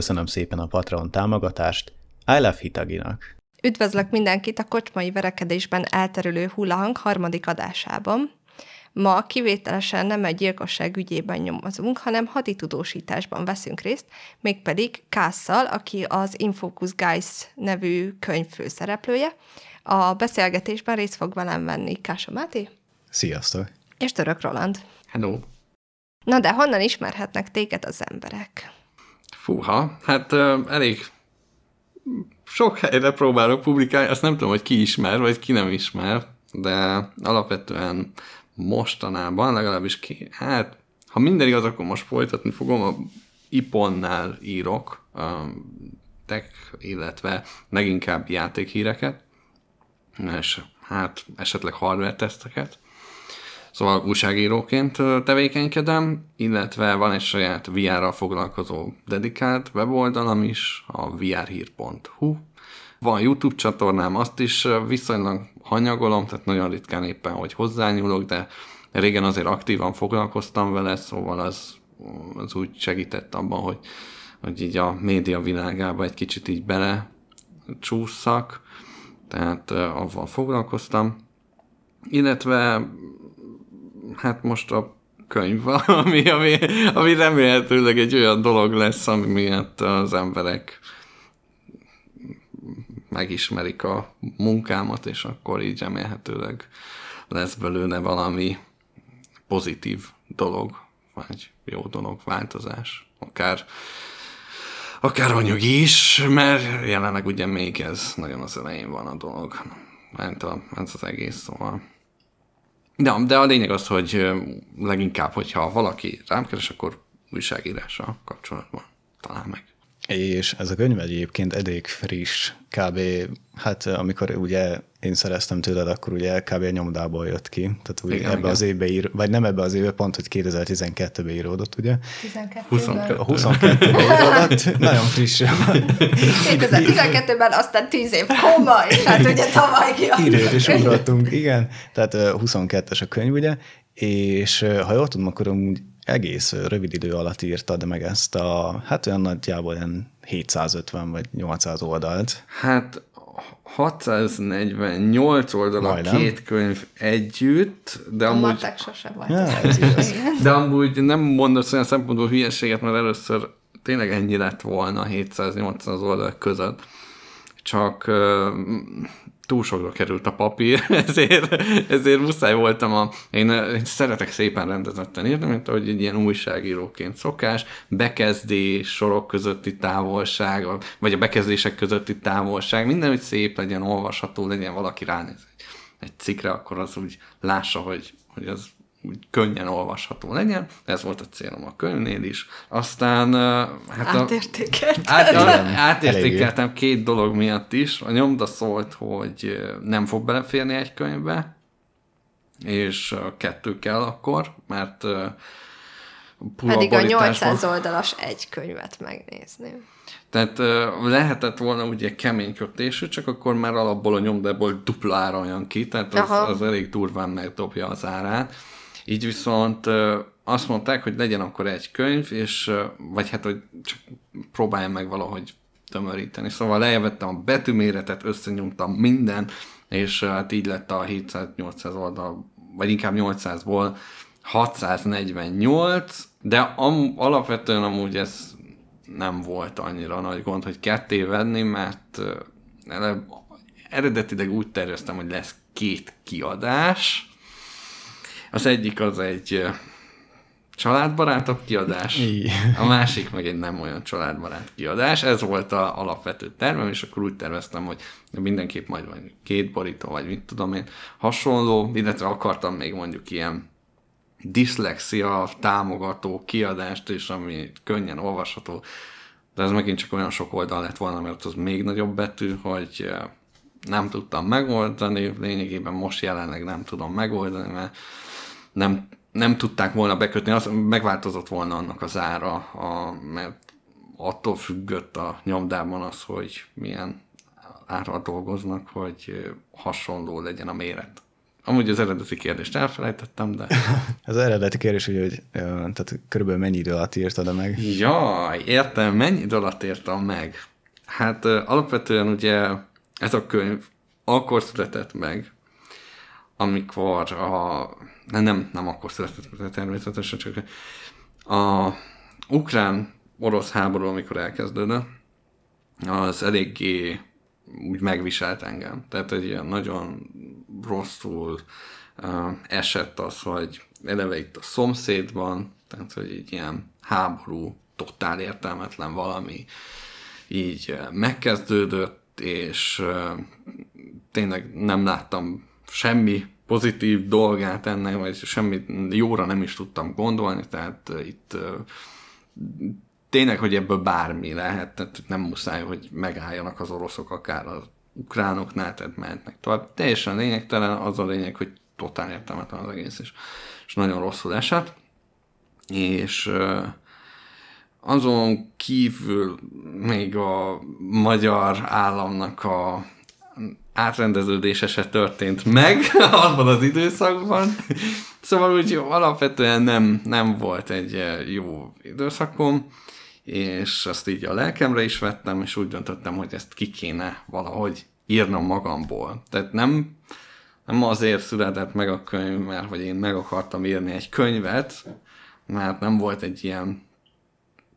Köszönöm szépen a Patreon támogatást I Love Hitaginak. Üdvözlök mindenkit a kocsmai verekedésben elterülő hullahang harmadik adásában. Ma kivételesen nem egy gyilkosság ügyében nyomozunk, hanem haditudósításban veszünk részt, mégpedig Kásszal, aki az Infocus Guys nevű könyv főszereplője. A beszélgetésben részt fog velem venni Kása Máté. Sziasztok! És Török Roland. Hello! Na de honnan ismerhetnek téged az emberek? Fúha, hát elég sok helyre próbálok publikálni, azt nem tudom, hogy ki ismer, vagy ki nem ismer, de alapvetően mostanában, legalábbis ki, hát ha minden igaz, akkor most folytatni fogom, a Iponnál írok a tech, illetve leginkább játékhíreket, és hát esetleg hardware teszteket. Szóval újságíróként tevékenykedem, illetve van egy saját VR-ral foglalkozó dedikált weboldalam is, a vrhír.hu. Van YouTube csatornám, azt is viszonylag hanyagolom, tehát nagyon ritkán éppen, hogy hozzányúlok, de régen azért aktívan foglalkoztam vele, szóval az, az úgy segített abban, hogy, hogy így a média világába egy kicsit így bele csúszszak, tehát avval foglalkoztam. Illetve hát most a könyv, ami, ami, ami remélhetőleg egy olyan dolog lesz, ami miatt az emberek megismerik a munkámat, és akkor így remélhetőleg lesz belőle valami pozitív dolog, vagy jó dolog, változás, akár akár anyagi is, mert jelenleg ugye még ez nagyon az elején van a dolog, mert a, ez az egész, szóval de, de a lényeg az, hogy leginkább, hogyha valaki rám keres, akkor újságírással kapcsolatban talál meg. És ez a könyv egyébként eddig friss, kb. hát amikor ugye én szereztem tőled, akkor ugye kb. nyomdából jött ki. Tehát ugye igen, ebbe igen. az évbe ír, vagy nem ebbe az évbe, pont, hogy 2012-ben íródott, ugye? 12 22. 22-ben íródott, nagyon friss. 2012-ben aztán 10 év koma, és hát ugye tavaly ki. Időt is ugrottunk, igen. Tehát 22-es a könyv, ugye, és ha jól tudom, akkor úgy egész rövid idő alatt írtad meg ezt a, hát olyan nagyjából ilyen 750 vagy 800 oldalt. Hát 648 oldal a két könyv együtt, de a amúgy... sose volt. Ja, ez de amúgy nem mondasz olyan szempontból hülyeséget, mert először tényleg ennyi lett volna 700-800 oldal között. Csak túl sokra került a papír, ezért, ezért muszáj voltam a... Én, én szeretek szépen rendezetten írni, mint ahogy egy ilyen újságíróként szokás, bekezdés, sorok közötti távolság, vagy a bekezdések közötti távolság, minden, hogy szép legyen, olvasható legyen, valaki ránéz egy, egy cikkre, akkor az úgy lássa, hogy, hogy az úgy könnyen olvasható legyen. Ez volt a célom a könyvnél is. Aztán... Hát átértékeltem. Át, átértékeltem két dolog miatt is. A nyomda szólt, hogy nem fog beleférni egy könyvbe, és kettő kell akkor, mert Pedig a 800 oldalas egy könyvet megnézni. Tehát lehetett volna ugye kemény kötésű, csak akkor már alapból a nyomdából duplára olyan ki, tehát az, az elég durván megdobja az árát. Így viszont azt mondták, hogy legyen akkor egy könyv, és vagy hát, hogy csak próbáljam meg valahogy tömöríteni. Szóval lejövettem a betűméretet, összenyomtam minden, és hát így lett a 700-800 oldal, vagy inkább 800-ból 648, de am, alapvetően amúgy ez nem volt annyira nagy gond, hogy ketté venni, mert eredetileg úgy terveztem, hogy lesz két kiadás, az egyik az egy családbarátabb kiadás, a másik meg egy nem olyan családbarát kiadás. Ez volt a alapvető tervem, és akkor úgy terveztem, hogy mindenképp majd van két borító, vagy mit tudom én, hasonló, illetve akartam még mondjuk ilyen diszlexia támogató kiadást is, ami könnyen olvasható, de ez megint csak olyan sok oldal lett volna, mert az még nagyobb betű, hogy nem tudtam megoldani, lényegében most jelenleg nem tudom megoldani, mert nem, nem tudták volna bekötni, az megváltozott volna annak az ára, a, mert attól függött a nyomdában az, hogy milyen árral dolgoznak, hogy hasonló legyen a méret. Amúgy az eredeti kérdést elfelejtettem, de... az eredeti kérdés, hogy, hogy tehát körülbelül mennyi idő alatt írtad meg? Jaj, értem, mennyi idő alatt írtam meg? Hát alapvetően ugye ez a könyv akkor született meg, amikor a... Nem, nem akkor született természetesen, csak a ukrán-orosz háború, amikor elkezdődött, az eléggé úgy megviselt engem. Tehát egy ilyen nagyon rosszul uh, esett az, hogy eleve itt a szomszédban, tehát hogy egy ilyen háború, totál értelmetlen valami így megkezdődött, és uh, tényleg nem láttam semmi pozitív dolgát ennek, vagy semmi jóra nem is tudtam gondolni, tehát itt tényleg, hogy ebből bármi lehet, tehát nem muszáj, hogy megálljanak az oroszok akár az ukránoknál, tehát mehetnek tovább. Teljesen lényegtelen, az a lényeg, hogy totál értelmetlen az egész, és, és nagyon rosszul esett. És azon kívül még a magyar államnak a átrendeződése se történt meg abban az időszakban. Szóval úgy alapvetően nem, nem volt egy jó időszakom és azt így a lelkemre is vettem, és úgy döntöttem, hogy ezt ki kéne valahogy írnom magamból. Tehát nem, nem azért született meg a könyv, mert hogy én meg akartam írni egy könyvet, mert nem volt egy ilyen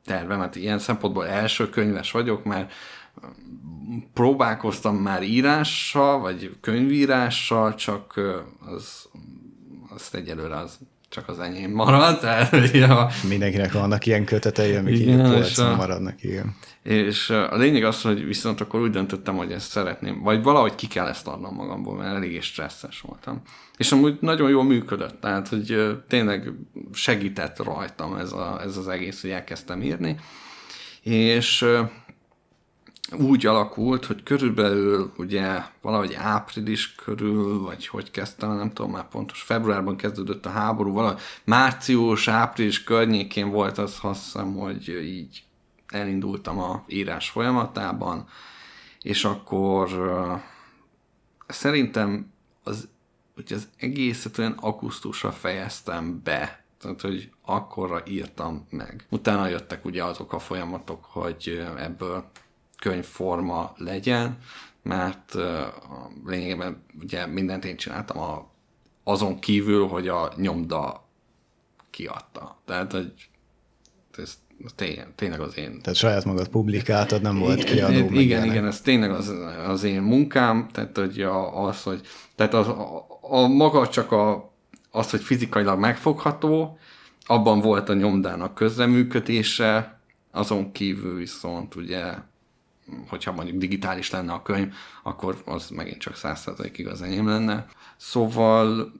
tervem, mert ilyen szempontból első könyves vagyok, mert próbálkoztam már írással, vagy könyvírással, csak az, azt egyelőre az csak az enyém marad. Tehát, ja. Mindenkinek vannak ilyen kötetei, amik igen, így a, maradnak, igen. És a lényeg az, hogy viszont akkor úgy döntöttem, hogy ezt szeretném, vagy valahogy ki kell ezt adnom magamból, mert eléggé stresszes voltam. És amúgy nagyon jól működött, tehát hogy tényleg segített rajtam ez, a, ez az egész, hogy elkezdtem írni. És úgy alakult, hogy körülbelül ugye valahogy április körül, vagy hogy kezdtem, nem tudom már pontos, februárban kezdődött a háború, valahogy március, április környékén volt az, azt hiszem, hogy így elindultam a írás folyamatában, és akkor szerintem az, hogy az egészet olyan akusztusra fejeztem be, tehát, hogy akkorra írtam meg. Utána jöttek ugye azok a folyamatok, hogy ebből könyvforma legyen, mert lényegében ugye mindent én csináltam a, azon kívül, hogy a nyomda kiadta. Tehát, hogy ez tényleg, tényleg az én... Tehát saját magad publikáltad, nem volt kiadó. Igen, igen, igen, ez tényleg az, az én munkám, tehát hogy a, az, hogy tehát az, a, a maga csak a, az, hogy fizikailag megfogható, abban volt a nyomdának közreműködése, azon kívül viszont ugye hogyha mondjuk digitális lenne a könyv, akkor az megint csak százszerzalékig az enyém lenne. Szóval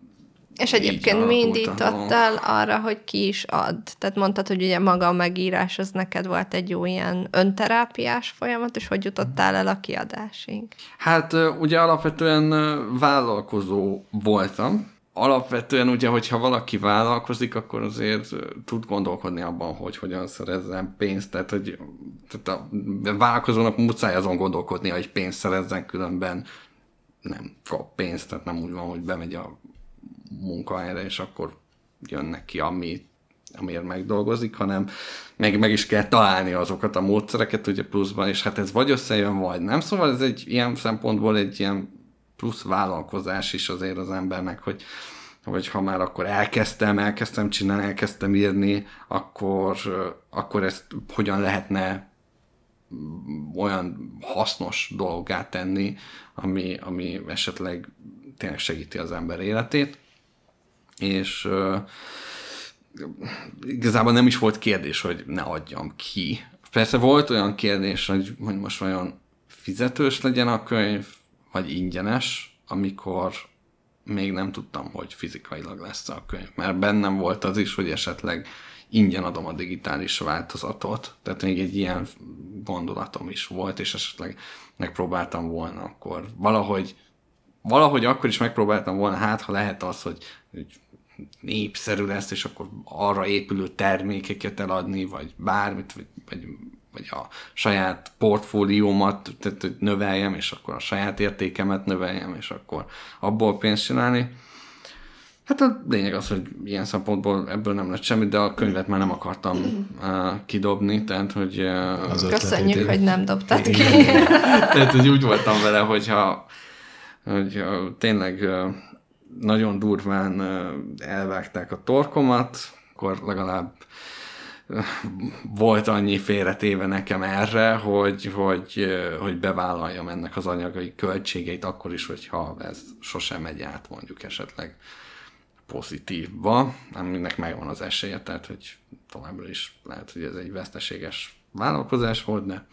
és egyébként mi indítottál arra, hogy ki is ad? Tehát mondtad, hogy ugye maga a megírás az neked volt egy jó ilyen önterápiás folyamat, és hogy jutottál el a kiadásig? Hát ugye alapvetően vállalkozó voltam, alapvetően ugye, hogyha valaki vállalkozik, akkor azért tud gondolkodni abban, hogy hogyan szerezzen pénzt, tehát hogy tehát a vállalkozónak muszáj azon gondolkodni, hogy pénzt szerezzen, különben nem kap pénzt, tehát nem úgy van, hogy bemegy a munkahelyre, és akkor jön neki, ami, amiért megdolgozik, hanem meg, meg is kell találni azokat a módszereket ugye pluszban, és hát ez vagy összejön, vagy nem. Szóval ez egy ilyen szempontból egy ilyen plusz vállalkozás is azért az embernek, hogy, hogy ha már akkor elkezdtem, elkezdtem csinálni, elkezdtem írni, akkor, akkor ezt hogyan lehetne olyan hasznos dologgá tenni, ami, ami esetleg tényleg segíti az ember életét. És igazából nem is volt kérdés, hogy ne adjam ki. Persze volt olyan kérdés, hogy, hogy most vajon fizetős legyen a könyv, vagy ingyenes, amikor még nem tudtam, hogy fizikailag lesz a könyv. Mert bennem volt az is, hogy esetleg ingyen adom a digitális változatot. Tehát még egy ilyen gondolatom is volt, és esetleg megpróbáltam volna akkor valahogy, valahogy akkor is megpróbáltam volna, hát ha lehet az, hogy, hogy népszerű lesz, és akkor arra épülő termékeket eladni, vagy bármit, vagy, vagy vagy a saját portfóliómat tehát, hogy növeljem, és akkor a saját értékemet növeljem, és akkor abból pénzt csinálni. Hát a lényeg az, hogy ilyen szempontból ebből nem lett semmi, de a könyvet már nem akartam uh, kidobni, tehát hogy... Uh, az Köszönjük, hogy nem dobtad ki. tehát, hogy úgy voltam vele, hogyha hogy uh, tényleg uh, nagyon durván uh, elvágták a torkomat, akkor legalább volt annyi félretéve nekem erre, hogy, hogy, hogy bevállaljam ennek az anyagai költségeit, akkor is, hogyha ez sosem megy át mondjuk esetleg pozitívba, aminek megvan az esélye, tehát hogy továbbra is lehet, hogy ez egy veszteséges vállalkozás volt, de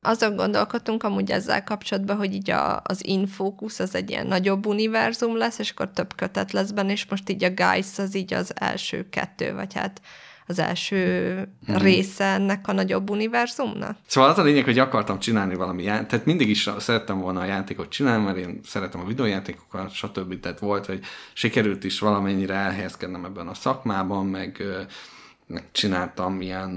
azon gondolkodtunk amúgy ezzel kapcsolatban, hogy így a, az infókusz az egy ilyen nagyobb univerzum lesz, és akkor több kötet lesz benne, és most így a Guys az így az első kettő, vagy hát az első mm. része ennek a nagyobb univerzumnak. Szóval az a lényeg, hogy akartam csinálni valami játékot, tehát mindig is szerettem volna a játékot csinálni, mert én szeretem a videójátékokat, stb. Tehát volt, hogy sikerült is valamennyire elhelyezkednem ebben a szakmában, meg, csináltam ilyen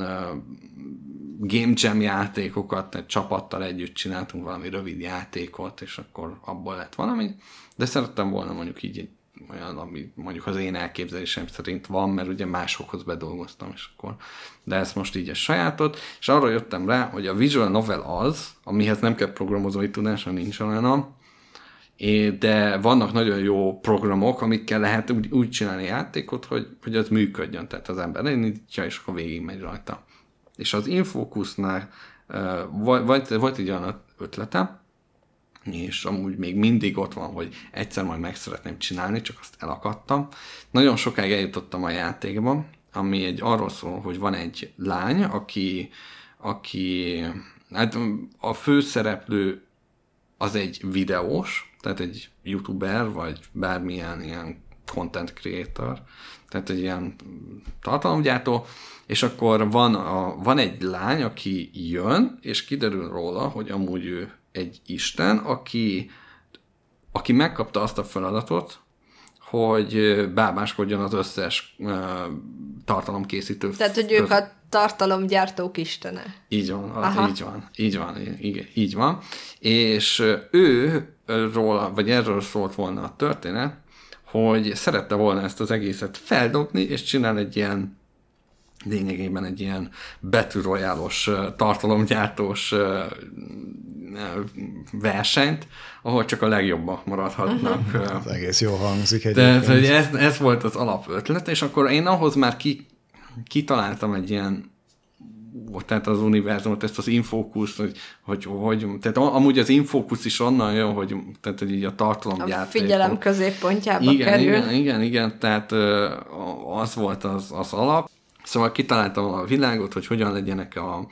game jam játékokat, tehát csapattal együtt csináltunk valami rövid játékot, és akkor abból lett valami, de szerettem volna mondjuk így egy olyan, ami mondjuk az én elképzelésem szerint van, mert ugye másokhoz bedolgoztam, és akkor, de ezt most így a sajátot, és arra jöttem rá, hogy a visual novel az, amihez nem kell programozói tudás, nincs olyan, de vannak nagyon jó programok, amikkel lehet úgy, úgy csinálni játékot, hogy, hogy az működjön, tehát az ember elindítja, és akkor végig megy rajta. És az Infocusnál uh, volt, volt egy olyan ötletem, és amúgy még mindig ott van, hogy egyszer majd meg szeretném csinálni, csak azt elakadtam. Nagyon sokáig eljutottam a játékba, ami egy arról szól, hogy van egy lány, aki, aki hát a főszereplő az egy videós, tehát egy youtuber, vagy bármilyen ilyen content creator, tehát egy ilyen tartalomgyártó, és akkor van, a, van egy lány, aki jön, és kiderül róla, hogy amúgy ő egy isten, aki, aki megkapta azt a feladatot, hogy bábáskodjon az összes uh, tartalomkészítő. Tehát, hogy ők a tartalomgyártók istene. Így van, Aha. így van, így van, így, így van. És ő róla, vagy erről szólt volna a történet, hogy szerette volna ezt az egészet feldobni, és csinál egy ilyen lényegében egy ilyen betűrojálos, tartalomgyártós versenyt, ahol csak a legjobbak maradhatnak. Ez egész jó hangzik egyébként. Tehát, hogy ez, ez volt az alapötlet, és akkor én ahhoz már ki, kitaláltam egy ilyen tehát az univerzumot, ezt az infókusz, hogy, hogy, hogy tehát amúgy az infókusz is onnan jön, hogy, tehát, hogy így a tartalomgyártás. A figyelem középpontjába igen, kerül. Igen, igen, igen, tehát az volt az, az alap. Szóval kitaláltam a világot, hogy hogyan legyenek a,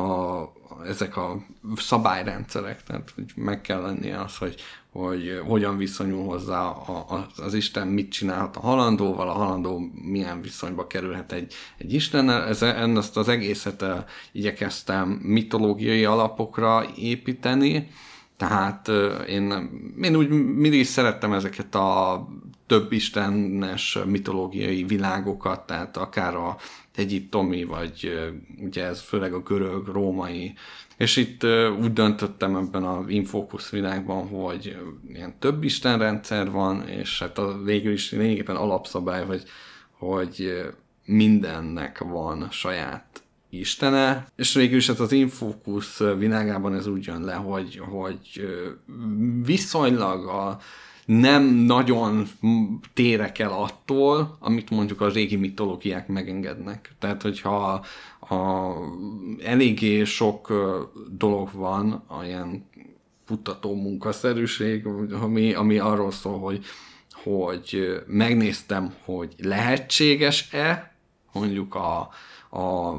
a, ezek a szabályrendszerek, tehát hogy meg kell lennie az, hogy, hogy hogyan viszonyul hozzá a, az Isten, mit csinálhat a halandóval, a halandó milyen viszonyba kerülhet egy, egy Istennel. Ez, ezt az egészet uh, igyekeztem mitológiai alapokra építeni, tehát uh, én, én úgy mindig szerettem ezeket a több istenes mitológiai világokat, tehát akár a egyiptomi, vagy ugye ez főleg a görög, római, és itt úgy döntöttem ebben a Infocus világban, hogy ilyen több istenrendszer van, és hát a végül is lényegében alapszabály, hogy, hogy mindennek van saját istene, és végül is hát az Infocus világában ez úgy jön le, hogy, hogy viszonylag a nem nagyon térek el attól, amit mondjuk a régi mitológiák megengednek. Tehát, hogyha a, eléggé sok dolog van, a ilyen kutató munkaszerűség, ami, ami arról szól, hogy, hogy megnéztem, hogy lehetséges-e mondjuk a, a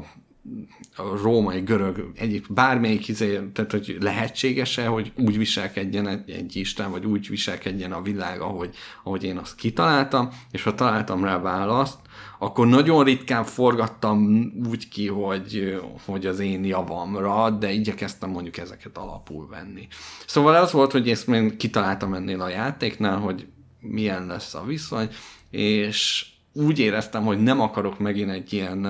a római, görög, egyik bármelyik izé, tehát hogy lehetséges-e, hogy úgy viselkedjen egy, egy Isten, vagy úgy viselkedjen a világ, ahogy, ahogy én azt kitaláltam, és ha találtam rá választ, akkor nagyon ritkán forgattam úgy ki, hogy, hogy az én javamra, de igyekeztem mondjuk ezeket alapul venni. Szóval az volt, hogy ezt én kitaláltam ennél a játéknál, hogy milyen lesz a viszony, és úgy éreztem, hogy nem akarok megint egy ilyen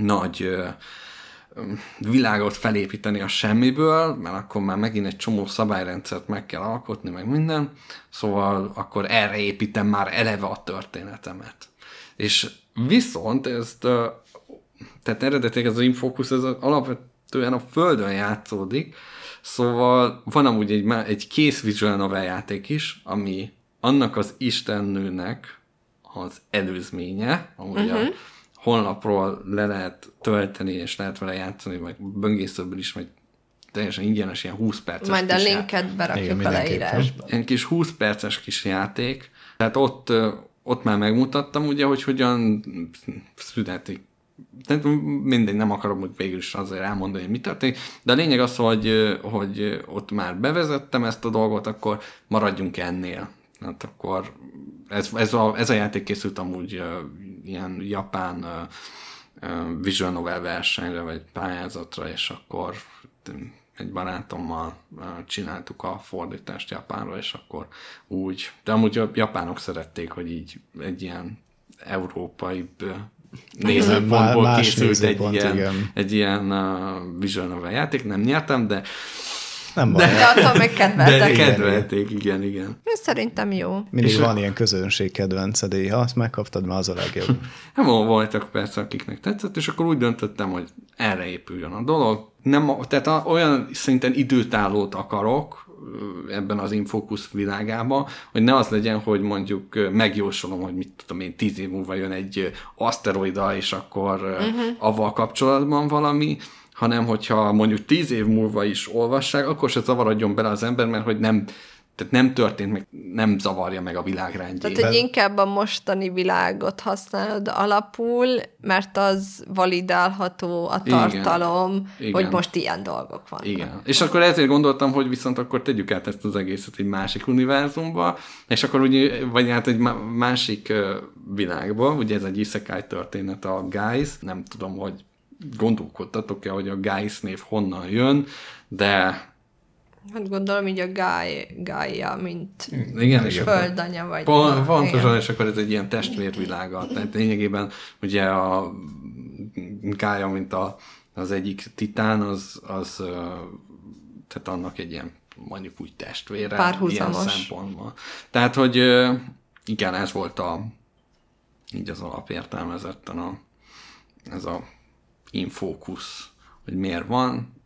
nagy világot felépíteni a semmiből, mert akkor már megint egy csomó szabályrendszert meg kell alkotni, meg minden, szóval akkor erre építem már eleve a történetemet. És viszont ezt, tehát eredetileg ez az Infocus, ez alapvetően a Földön játszódik, szóval van amúgy egy, egy kész visual novel játék is, ami annak az istennőnek az előzménye, amúgy uh-huh. a mhm. Honlapról le lehet tölteni, és lehet vele játszani, meg böngészőből is, meg teljesen ingyenes, ilyen 20 perces Majd a linket berakjuk a leírásba. Ilyen kis 20 perces kis játék. Tehát ott, ott már megmutattam ugye, hogy hogyan születik tehát mindegy, nem akarom hogy végül is azért elmondani, hogy mi történik, de a lényeg az, hogy, hogy ott már bevezettem ezt a dolgot, akkor maradjunk ennél. Hát akkor ez, ez, a, ez a játék készült amúgy ilyen japán visual novel versenyre, vagy pályázatra, és akkor egy barátommal csináltuk a fordítást japánra, és akkor úgy, de amúgy a japánok szerették, hogy így egy ilyen európai nézőpontból készült egy ilyen, egy ilyen uh, visual novel játék, nem nyertem, de nem baj. De, de attól meg kedveltek. De kedvelték, igen, igen. Ez szerintem jó. Mindig és van a... ilyen közönség kedvenced, ha azt megkaptad, már az a legjobb. Nem voltak persze, akiknek tetszett, és akkor úgy döntöttem, hogy erre épüljön a dolog. Nem, tehát olyan szinten időtállót akarok, ebben az Infocus világában, hogy ne az legyen, hogy mondjuk megjósolom, hogy mit tudom én, tíz év múlva jön egy aszteroida, és akkor uh-huh. avval kapcsolatban valami, hanem hogyha mondjuk tíz év múlva is olvassák, akkor se zavarodjon bele az ember, mert hogy nem, tehát nem történt meg, nem zavarja meg a világrendjét. Tehát, hogy inkább a mostani világot használod alapul, mert az validálható a tartalom, Igen. hogy Igen. most ilyen dolgok vannak. Igen. És akkor ezért gondoltam, hogy viszont akkor tegyük át ezt az egészet egy másik univerzumba, és akkor ugye, vagy hát egy másik világba, ugye ez egy isekai történet a Guys, nem tudom, hogy gondolkodtatok-e, hogy a Guys név honnan jön, de Hát gondolom így a Guy, Gaia, mint igen, igen. földanya vagy. Pont, pontosan, és akkor ez egy ilyen testvérvilága. Tehát lényegében ugye a Gaia, mint a, az egyik titán, az, az tehát annak egy ilyen mondjuk úgy testvére. Párhuzamos. Ilyen szempontból. Tehát, hogy igen, ez volt a így az alapértelmezetten a, ez a infókusz, hogy miért van,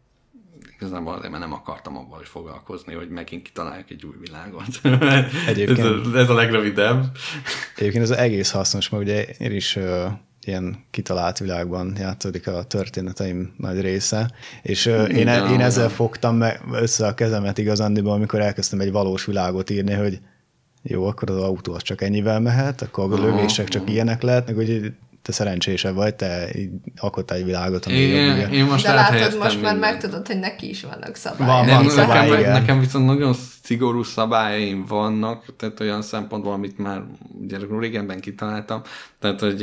igazából azért, mert nem akartam abban is foglalkozni, hogy megint kitalálják egy új világot. Egyébként, ez, a, ez a legrövidebb. Egyébként ez egész hasznos, mert ugye én is uh, ilyen kitalált világban játszódik a történeteim nagy része, és uh, én, e, én ezzel fogtam meg össze a kezemet igazándiból, amikor elkezdtem egy valós világot írni, hogy jó, akkor az autó az csak ennyivel mehet, akkor a lövések csak ilyenek lehetnek, hogy te szerencsésebb vagy, te alkottál egy világot, ami igen, jobb, Én most De látod, most már megtudod, hogy neki is vannak szabályok. Van, van szabály, nekem, nekem viszont nagyon szigorú szabályaim vannak, tehát olyan szempontból, amit már ugye régenben kitaláltam, tehát hogy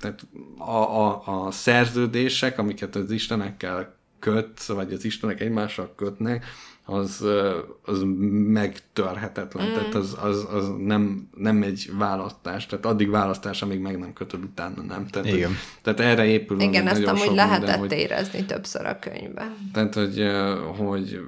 tehát a, a, a szerződések, amiket az istenekkel köt, vagy az istenek egymással kötnek, az, az megtörhetetlen, mm. tehát az, az, az nem, nem egy választás, tehát addig választás, amíg meg nem kötöd, utána nem. Tehát, Igen. Tehát erre épül. Igen, ezt amúgy lehetett minden, hogy, érezni többször a könyvben. Tehát, hogy, hogy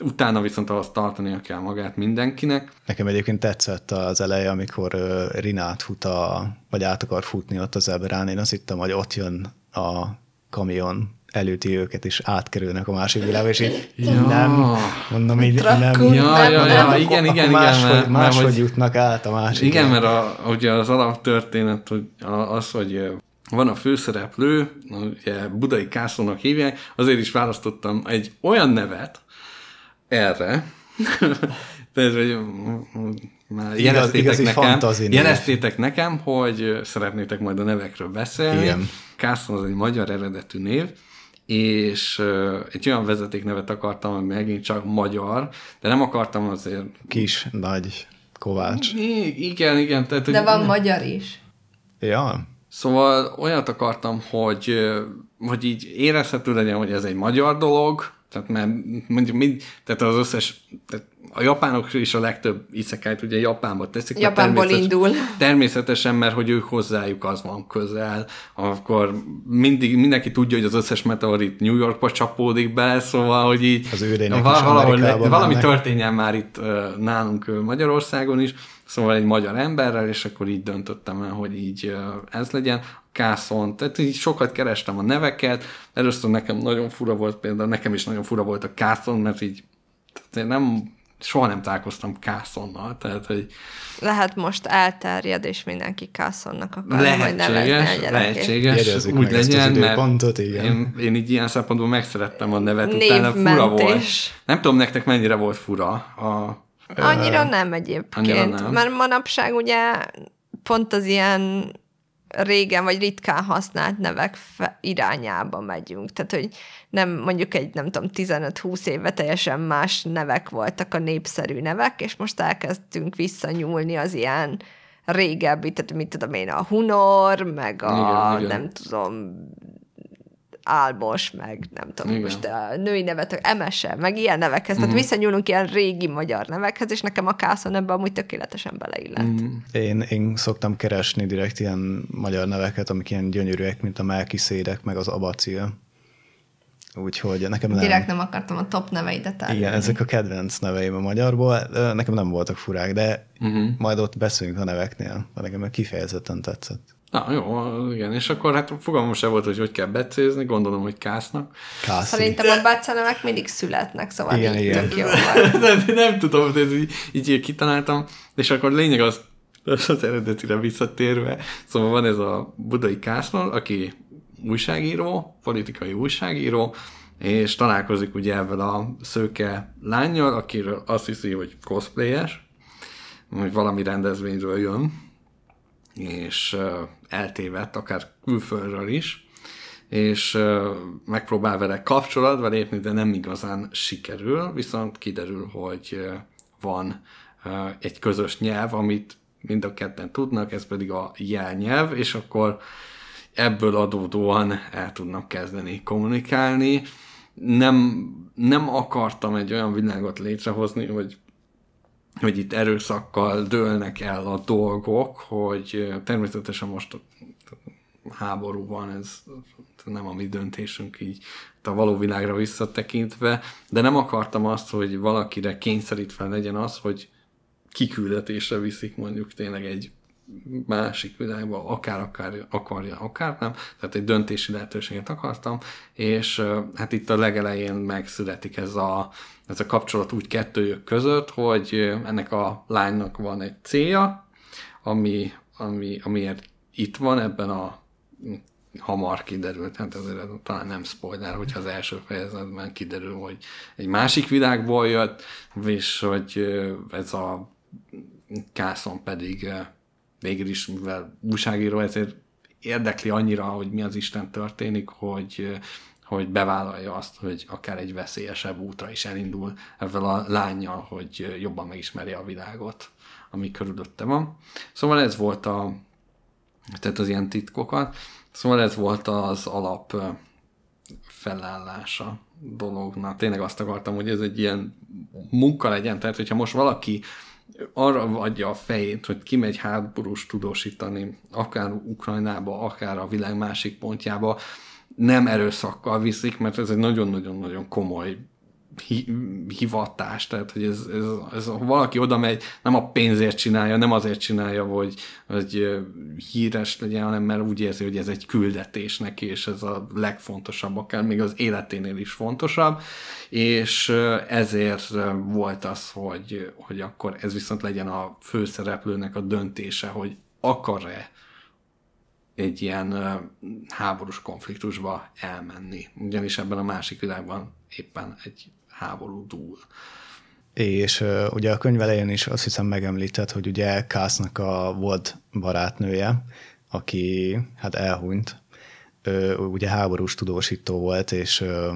utána viszont azt tartania kell magát mindenkinek. Nekem egyébként tetszett az eleje, amikor Rinát fut a, vagy át akar futni ott az eberán, én azt hittem, hogy ott jön a kamion előti őket, és átkerülnek a másik világba, és így ja. nem, mondom, így nem, ja, ja, ja, nem, igen, igen, máshogy, igen, mert, máshogy hogy, jutnak át a másik. Igen, mert a, ugye az alaptörténet hogy az, hogy van a főszereplő, ugye Budai Kászlónak hívják, azért is választottam egy olyan nevet erre, tehát, hogy már jeleztétek, nekem, jeleztétek nekem, hogy szeretnétek majd a nevekről beszélni. Igen. Kászló az egy magyar eredetű név, és egy olyan vezetéknevet akartam, ami megint csak magyar, de nem akartam azért... Kis, nagy, Kovács. I- igen, igen. Tehát, de van magyar is. Ja. Szóval olyat akartam, hogy, hogy így érezhető legyen, hogy ez egy magyar dolog, Tehát mert mondjuk mind, tehát az összes, tehát a japánok is a legtöbb iszekájt ugye Japánba teszik. Japánból indul. Természetesen, mert hogy ők hozzájuk az van közel, akkor mindig, mindenki tudja, hogy az összes meteorit New Yorkba csapódik be, szóval, hogy így Az valahol, valami mennek. történjen már itt nálunk Magyarországon is, szóval egy magyar emberrel, és akkor így döntöttem el, hogy így ez legyen. Kászon, tehát így sokat kerestem a neveket, először nekem nagyon fura volt például, nekem is nagyon fura volt a Kászon, mert így tehát én nem, soha nem találkoztam Kászonnal, tehát hogy Lehet most elterjed, és mindenki Kászonnak akar majd lehetséges, gyerekét. lehetséges, Jegyezzük úgy legyen, mert igen. én, én így ilyen szempontból megszerettem a nevet, utána fura volt. Nem tudom nektek mennyire volt fura a Annyira nem egyébként, Annyira nem. mert manapság ugye pont az ilyen régen vagy ritkán használt nevek irányába megyünk. Tehát, hogy nem mondjuk egy, nem tudom, 15-20 éve teljesen más nevek voltak a népszerű nevek, és most elkezdtünk visszanyúlni az ilyen régebbi, tehát mit tudom én, a Hunor, meg a, Igen, igen. nem tudom, Álmos, meg nem tudom, Igen. most a női nevet, Emese, meg ilyen nevekhez. Tehát visszanyúlunk ilyen régi magyar nevekhez, és nekem a Kászon ebbe amúgy tökéletesen beleillett. Mm. Én, én szoktam keresni direkt ilyen magyar neveket, amik ilyen gyönyörűek, mint a Melkiszédek, meg az Abacil. Úgyhogy nekem nem. Direkt nem akartam a top neveidet elvenni. Igen, ezek a kedvenc neveim a magyarból. Nekem nem voltak furák, de uh-huh. majd ott beszélünk a neveknél. De nekem kifejezetten tetszett. Na jó, igen, és akkor hát fogalmam sem volt, hogy hogy kell becézni, gondolom, hogy kásznak. Kászi. Szerintem a bácsanemek mindig születnek, szóval Igen, így igen. tök jó nem, nem tudom, de ez így, így kitaláltam, és akkor lényeg az, az eredetire visszatérve, szóval van ez a budai Kászlon, aki újságíró, politikai újságíró, és találkozik ugye ezzel a szőke lányjal, akiről azt hiszi, hogy cosplayes, hogy valami rendezvényről jön, és eltévedt, akár külföldről is, és megpróbál vele kapcsolatba lépni, de nem igazán sikerül, viszont kiderül, hogy van egy közös nyelv, amit mind a ketten tudnak, ez pedig a jelnyelv, és akkor ebből adódóan el tudnak kezdeni kommunikálni. Nem, nem akartam egy olyan világot létrehozni, hogy hogy itt erőszakkal dőlnek el a dolgok, hogy természetesen most háború van, ez nem a mi döntésünk így a való világra visszatekintve, de nem akartam azt, hogy valakire kényszerítve legyen az, hogy kiküldetésre viszik mondjuk tényleg egy másik világba, akár, akár akarja, akár nem. Tehát egy döntési lehetőséget akartam, és hát itt a legelején megszületik ez a, ez a kapcsolat úgy kettőjük között, hogy ennek a lánynak van egy célja, ami, ami, amiért itt van ebben a hamar kiderült, hát azért talán nem spoiler, hogyha az első fejezetben kiderül, hogy egy másik világból jött, és hogy ez a Kászon pedig végül is, mivel újságíró, ezért érdekli annyira, hogy mi az Isten történik, hogy, hogy bevállalja azt, hogy akár egy veszélyesebb útra is elindul ezzel a lányjal, hogy jobban megismerje a világot, ami körülötte van. Szóval ez volt a, tehát az ilyen titkokat. Szóval ez volt az alap felállása dolognak. Tényleg azt akartam, hogy ez egy ilyen munka legyen, tehát hogyha most valaki arra adja a fejét, hogy kimegy háborús tudósítani, akár Ukrajnába, akár a világ másik pontjába, nem erőszakkal viszik, mert ez egy nagyon-nagyon-nagyon komoly hivatás, tehát hogy ez, ez, ez, ha valaki oda megy, nem a pénzért csinálja, nem azért csinálja, hogy, hogy híres legyen, hanem mert úgy érzi, hogy ez egy küldetés neki, és ez a legfontosabb, akár még az életénél is fontosabb, és ezért volt az, hogy, hogy akkor ez viszont legyen a főszereplőnek a döntése, hogy akar-e egy ilyen háborús konfliktusba elmenni. Ugyanis ebben a másik világban éppen egy háború dúl. És uh, ugye a könyv elején is azt hiszem megemlített, hogy ugye Kásznak a volt barátnője, aki hát elhunyt, ő, ugye háborús tudósító volt, és ö,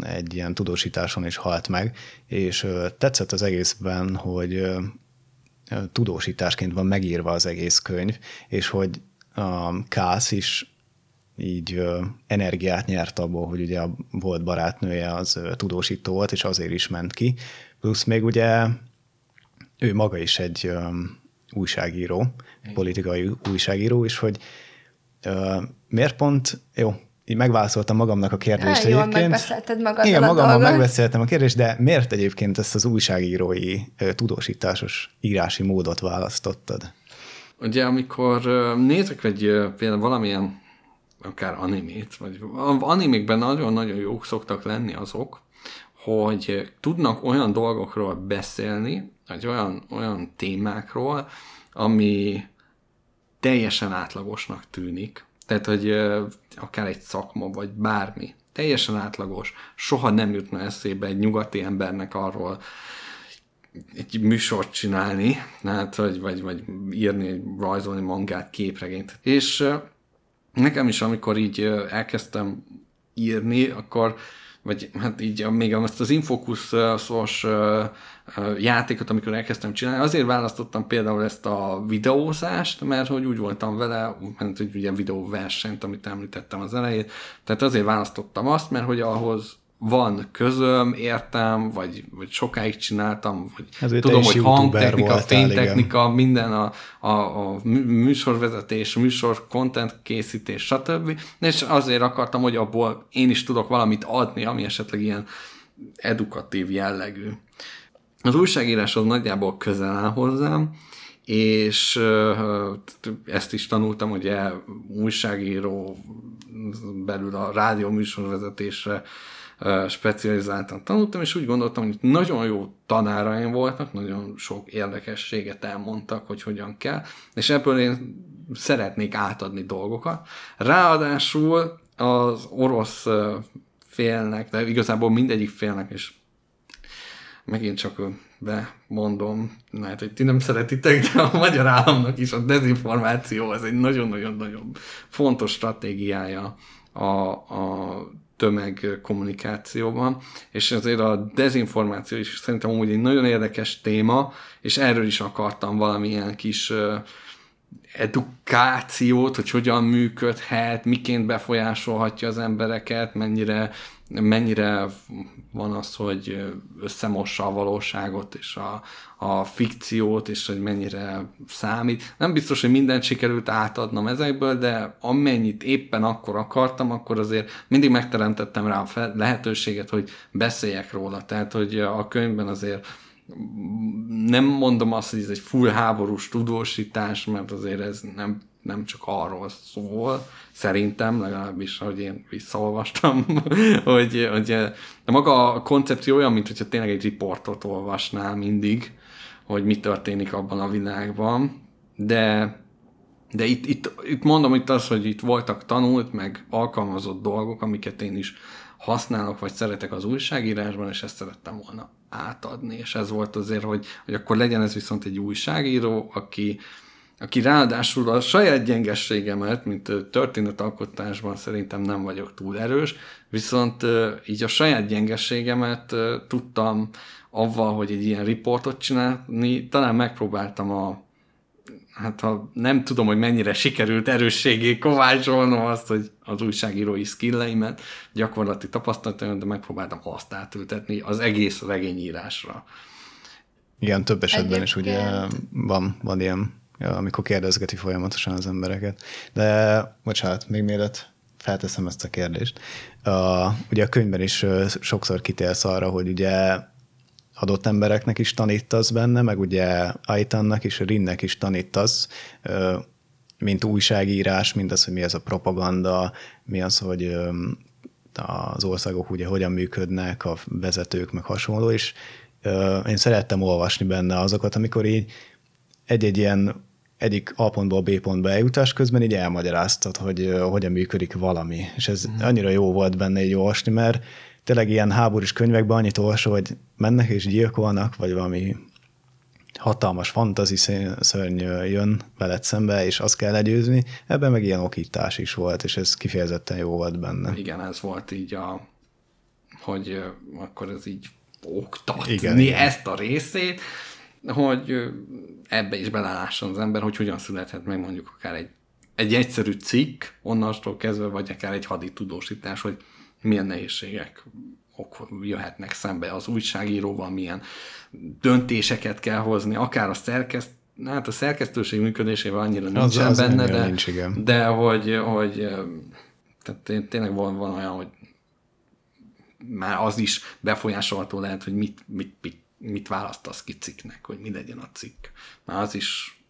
egy ilyen tudósításon is halt meg, és tetszett az egészben, hogy tudósításként van megírva az egész könyv, és hogy a Kász is így ö, energiát nyert abból, hogy ugye a volt barátnője az ö, tudósító volt, és azért is ment ki. Plusz még ugye ő maga is egy ö, újságíró, politikai újságíró, és hogy ö, miért pont, jó, így megválaszoltam magamnak a kérdést Á, jól egyébként. megbeszélted magaddal Igen, a magammal dolgot. megbeszéltem a kérdést, de miért egyébként ezt az újságírói ö, tudósításos írási módot választottad? Ugye, amikor nézek egy például valamilyen akár animét, vagy animékben nagyon-nagyon jók szoktak lenni azok, hogy tudnak olyan dolgokról beszélni, vagy olyan, olyan témákról, ami teljesen átlagosnak tűnik. Tehát, hogy akár egy szakma, vagy bármi. Teljesen átlagos. Soha nem jutna eszébe egy nyugati embernek arról, egy műsort csinálni, hát, vagy, vagy, vagy írni, rajzolni mangát, képregényt. És nekem is, amikor így elkezdtem írni, akkor vagy hát így még azt az infokuszos játékot, amikor elkezdtem csinálni, azért választottam például ezt a videózást, mert hogy úgy voltam vele, mert hogy ugye videóversenyt, amit említettem az elején, tehát azért választottam azt, mert hogy ahhoz van közöm, értem, vagy, vagy sokáig csináltam, vagy Ezért tudom, hogy hangtechnika, fénytechnika, minden a, a, a mű- műsorvezetés, műsor content készítés, stb. És azért akartam, hogy abból én is tudok valamit adni, ami esetleg ilyen edukatív jellegű. Az újságírás az nagyjából közel áll hozzám, és ezt is tanultam, hogy újságíró belül a rádió műsorvezetésre specializáltan tanultam, és úgy gondoltam, hogy nagyon jó tanáraim voltak, nagyon sok érdekességet elmondtak, hogy hogyan kell, és ebből én szeretnék átadni dolgokat. Ráadásul az orosz félnek, de igazából mindegyik félnek, és megint csak bemondom, lehet, hogy ti nem szeretitek, de a magyar államnak is a dezinformáció az egy nagyon-nagyon-nagyon fontos stratégiája a, a tömegkommunikációban, és ezért a dezinformáció is szerintem úgy egy nagyon érdekes téma, és erről is akartam valamilyen kis edukációt, hogy hogyan működhet, miként befolyásolhatja az embereket, mennyire, mennyire van az, hogy összemossa a valóságot és a, a fikciót, és hogy mennyire számít. Nem biztos, hogy mindent sikerült átadnom ezekből, de amennyit éppen akkor akartam, akkor azért mindig megteremtettem rá a lehetőséget, hogy beszéljek róla. Tehát, hogy a könyvben azért nem mondom azt, hogy ez egy full háborús tudósítás, mert azért ez nem, nem csak arról szól, szerintem, legalábbis, ahogy én visszaolvastam, hogy, hogy de maga a koncepció olyan, mint hogyha tényleg egy riportot olvasnál mindig, hogy mi történik abban a világban, de de itt, itt, itt mondom itt az, hogy itt voltak tanult, meg alkalmazott dolgok, amiket én is használok, vagy szeretek az újságírásban, és ezt szerettem volna átadni, és ez volt azért, hogy, hogy akkor legyen ez viszont egy újságíró, aki, aki ráadásul a saját gyengességemet, mint történetalkotásban szerintem nem vagyok túl erős, viszont így a saját gyengességemet tudtam avval, hogy egy ilyen riportot csinálni, talán megpróbáltam a, hát ha nem tudom, hogy mennyire sikerült erősségé kovácsolnom azt, hogy az újságírói skilleimet, gyakorlati tapasztalataimat, de megpróbáltam azt átültetni az egész regényírásra. Igen, több esetben is ugye van, van ilyen, amikor kérdezgeti folyamatosan az embereket. De, bocsánat, még mielőtt felteszem ezt a kérdést. A, ugye a könyvben is sokszor kitérsz arra, hogy ugye adott embereknek is tanítasz benne, meg ugye Aitannak is, Rinnek is tanítasz, mint újságírás, mint az, hogy mi ez a propaganda, mi az, hogy az országok ugye hogyan működnek, a vezetők, meg hasonló, és én szerettem olvasni benne azokat, amikor így egy-egy ilyen egyik A pontból B pontba eljutás közben így elmagyaráztad, hogy hogyan működik valami. És ez mm. annyira jó volt benne így olvasni, mert tényleg ilyen háborús könyvekben annyit olvasol, hogy mennek és gyilkolnak, vagy valami hatalmas fantazi szörny jön veled szembe, és azt kell legyőzni. Ebben meg ilyen okítás is volt, és ez kifejezetten jó volt benne. Igen, ez volt így a, hogy akkor ez így oktatni Igen, igen, ezt a részét, hogy ebbe is belelásson az ember, hogy hogyan születhet meg mondjuk akár egy egy egyszerű cikk, onnastól kezdve, vagy akár egy hadi tudósítás, hogy milyen nehézségek ok jöhetnek szembe az újságíróval, milyen döntéseket kell hozni, akár a szerkeszt, hát a szerkesztőség működésével annyira nincsen az, az benne, de, nincs, igen. de hogy, hogy tehát tényleg van, van olyan, hogy már az is befolyásolható lehet, hogy mit, mit, mit, mit választasz ki cikknek, hogy mi legyen a cikk. Már az is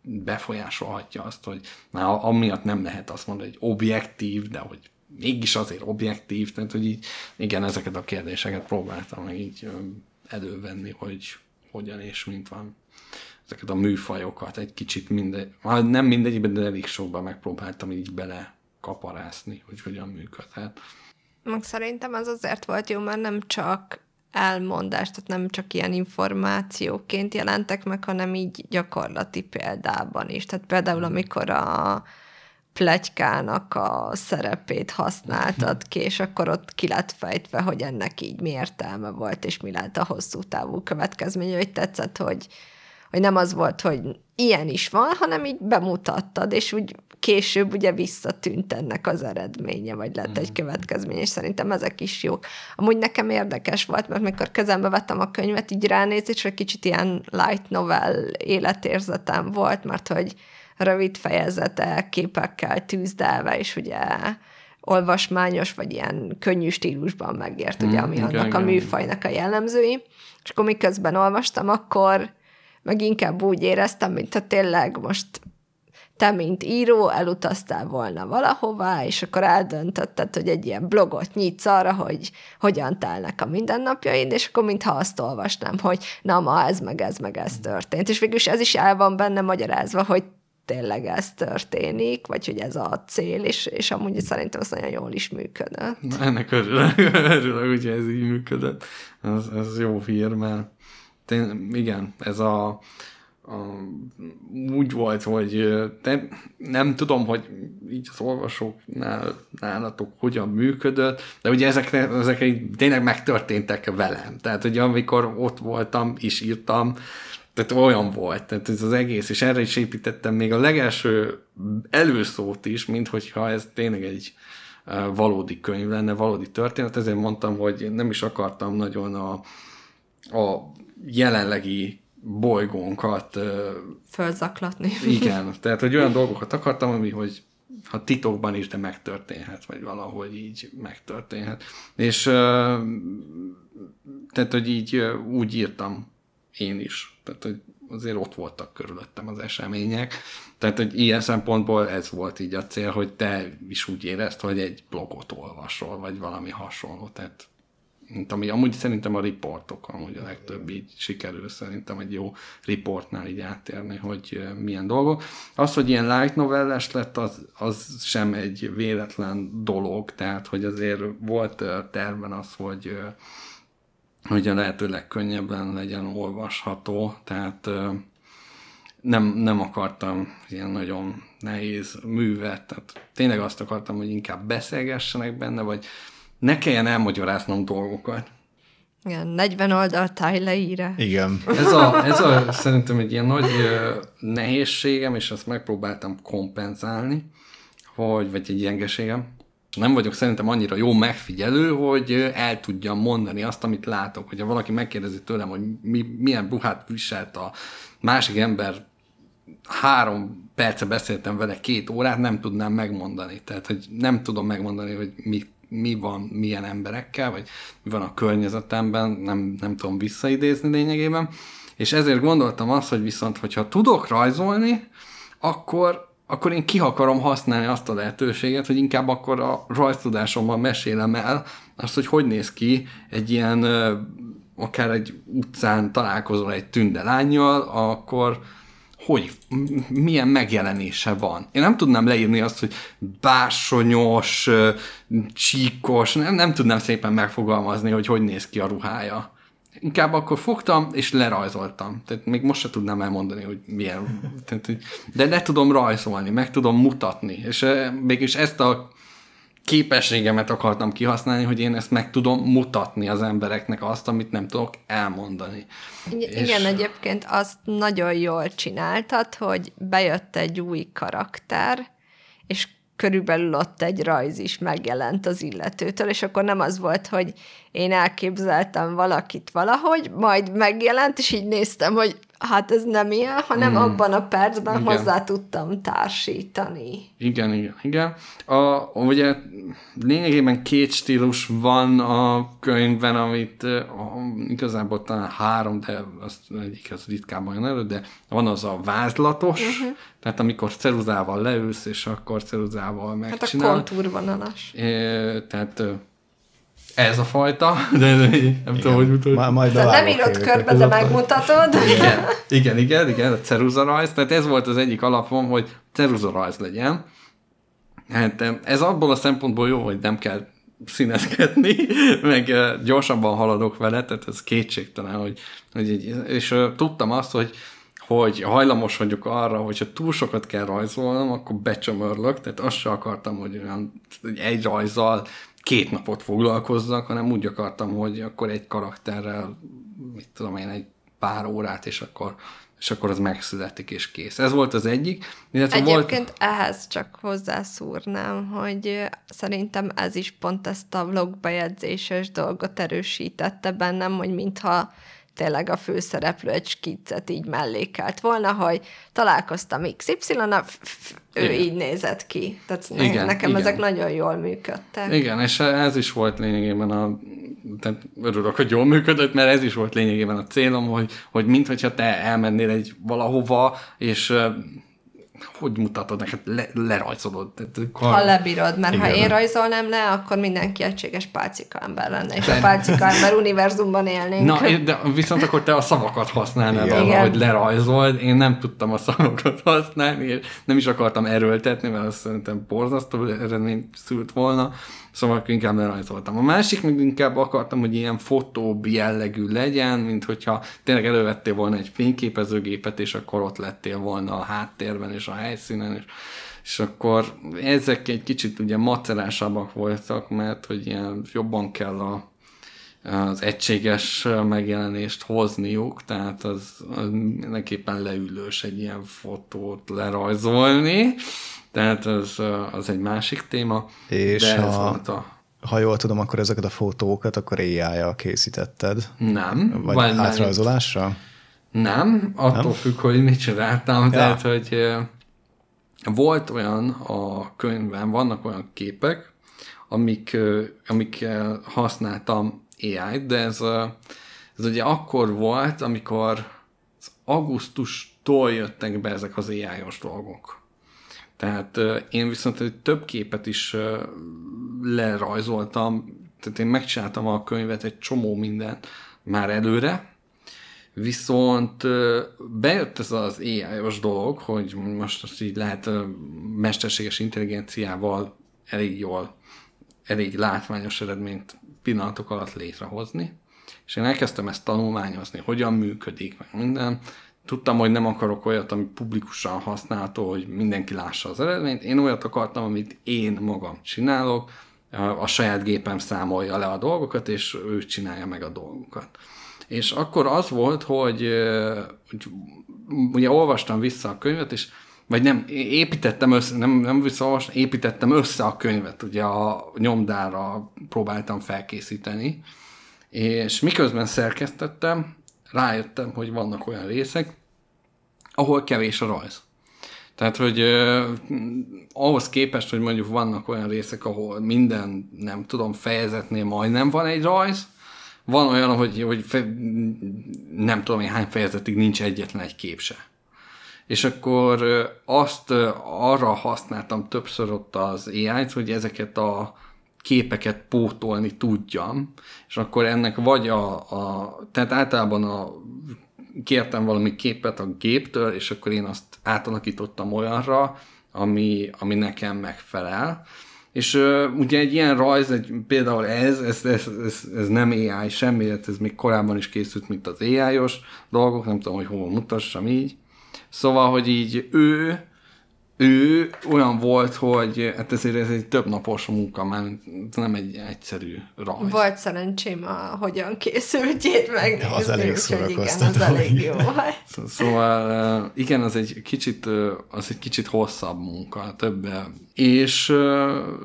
befolyásolhatja azt, hogy már amiatt nem lehet azt mondani, hogy objektív, de hogy mégis azért objektív, tehát hogy így, igen, ezeket a kérdéseket próbáltam meg így elővenni, hogy hogyan és mint van ezeket a műfajokat egy kicsit mindegy, nem mindegyikben, de elég sokban megpróbáltam így bele kaparászni, hogy hogyan működhet. Meg szerintem az azért volt jó, mert nem csak elmondás, tehát nem csak ilyen információként jelentek meg, hanem így gyakorlati példában is. Tehát például, amikor a plegykának a szerepét használtad ki, és akkor ott ki lett fejtve, hogy ennek így mi értelme volt, és mi lehet a hosszú távú következménye, hogy tetszett, hogy, hogy nem az volt, hogy ilyen is van, hanem így bemutattad, és úgy később ugye visszatűnt ennek az eredménye, vagy lett egy mhm. következmény, és szerintem ezek is jók. Amúgy nekem érdekes volt, mert mikor kezembe vettem a könyvet, így ránézés, egy kicsit ilyen light novel életérzetem volt, mert hogy rövid fejezete, képekkel tűzdelve, és ugye olvasmányos, vagy ilyen könnyű stílusban megért, ugye, mm, ami okay, annak a műfajnak a jellemzői. És akkor miközben olvastam, akkor meg inkább úgy éreztem, mint ha tényleg most te, mint író, elutaztál volna valahová, és akkor eldöntötted, hogy egy ilyen blogot nyitsz arra, hogy hogyan telnek a mindennapjaid, és akkor mintha azt olvasnám, hogy na ma ez meg ez meg ez történt. És végülis ez is el van benne magyarázva, hogy tényleg ez történik, vagy hogy ez a cél, és, és amúgy szerintem az nagyon jól is működött. Na, ennek örülök, örülök, hogy ez így működött. Ez, ez jó hír, mert tény, igen, ez a, a, úgy volt, hogy te, nem tudom, hogy így az olvasóknál nálatok hogyan működött, de ugye ezek, ezek tényleg megtörténtek velem. Tehát, hogy amikor ott voltam, és írtam, tehát olyan volt, tehát ez az egész, és erre is építettem még a legelső előszót is, mint hogyha ez tényleg egy valódi könyv lenne, valódi történet, ezért mondtam, hogy nem is akartam nagyon a, a jelenlegi bolygónkat fölzaklatni. Igen, tehát hogy olyan dolgokat akartam, ami, hogy ha titokban is, de megtörténhet, vagy valahogy így megtörténhet. És tehát, hogy így úgy írtam én is. Tehát, hogy azért ott voltak körülöttem az események. Tehát, hogy ilyen szempontból ez volt így a cél, hogy te is úgy érezd, hogy egy blogot olvasol, vagy valami hasonló. Tehát mint ami amúgy szerintem a riportok, amúgy a legtöbb így sikerül szerintem egy jó riportnál így átérni, hogy milyen dolgok. Az, hogy ilyen light novelles lett, az, az sem egy véletlen dolog, tehát hogy azért volt terven az, hogy hogy a lehető legkönnyebben legyen olvasható, tehát nem, nem akartam ilyen nagyon nehéz művet, tehát tényleg azt akartam, hogy inkább beszélgessenek benne, vagy ne kelljen elmagyaráznom dolgokat. Igen, 40 oldal tájleíre. Igen. Ez a, ez a szerintem egy ilyen nagy nehézségem, és azt megpróbáltam kompenzálni, hogy, vagy egy gyengeségem, nem vagyok szerintem annyira jó megfigyelő, hogy el tudjam mondani azt, amit látok. Hogyha valaki megkérdezi tőlem, hogy mi, milyen ruhát viselt a másik ember, három perce beszéltem vele két órát, nem tudnám megmondani. Tehát, hogy nem tudom megmondani, hogy mi, mi van milyen emberekkel, vagy mi van a környezetemben, nem, nem tudom visszaidézni lényegében. És ezért gondoltam azt, hogy viszont, hogyha tudok rajzolni, akkor akkor én ki akarom használni azt a lehetőséget, hogy inkább akkor a rajztudásommal mesélem el azt, hogy hogy néz ki egy ilyen, akár egy utcán találkozol egy tünde lányjal, akkor hogy, milyen megjelenése van. Én nem tudnám leírni azt, hogy bársonyos, csíkos, nem, nem tudnám szépen megfogalmazni, hogy hogy néz ki a ruhája inkább akkor fogtam, és lerajzoltam. Tehát még most se tudnám elmondani, hogy milyen. Tehát, de le tudom rajzolni, meg tudom mutatni. És mégis ezt a képességemet akartam kihasználni, hogy én ezt meg tudom mutatni az embereknek azt, amit nem tudok elmondani. Igen, és... egyébként azt nagyon jól csináltad, hogy bejött egy új karakter, és körülbelül ott egy rajz is megjelent az illetőtől, és akkor nem az volt, hogy én elképzeltem valakit valahogy, majd megjelent, és így néztem, hogy hát ez nem ilyen, hanem mm. abban a percben igen. hozzá tudtam társítani. Igen, igen, igen. A, ugye lényegében két stílus van a könyvben, amit a, igazából talán három, de az egyik az ritkában jön elő, de van az a vázlatos, uh-huh. tehát amikor ceruzával leülsz, és akkor ceruzával megcsinál. Hát a kontúrvonalas. É, tehát ez a fajta, de nem igen. tudom, hogy mutatod. Ma, majd nem írod körbe, de megmutatod. Igen, igen, igen, igen, a ceruzarajz. Tehát ez volt az egyik alapom, hogy ceruzarajz legyen. Hát ez abból a szempontból jó, hogy nem kell színezgetni, meg gyorsabban haladok vele, tehát ez kétségtelen, hogy, hogy egy, és tudtam azt, hogy hogy hajlamos vagyok arra, hogyha túl sokat kell rajzolnom, akkor becsömörlök, tehát azt sem akartam, hogy olyan egy rajzzal két napot foglalkozzak, hanem úgy akartam, hogy akkor egy karakterrel, mit tudom én, egy pár órát, és akkor, és akkor az megszületik, és kész. Ez volt az egyik. Egyébként volt... ehhez csak hozzászúrnám, hogy szerintem ez is pont ezt a vlogbejegyzéses dolgot erősítette bennem, hogy mintha tényleg a főszereplő egy skiccet így mellékelt volna, hogy találkoztam xy na ő igen. így nézett ki. Tehát igen, nekem igen. ezek nagyon jól működtek. Igen, és ez is volt lényegében a tehát örülök, hogy jól működött, mert ez is volt lényegében a célom, hogy, hogy mintha te elmennél egy valahova, és hogy mutatod neked, le, lerajzolod. Tehát, kar... Ha lebírod, mert Igen. ha én rajzolnám le, akkor mindenki egységes pálcika ember lenne, és de... a pálcika ember univerzumban élnénk. Na, de viszont akkor te a szavakat használnád arra, hogy lerajzold. Én nem tudtam a szavakat használni, és nem is akartam erőltetni, mert azt szerintem borzasztó eredményt szült volna. Szóval inkább lerajzoltam. A másik még inkább akartam, hogy ilyen fotóbb jellegű legyen, mint hogyha tényleg elővettél volna egy fényképezőgépet, és akkor ott lettél volna a háttérben és a helyszínen, és, és akkor ezek egy kicsit ugye macerásabbak voltak, mert hogy ilyen jobban kell a, az egységes megjelenést hozniuk, tehát az, az mindenképpen leülős egy ilyen fotót lerajzolni, tehát az, az egy másik téma. És de ez a, volt a... ha jól tudom, akkor ezeket a fotókat akkor AI-jal készítetted? Nem. Vagy Van átrajzolásra? Nem, attól nem? függ, hogy mit csináltam. Ja. Tehát, hogy volt olyan a könyvben, vannak olyan képek, amik, amik használtam AI-t, de ez, ez ugye akkor volt, amikor az augusztustól jöttek be ezek az AI-os dolgok. Tehát én viszont több képet is lerajzoltam, tehát én megcsináltam a könyvet egy csomó minden már előre, viszont bejött ez az AI-os dolog, hogy most azt így lehet mesterséges intelligenciával elég jól, elég látványos eredményt pillanatok alatt létrehozni, és én elkezdtem ezt tanulmányozni, hogyan működik, meg minden, tudtam, hogy nem akarok olyat, ami publikusan használható, hogy mindenki lássa az eredményt. Én olyat akartam, amit én magam csinálok, a saját gépem számolja le a dolgokat, és ő csinálja meg a dolgokat. És akkor az volt, hogy, hogy ugye olvastam vissza a könyvet, és vagy nem, építettem össze, nem, nem visszaolvastam, építettem össze a könyvet, ugye a nyomdára próbáltam felkészíteni, és miközben szerkesztettem, rájöttem, hogy vannak olyan részek, ahol kevés a rajz. Tehát, hogy eh, ahhoz képest, hogy mondjuk vannak olyan részek, ahol minden, nem tudom, fejezetnél majdnem van egy rajz, van olyan, hogy, hogy fe, nem tudom én hány fejezetig nincs egyetlen egy kép se. És akkor azt arra használtam többször ott az AI-t, hogy ezeket a képeket pótolni tudjam, és akkor ennek vagy a, a tehát általában a kértem valami képet a géptől, és akkor én azt átalakítottam olyanra, ami, ami nekem megfelel. És uh, ugye egy ilyen rajz, egy, például ez, ez, ez, ez, ez nem AI semmi, ez még korábban is készült, mint az AI-os dolgok, nem tudom, hogy hol mutassam így. Szóval, hogy így ő ő olyan volt, hogy hát ezért ez egy több napos munka, mert nem egy egyszerű rajz. Volt szerencsém, a, hogyan készültjét megnézni, Az elég úgyhogy igen, az elég jó volt. Szó- Szóval igen, az egy kicsit, az egy kicsit hosszabb munka, több. És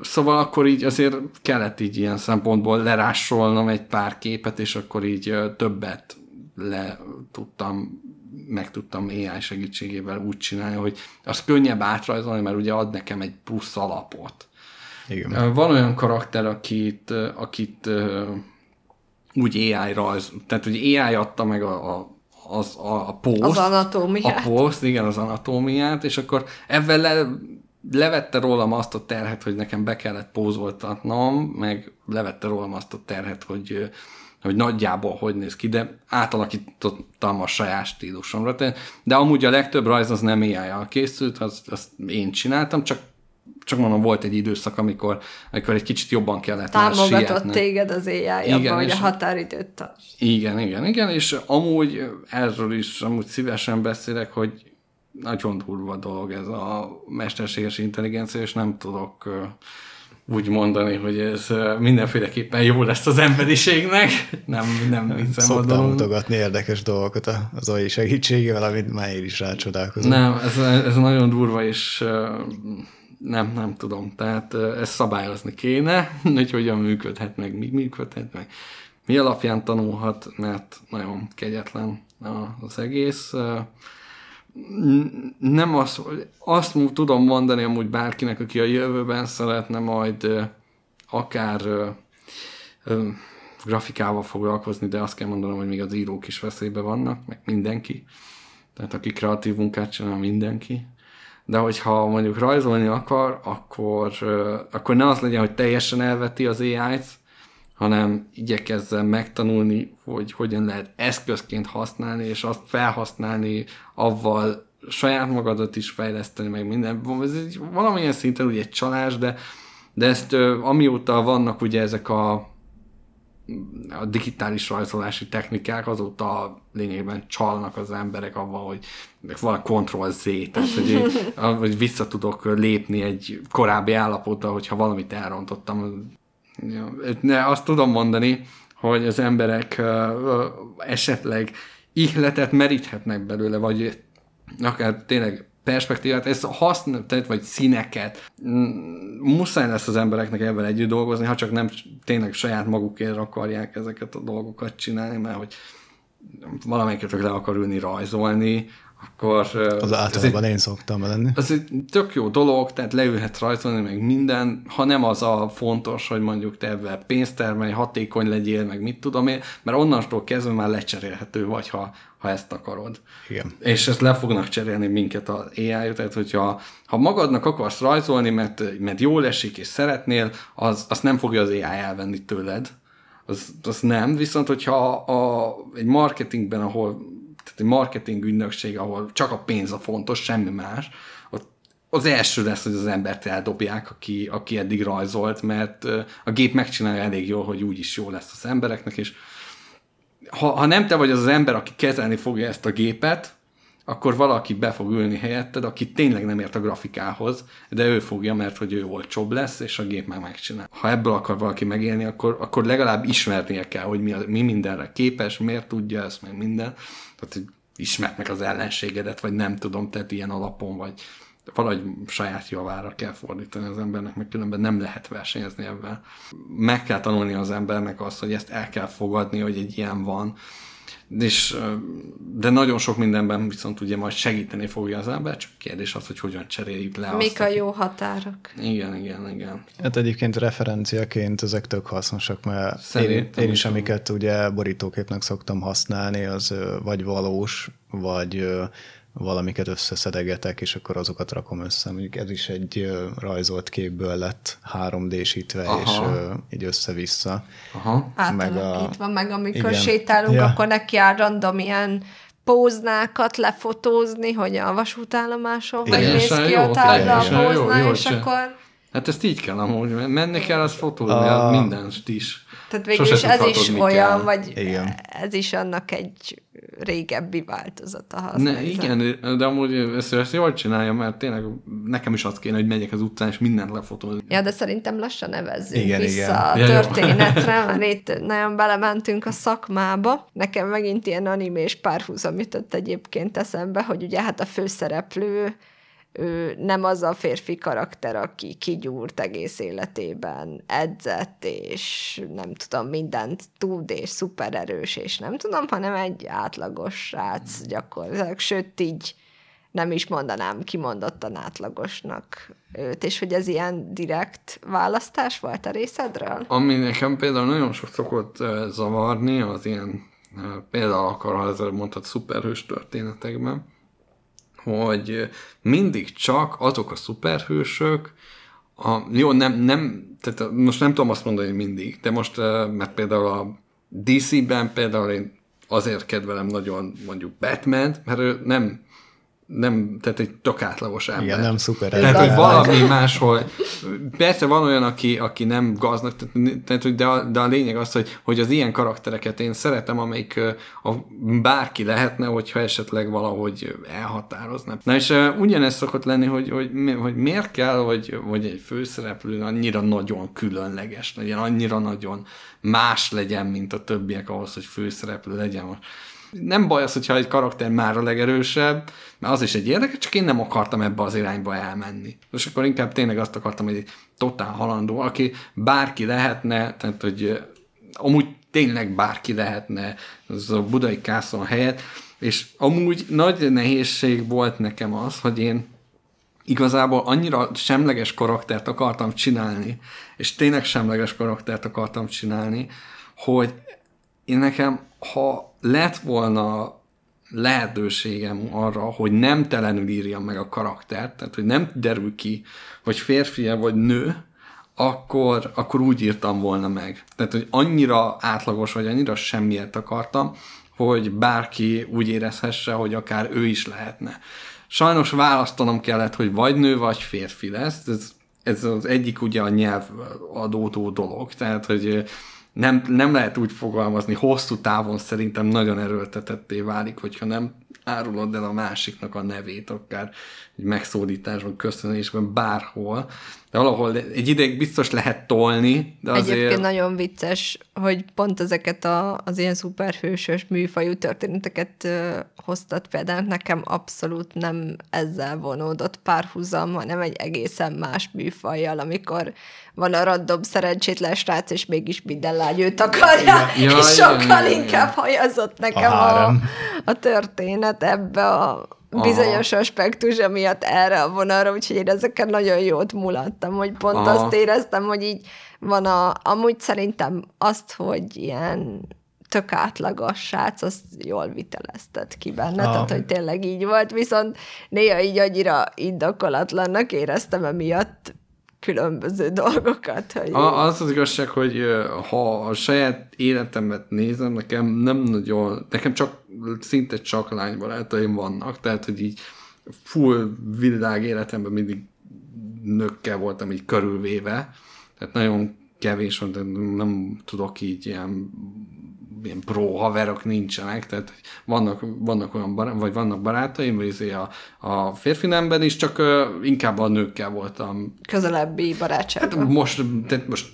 szóval akkor így azért kellett így ilyen szempontból lerásolnom egy pár képet, és akkor így többet le tudtam, meg tudtam AI segítségével úgy csinálni, hogy az könnyebb átrajzolni, mert ugye ad nekem egy plusz alapot. Igen. Van olyan karakter, akit, akit úgy AI rajz, tehát hogy AI adta meg a, a az, a, a post. Az anatómiát. A post, igen, az anatómiát, és akkor ebben le, levette rólam azt a terhet, hogy nekem be kellett pózoltatnom, meg levette rólam azt a terhet, hogy, hogy nagyjából hogy néz ki, de átalakítottam a saját stílusomra. De, de amúgy a legtöbb rajz az nem ai készült, azt, azt én csináltam, csak csak mondom, volt egy időszak, amikor, amikor egy kicsit jobban kellett Támogatott téged az AI Igen, abban, hogy a határidőt tarts. Igen, igen, igen, és amúgy erről is amúgy szívesen beszélek, hogy nagyon durva dolog ez a mesterséges intelligencia, és nem tudok úgy mondani, hogy ez mindenféleképpen jó lesz az emberiségnek. Nem, nem hiszem Szoktam dolog. mutogatni érdekes dolgokat az AI segítségével, amit már én is rácsodálkozom. Nem, ez, ez nagyon durva, és nem, nem tudom. Tehát ezt szabályozni kéne, hogy hogyan működhet meg, mi működhet meg, mi alapján tanulhat, mert nagyon kegyetlen az egész. Nem az, azt mu- tudom mondani amúgy bárkinek, aki a jövőben szeretne majd akár ö, ö, grafikával foglalkozni, de azt kell mondanom, hogy még az írók is veszélybe vannak, meg mindenki. Tehát aki kreatív munkát csinál, mindenki. De hogyha mondjuk rajzolni akar, akkor, ö, akkor ne az legyen, hogy teljesen elveti az AI-t, hanem igyekezzen megtanulni, hogy hogyan lehet eszközként használni, és azt felhasználni, avval saját magadat is fejleszteni, meg minden. Ez egy, valamilyen szinten ugye egy csalás, de, de ezt amióta vannak ugye ezek a a digitális rajzolási technikák azóta lényegében csalnak az emberek avval, hogy van Ctrl Z, tehát hogy, én- hogy vissza tudok lépni egy korábbi állapotba, hogyha valamit elrontottam. Ja, Ne, azt tudom mondani, hogy az emberek esetleg ihletet meríthetnek belőle, vagy akár tényleg perspektívát, ezt használ, tehát, vagy színeket. Muszáj lesz az embereknek ebben együtt dolgozni, ha csak nem tényleg saját magukért akarják ezeket a dolgokat csinálni, mert hogy valamelyiket le akar ülni rajzolni, akkor... Az ez egy- általában én szoktam lenni. az egy tök jó dolog, tehát leülhetsz rajzolni, meg minden, ha nem az a fontos, hogy mondjuk te ebben pénzt termelj, hatékony legyél, meg mit tudom én, mert onnantól kezdve már lecserélhető vagy, ha, ha ezt akarod. Igen. És ezt le fognak cserélni minket az ai tehát hogyha ha magadnak akarsz rajzolni, mert, mert jól esik és szeretnél, az, azt nem fogja az AI elvenni tőled. Az, az nem, viszont hogyha a, egy marketingben, ahol egy marketing ügynökség, ahol csak a pénz a fontos, semmi más, ott az első lesz, hogy az embert eldobják, aki, aki eddig rajzolt, mert a gép megcsinálja elég jól, hogy úgyis jó lesz az embereknek, és ha, ha nem te vagy az az ember, aki kezelni fogja ezt a gépet, akkor valaki be fog ülni helyetted, aki tényleg nem ért a grafikához, de ő fogja, mert hogy ő olcsóbb lesz, és a gép meg megcsinál. Ha ebből akar valaki megélni, akkor, akkor legalább ismernie kell, hogy mi, mi mindenre képes, miért tudja ezt, meg minden. Tehát, hogy ismert meg az ellenségedet, vagy nem tudom, tehát ilyen alapon, vagy valahogy saját javára kell fordítani az embernek, meg különben nem lehet versenyezni ebben. Meg kell tanulni az embernek azt, hogy ezt el kell fogadni, hogy egy ilyen van, és, de nagyon sok mindenben viszont ugye majd segíteni fogja az ember, csak kérdés az, hogy hogyan cseréljük le Mik azt. a jó határok? Igen, igen, igen. Hát egyébként referenciaként ezek tök hasznosak, mert én, Szerintem én is is, amiket ugye borítóképnek szoktam használni, az vagy valós, vagy valamiket összeszedegetek, és akkor azokat rakom össze. Mondjuk ez is egy rajzolt képből lett 3D-sítve, Aha. és ö, így össze-vissza. Aha. Átalakítva, meg, amikor Igen. sétálunk, Ja. akkor neki áll random ilyen póznákat lefotózni, hogy a vasútállomáson hogy néz ki a jó, tábla a teljesen jó, póznál, jó, és akkor Hát ezt így kell amúgy, menni kell, az fotózni, A- minden is. tehát végül Sose is ez is olyan, kell. vagy Igen. ez is annak egy régebbi változata. Ha ne, igen, de amúgy ezt, ezt jól csinálja, mert tényleg nekem is az kéne, hogy megyek az utcán, és mindent lefotózni. Ja, de szerintem lassan nevezzünk igen, vissza igen. a történetre, mert itt nagyon belementünk a szakmába. Nekem megint ilyen animés párhuzam jutott egyébként eszembe, hogy ugye hát a főszereplő ő nem az a férfi karakter, aki kigyúrt egész életében, edzett, és nem tudom, mindent tud, és szupererős, és nem tudom, hanem egy átlagos srác gyakorlatilag, sőt így nem is mondanám kimondottan átlagosnak őt, és hogy ez ilyen direkt választás volt a részedről? Ami nekem például nagyon sok szokott zavarni, az ilyen például akar, ha ezzel mondhat, szuperhős történetekben, hogy mindig csak azok a szuperhősök, a, jó, nem, nem, tehát most nem tudom azt mondani, hogy mindig, de most, mert például a DC-ben például én azért kedvelem nagyon mondjuk Batman, mert ő nem nem, tehát egy tök átlagos ember. Igen, nem szuper. Tehát, hogy valami máshol, persze van olyan, aki, aki nem gaznak, tehát, hogy de, a, de a lényeg az, hogy, hogy az ilyen karaktereket én szeretem, amelyik a, bárki lehetne, hogyha esetleg valahogy elhatározna. Na és ugyanezt szokott lenni, hogy, hogy, hogy miért kell, hogy, hogy egy főszereplő annyira nagyon különleges legyen, annyira nagyon más legyen, mint a többiek ahhoz, hogy főszereplő legyen. Most nem baj az, hogyha egy karakter már a legerősebb, mert az is egy érdekes, csak én nem akartam ebbe az irányba elmenni. És akkor inkább tényleg azt akartam, hogy egy totál halandó, aki bárki lehetne, tehát hogy amúgy tényleg bárki lehetne az a budai kászon helyett, és amúgy nagy nehézség volt nekem az, hogy én igazából annyira semleges karaktert akartam csinálni, és tényleg semleges karaktert akartam csinálni, hogy én nekem, ha lett volna lehetőségem arra, hogy nem telenül írjam meg a karaktert, tehát hogy nem derül ki, hogy férfi vagy nő, akkor, akkor úgy írtam volna meg. Tehát, hogy annyira átlagos, vagy annyira semmiért akartam, hogy bárki úgy érezhesse, hogy akár ő is lehetne. Sajnos választanom kellett, hogy vagy nő, vagy férfi lesz. Ez, ez az egyik ugye a nyelv adódó dolog. Tehát, hogy nem, nem lehet úgy fogalmazni, hosszú távon szerintem nagyon erőltetetté válik, hogyha nem árulod el a másiknak a nevét, akár egy megszólításban, köszönésben, bárhol. De valahol egy ideig biztos lehet tolni, de azért... Egyébként nagyon vicces, hogy pont ezeket a, az ilyen szuperhősös műfajú történeteket uh, hoztat például. Nekem abszolút nem ezzel vonódott párhuzam, hanem egy egészen más műfajjal, amikor van a random szerencsétlen srác, és mégis minden lány őt akarja, ja, és ja, sokkal ja, ja, inkább hajazott nekem a, a, a történet ebbe a bizonyos Aha. aspektus, amiatt erre a vonalra, úgyhogy én ezeken nagyon jót mulattam, hogy pont Aha. azt éreztem, hogy így van a, amúgy szerintem azt, hogy ilyen tök átlagos srác, azt jól vitelezted ki benne, ah. tehát hogy tényleg így volt, viszont néha így annyira indokolatlannak éreztem emiatt különböző dolgokat. Hogy a, az az igazság, hogy ha a saját életemet nézem, nekem nem nagyon, nekem csak szinte csak lánybarátaim vannak, tehát hogy így full világ életemben mindig nőkkel voltam így körülvéve, tehát nagyon kevés de nem tudok így ilyen ilyen pro haverok nincsenek, tehát vannak, vannak olyan barát, vagy vannak barátaim, vagy izé a, a férfi nemben is, csak uh, inkább a nőkkel voltam. Közelebbi barátságban. Hát most, tehát most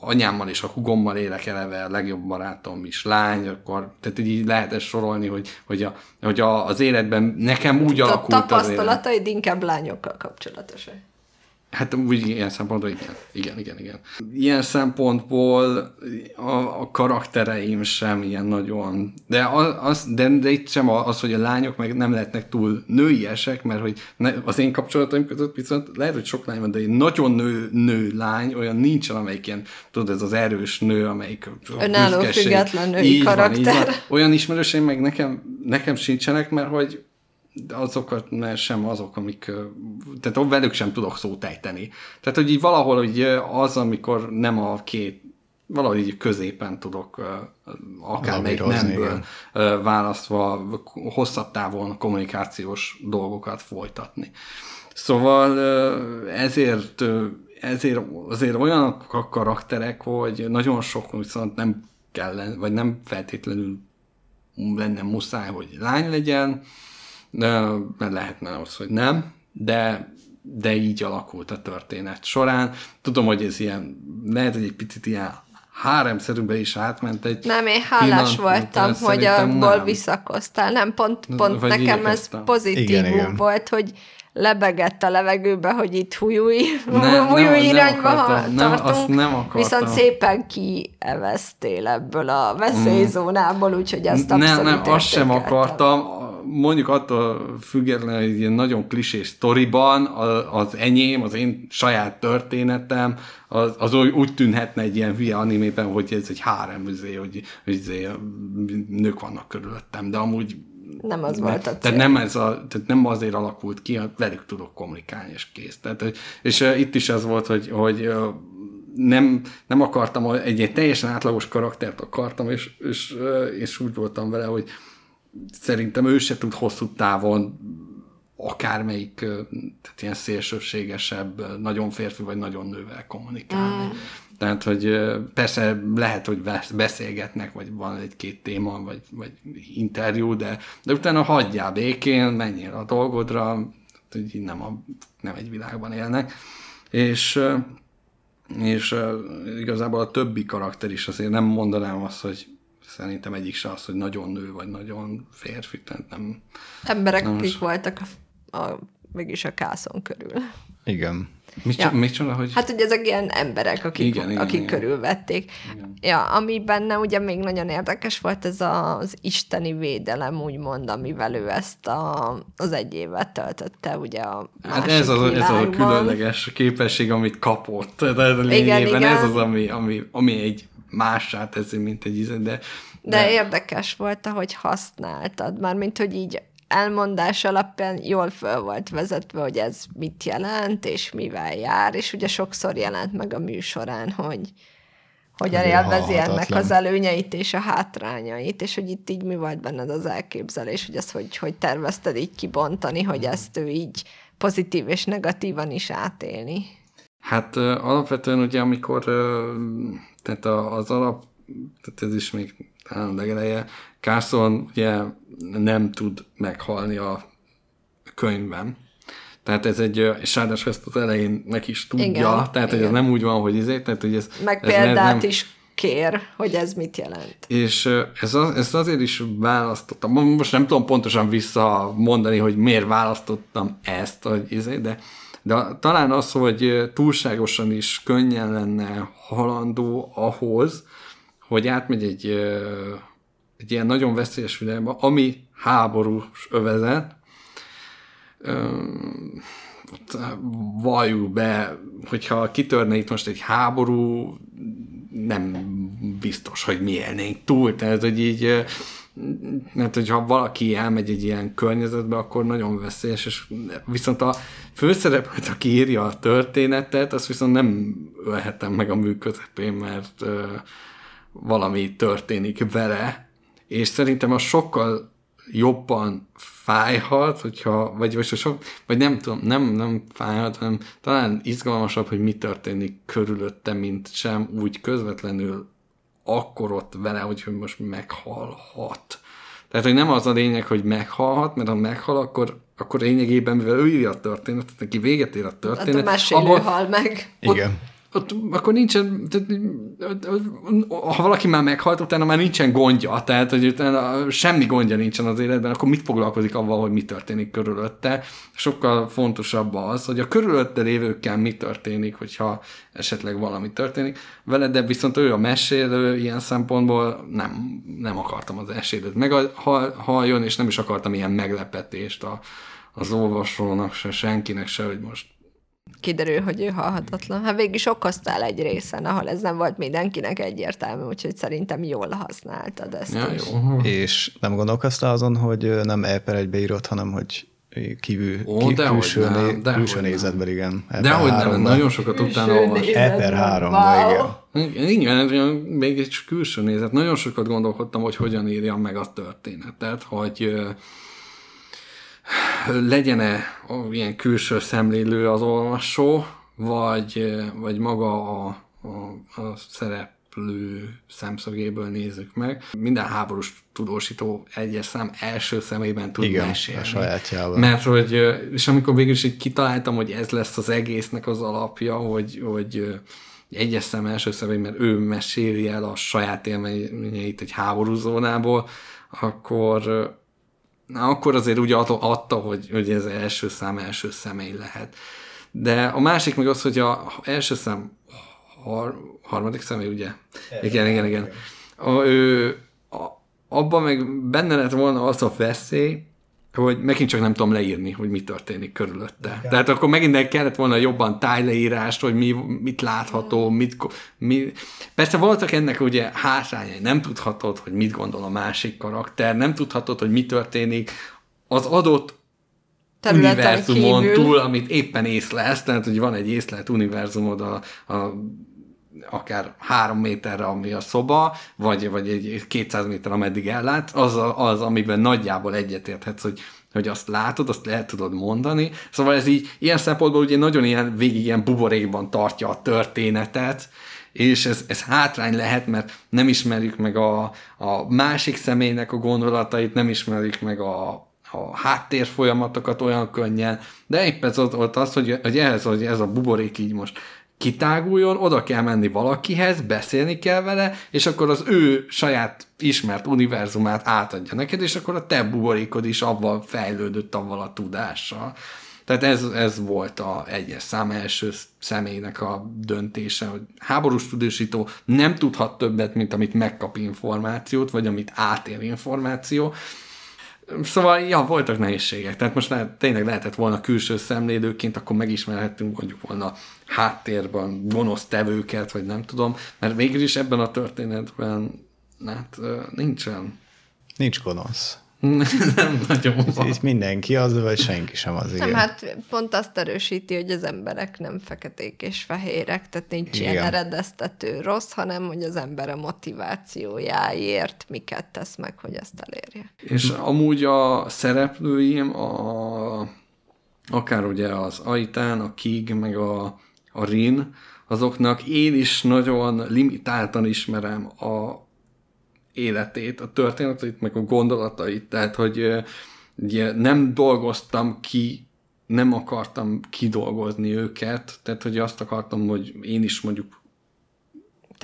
anyámmal és a hugommal élek eleve, a legjobb barátom is lány, akkor tehát így lehet ezt sorolni, hogy, hogy, a, hogy a, az életben nekem úgy a alakult az tapasztalataid inkább lányokkal kapcsolatosak. Hát úgy ilyen szempontból igen. Igen, igen, igen. Ilyen szempontból a, a karaktereim sem ilyen nagyon, de, az, de, de itt sem az, hogy a lányok meg nem lehetnek túl nőiesek, mert hogy ne, az én kapcsolataim között viszont lehet, hogy sok lány van, de egy nagyon nő, nő lány, olyan nincsen, amelyik ilyen, tudod, ez az erős nő, amelyik önálló független női így karakter. Van, így van. Olyan ismerőseim meg nekem, nekem sincsenek, mert hogy azokat mert sem azok, amik, tehát velük sem tudok szót ejteni. Tehát, hogy így valahol hogy az, amikor nem a két, valahogy így középen tudok akármelyik nemből igen. választva hosszabb távon kommunikációs dolgokat folytatni. Szóval ezért, ezért azért olyan a karakterek, hogy nagyon sok viszont nem kell, vagy nem feltétlenül lenne muszáj, hogy lány legyen, mert lehetne az, hogy nem, de de így alakult a történet során. Tudom, hogy ez ilyen, lehet, hogy egy picit ilyen háromszerűbe is átment egy Nem, én hálás voltam, hogy abból nem. visszakoztál. Nem, pont, pont Vagy nekem ez pozitívum volt, hogy lebegett a levegőbe, hogy itt hújúj irányba nem tartunk, nem, nem viszont szépen kieveztél ebből a veszélyzónából, úgyhogy azt abszolút Nem, nem, azt sem akartam, mondjuk attól függetlenül, hogy ilyen nagyon klisés sztoriban az enyém, az én saját történetem, az, az úgy tűnhetne egy ilyen hülye animében, hogy ez egy hárem, hogy, hogy, hogy nők vannak körülöttem, de amúgy nem az volt a cél. Tehát nem, ez a, tehát nem azért alakult ki, velük tudok kommunikálni, és kész. Tehát, és itt is az volt, hogy, hogy nem, nem akartam, egy, egy teljesen átlagos karaktert akartam, és, és, és úgy voltam vele, hogy szerintem ő se tud hosszú távon akármelyik tehát ilyen szélsőségesebb, nagyon férfi vagy nagyon nővel kommunikálni. Mm. Tehát, hogy persze lehet, hogy beszélgetnek, vagy van egy-két téma, vagy, vagy interjú, de, de utána hagyjál békén, menjél a dolgodra, hogy nem, a, nem egy világban élnek. És, és igazából a többi karakter is azért nem mondanám azt, hogy szerintem egyik se az, hogy nagyon nő, vagy nagyon férfi, tehát nem... Emberek, nem akik voltak a, a, mégis a kászon körül. Igen. Mit, ja. csinál, hogy... Hát ugye ezek ilyen emberek, akik, igen, igen, akik igen. körülvették. Igen. Ja, ami benne ugye még nagyon érdekes volt, ez az isteni védelem, úgymond, amivel ő ezt a, az egy évet töltötte, ugye a Hát ez az, ez az a különleges képesség, amit kapott. De lényegében igen, igen. ez az, ami, ami, ami egy mássá teszi, mint egy íze, de, de... De érdekes volt, ahogy használtad, már mint hogy így elmondás alapján jól föl volt vezetve, hogy ez mit jelent, és mivel jár, és ugye sokszor jelent meg a műsorán, hogy hogyan élvezi ennek az előnyeit és a hátrányait, és hogy itt így mi volt benned az elképzelés, hogy ezt hogy, hogy tervezted így kibontani, hogy ezt ő így pozitív és negatívan is átélni. Hát alapvetően ugye, amikor tehát az alap, tehát ez is még talán legeleje, Carson ugye nem tud meghalni a könyvben. Tehát ez egy, és ráadásul ezt az elején meg is tudja, igen, tehát igen. hogy ez nem úgy van, hogy izé, tehát hogy ez... Meg ez példát nem, is kér, hogy ez mit jelent. És ez az, ezt azért is választottam. Most nem tudom pontosan visszamondani, hogy miért választottam ezt, hogy izé, de de talán az, hogy túlságosan is könnyen lenne halandó ahhoz, hogy átmegy egy, egy ilyen nagyon veszélyes világba, ami háborús övezet, valljuk be, hogyha kitörne itt most egy háború, nem biztos, hogy mi élnénk túl. Tehát, hogy így mert hogyha valaki elmegy egy ilyen környezetbe, akkor nagyon veszélyes, és viszont a főszereplőt, aki írja a történetet, azt viszont nem ölhetem meg a mű közepén, mert ö, valami történik vele, és szerintem az sokkal jobban fájhat, hogyha, vagy, vagy, sok, vagy nem tudom, nem, nem fájhat, hanem talán izgalmasabb, hogy mi történik körülötte, mint sem úgy közvetlenül akkor ott vele, hogy most meghalhat. Tehát, hogy nem az a lényeg, hogy meghalhat, mert ha meghal, akkor, akkor lényegében, mivel ő írja a történetet, neki véget ér a történet. Hát a abban, hal meg. Igen ott akkor nincsen, ha valaki már meghalt, utána már nincsen gondja, tehát hogy utána semmi gondja nincsen az életben, akkor mit foglalkozik avval, hogy mi történik körülötte. Sokkal fontosabb az, hogy a körülötte lévőkkel mi történik, hogyha esetleg valami történik vele, de viszont ő a mesélő ilyen szempontból nem, nem akartam az esélyt meg halljon, és nem is akartam ilyen meglepetést a, az olvasónak, se senkinek se, hogy most kiderül, hogy ő halhatatlan. Hát végig is okoztál egy részen, ahol ez nem volt mindenkinek egyértelmű, úgyhogy szerintem jól használtad ezt ja, is. Jó. És nem gondolkoztál azon, hogy nem e per egybe hanem hogy kívül, Ó, ki, de külső, nem, né, de külső nézetben, igen. E de hogy nem, nagyon sokat utána olvastam. E per három, wow. igen. Igen, még egy külső nézet. Nagyon sokat gondolkodtam, hogy hogyan írjam meg a történetet, hogy legyen-e ilyen külső szemlélő az olvasó, vagy, vagy maga a, a, a szerep főszereplő szemszögéből nézzük meg. Minden háborús tudósító egyes szám első szemében tud Igen, mesélni. a sajátjával. Mert hogy, és amikor végül is így kitaláltam, hogy ez lesz az egésznek az alapja, hogy, hogy egyes szem első szemében, mert ő meséli el a saját élményeit egy háborúzónából, akkor na, akkor azért úgy adta, hogy, hogy ez első szám első személy lehet. De a másik meg az, hogy a első szám har, harmadik személy, ugye? Igen, igen, igen. A, ő, a, abban meg benne lett volna az a veszély, hogy megint csak nem tudom leírni, hogy mi történik körülötte. Igen. Tehát akkor megint kellett volna jobban tájleírást, hogy mi, mit látható, mit, mi... Persze voltak ennek ugye hátrányai, nem tudhatod, hogy mit gondol a másik karakter, nem tudhatod, hogy mi történik az adott univerzumon kívül. túl, amit éppen észlelsz, tehát hogy van egy észlelt univerzumod a, a akár három méterre, ami a szoba, vagy, vagy egy 200 méter, ameddig ellát, az, az amiben nagyjából egyetérthetsz, hogy hogy azt látod, azt lehet tudod mondani. Szóval ez így, ilyen szempontból ugye nagyon ilyen, végig ilyen buborékban tartja a történetet, és ez, ez hátrány lehet, mert nem ismerjük meg a, a másik személynek a gondolatait, nem ismerjük meg a, a háttér folyamatokat olyan könnyen, de épp ez ott az, hogy, hogy ez, hogy ez a buborék így most kitáguljon, oda kell menni valakihez, beszélni kell vele, és akkor az ő saját ismert univerzumát átadja neked, és akkor a te buborékod is abban fejlődött avval a tudással. Tehát ez, ez volt a egyes szám első személynek a döntése, hogy háborús tudósító nem tudhat többet, mint amit megkap információt, vagy amit átér információ, Szóval, ja, voltak nehézségek. Tehát most lehet, tényleg lehetett volna külső szemlélőként, akkor megismerhettünk mondjuk volna háttérben gonosz tevőket, vagy nem tudom, mert végül is ebben a történetben hát nincsen. Nincs gonosz. nem nagyon van. Itt mindenki az, vagy senki sem az, igen. Nem, hát pont azt erősíti, hogy az emberek nem feketék és fehérek, tehát nincs igen. ilyen eredeztető rossz, hanem hogy az ember a motivációjáért miket tesz meg, hogy ezt elérje. És amúgy a szereplőim, a, akár ugye az Aitán, a Kig, meg a, a Rin, azoknak én is nagyon limitáltan ismerem a életét, a történeteit, meg a gondolatait, tehát, hogy ugye nem dolgoztam ki, nem akartam kidolgozni őket, tehát, hogy azt akartam, hogy én is mondjuk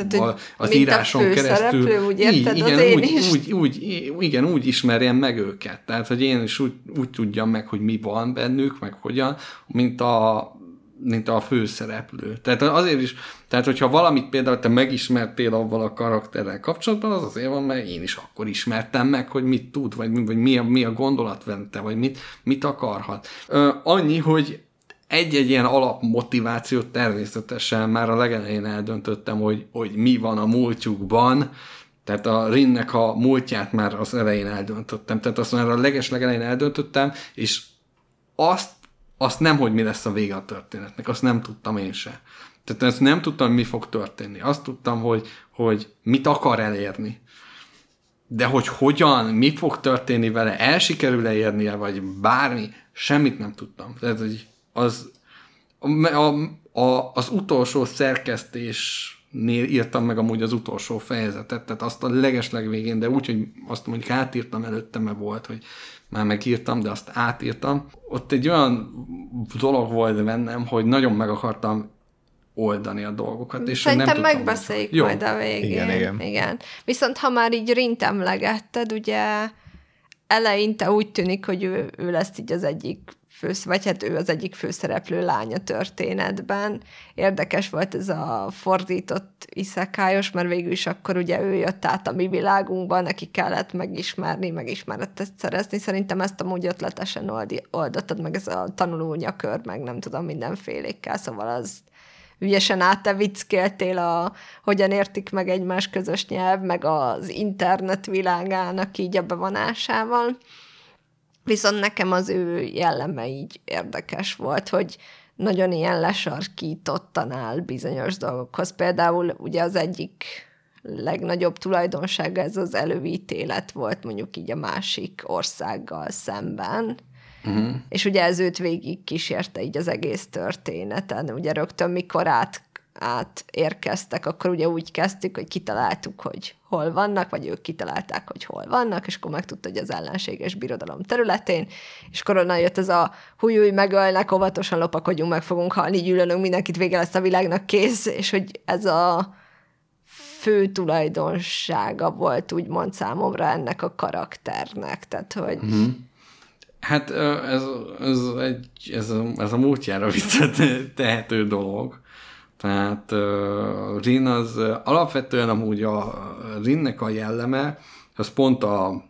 tehát, a, az íráson keresztül. Úgy érted, igen, az én úgy, is. Úgy, úgy, igen, úgy ismerjem meg őket. Tehát, hogy én is úgy, úgy tudjam meg, hogy mi van bennük, meg hogyan, mint a mint a főszereplő. Tehát azért is, tehát hogyha valamit például te megismertél avval a karakterrel kapcsolatban, az azért van, mert én is akkor ismertem meg, hogy mit tud, vagy, vagy mi, a, mi a gondolat vente, vagy mit, mit akarhat. Ö, annyi, hogy egy-egy ilyen alapmotivációt természetesen már a legelején eldöntöttem, hogy, hogy mi van a múltjukban, tehát a Rinnek a múltját már az elején eldöntöttem, tehát azt már a leges legelején eldöntöttem, és azt azt nem, hogy mi lesz a vége a történetnek, azt nem tudtam én se. Tehát ezt nem tudtam, mi fog történni. Azt tudtam, hogy, hogy mit akar elérni. De hogy hogyan, mi fog történni vele, el sikerül érnie, vagy bármi, semmit nem tudtam. Tehát, hogy az, a, a, az utolsó szerkesztésnél írtam meg amúgy az utolsó fejezetet, tehát azt a legesleg végén, de úgy, hogy azt mondjuk átírtam előtte, mert volt, hogy már megírtam, de azt átírtam. Ott egy olyan dolog volt bennem, hogy nagyon meg akartam oldani a dolgokat. És Szerintem nem megbeszéljük Jó. majd a végén. Igen, igen. igen. Viszont ha már így rint emlegetted, ugye eleinte úgy tűnik, hogy ő, ő lesz így az egyik fősz, vagy hát ő az egyik főszereplő lánya történetben. Érdekes volt ez a fordított iszekályos, mert végül is akkor ugye ő jött át a mi világunkban, neki kellett megismerni, megismeretet szerezni. Szerintem ezt amúgy ötletesen oldi, oldottad meg, ez a tanulónyakör, meg nem tudom, mindenfélékkel, szóval az ügyesen áttevickéltél a hogyan értik meg egymás közös nyelv, meg az internet világának így a bevonásával. Viszont nekem az ő jelleme így érdekes volt, hogy nagyon ilyen lesarkítottan áll bizonyos dolgokhoz. Például ugye az egyik legnagyobb tulajdonsága ez az előítélet volt mondjuk így a másik országgal szemben. Uh-huh. És ugye ez őt végig kísérte így az egész történeten. Ugye rögtön mikor át átérkeztek, akkor ugye úgy kezdtük, hogy kitaláltuk, hogy hol vannak, vagy ők kitalálták, hogy hol vannak, és akkor megtudta, hogy az ellenséges birodalom területén, és akkor jött ez a hújúj, megölnek, óvatosan lopakodjunk, meg fogunk halni, gyűlölünk, mindenkit vége lesz a világnak kész, és hogy ez a fő tulajdonsága volt úgymond számomra ennek a karakternek, tehát hogy... Mm-hmm. Hát ez, ez, egy, ez, a, ez a múltjára visszatehető dolog. Tehát uh, Rin az alapvetően amúgy a Rinnek a jelleme, az pont a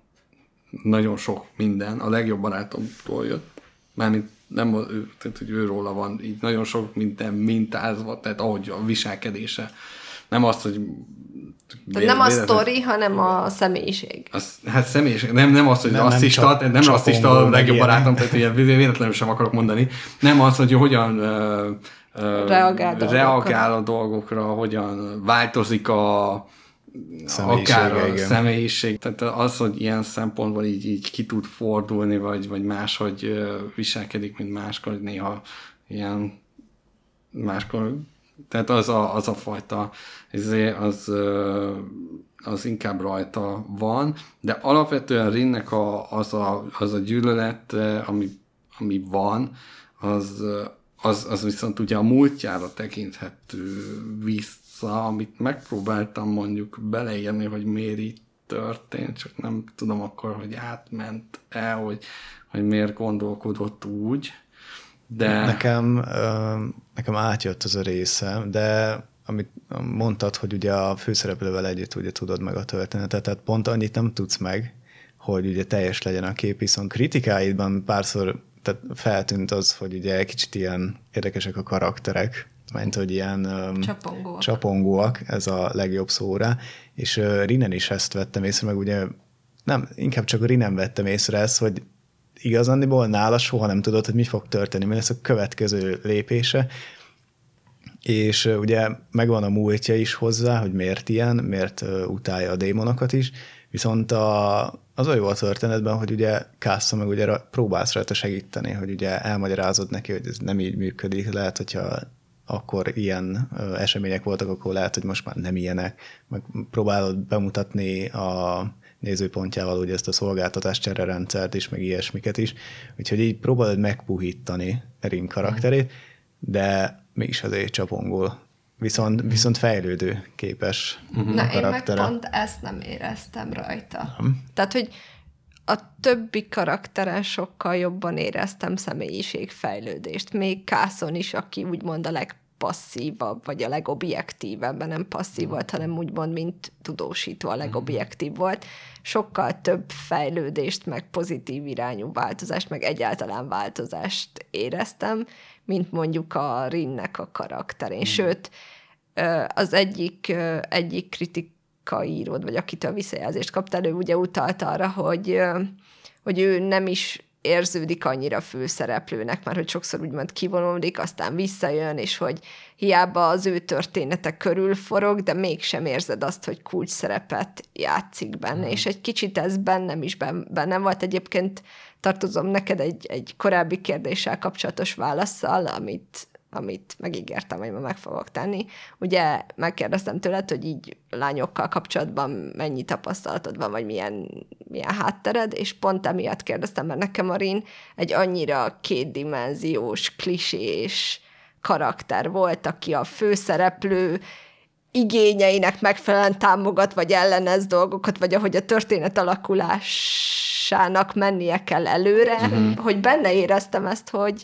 nagyon sok minden, a legjobb barátomtól jött. Mármint nem, tehát, hogy őróla van így nagyon sok minden mintázva, tehát ahogy a viselkedése. Nem azt, hogy tehát nem a sztori, hanem a személyiség. Az, hát személyiség. Nem, nem az, hogy nem, rasszista, nem, nem rasszista a legjobb barátom, tehát ugye véletlenül sem akarok mondani. Nem az, hogy hogyan uh, reagál, reagál a dolgokra, hogyan változik a akár a igen. személyiség. Tehát az, hogy ilyen szempontból így, így ki tud fordulni, vagy, vagy máshogy viselkedik, mint máskor, néha ilyen máskor tehát az a, az a fajta, izé, az, az inkább rajta van, de alapvetően Rinnek a, az, a, az a gyűlölet, ami, ami van, az, az, az viszont ugye a múltjára tekinthető vissza, amit megpróbáltam mondjuk beleírni, hogy miért így történt, csak nem tudom akkor, hogy átment el, hogy, hogy miért gondolkodott úgy. De... Nekem, nekem átjött az a része, de amit mondtad, hogy ugye a főszereplővel együtt ugye tudod meg a történetet, tehát pont annyit nem tudsz meg, hogy ugye teljes legyen a kép, viszont kritikáidban párszor tehát feltűnt az, hogy ugye kicsit ilyen érdekesek a karakterek, mert hogy ilyen csapongóak. csapongóak, ez a legjobb szóra, és Rinen is ezt vettem észre, meg ugye nem, inkább csak Rinen vettem észre ezt, hogy igazándiból nála soha nem tudod, hogy mi fog történni, mi lesz a következő lépése, és ugye megvan a múltja is hozzá, hogy miért ilyen, miért utálja a démonokat is, viszont a, az olyan jó a történetben, hogy ugye Kásza meg ugye próbálsz rajta segíteni, hogy ugye elmagyarázod neki, hogy ez nem így működik, lehet, hogyha akkor ilyen események voltak, akkor lehet, hogy most már nem ilyenek, meg próbálod bemutatni a nézőpontjával ugye ezt a szolgáltatás csererendszert is, meg ilyesmiket is. Úgyhogy így próbálod megpuhítani Erin karakterét, de mégis azért csapongol. Viszont, viszont fejlődő képes uh-huh. Na, én meg pont ezt nem éreztem rajta. Nem. Tehát, hogy a többi karakteren sokkal jobban éreztem személyiségfejlődést. Még Kászon is, aki úgymond a leg legpasszívabb, vagy a legobjektívebb, nem passzív volt, hanem úgymond, mint tudósító a legobjektív volt. Sokkal több fejlődést, meg pozitív irányú változást, meg egyáltalán változást éreztem, mint mondjuk a Rinnek a karakterén. Mm. Sőt, az egyik, egyik kritikaíród, vagy akitől visszajelzést kaptál, ő ugye utalt arra, hogy, hogy ő nem is érződik annyira főszereplőnek, mert hogy sokszor úgymond kivonuldik, aztán visszajön, és hogy hiába az ő története körül forog, de mégsem érzed azt, hogy kulcs szerepet játszik benne, mm. és egy kicsit ez bennem is bennem volt. Egyébként tartozom neked egy, egy korábbi kérdéssel kapcsolatos válaszsal, amit amit megígértem, hogy ma meg fogok tenni. Ugye megkérdeztem tőled, hogy így lányokkal kapcsolatban mennyi tapasztalatod van, vagy milyen, milyen háttered, és pont emiatt kérdeztem, mert nekem Marin egy annyira kétdimenziós, klisés karakter volt, aki a főszereplő, igényeinek megfelelően támogat, vagy ellenez dolgokat, vagy ahogy a történet alakulásának mennie kell előre, uh-huh. hogy benne éreztem ezt, hogy,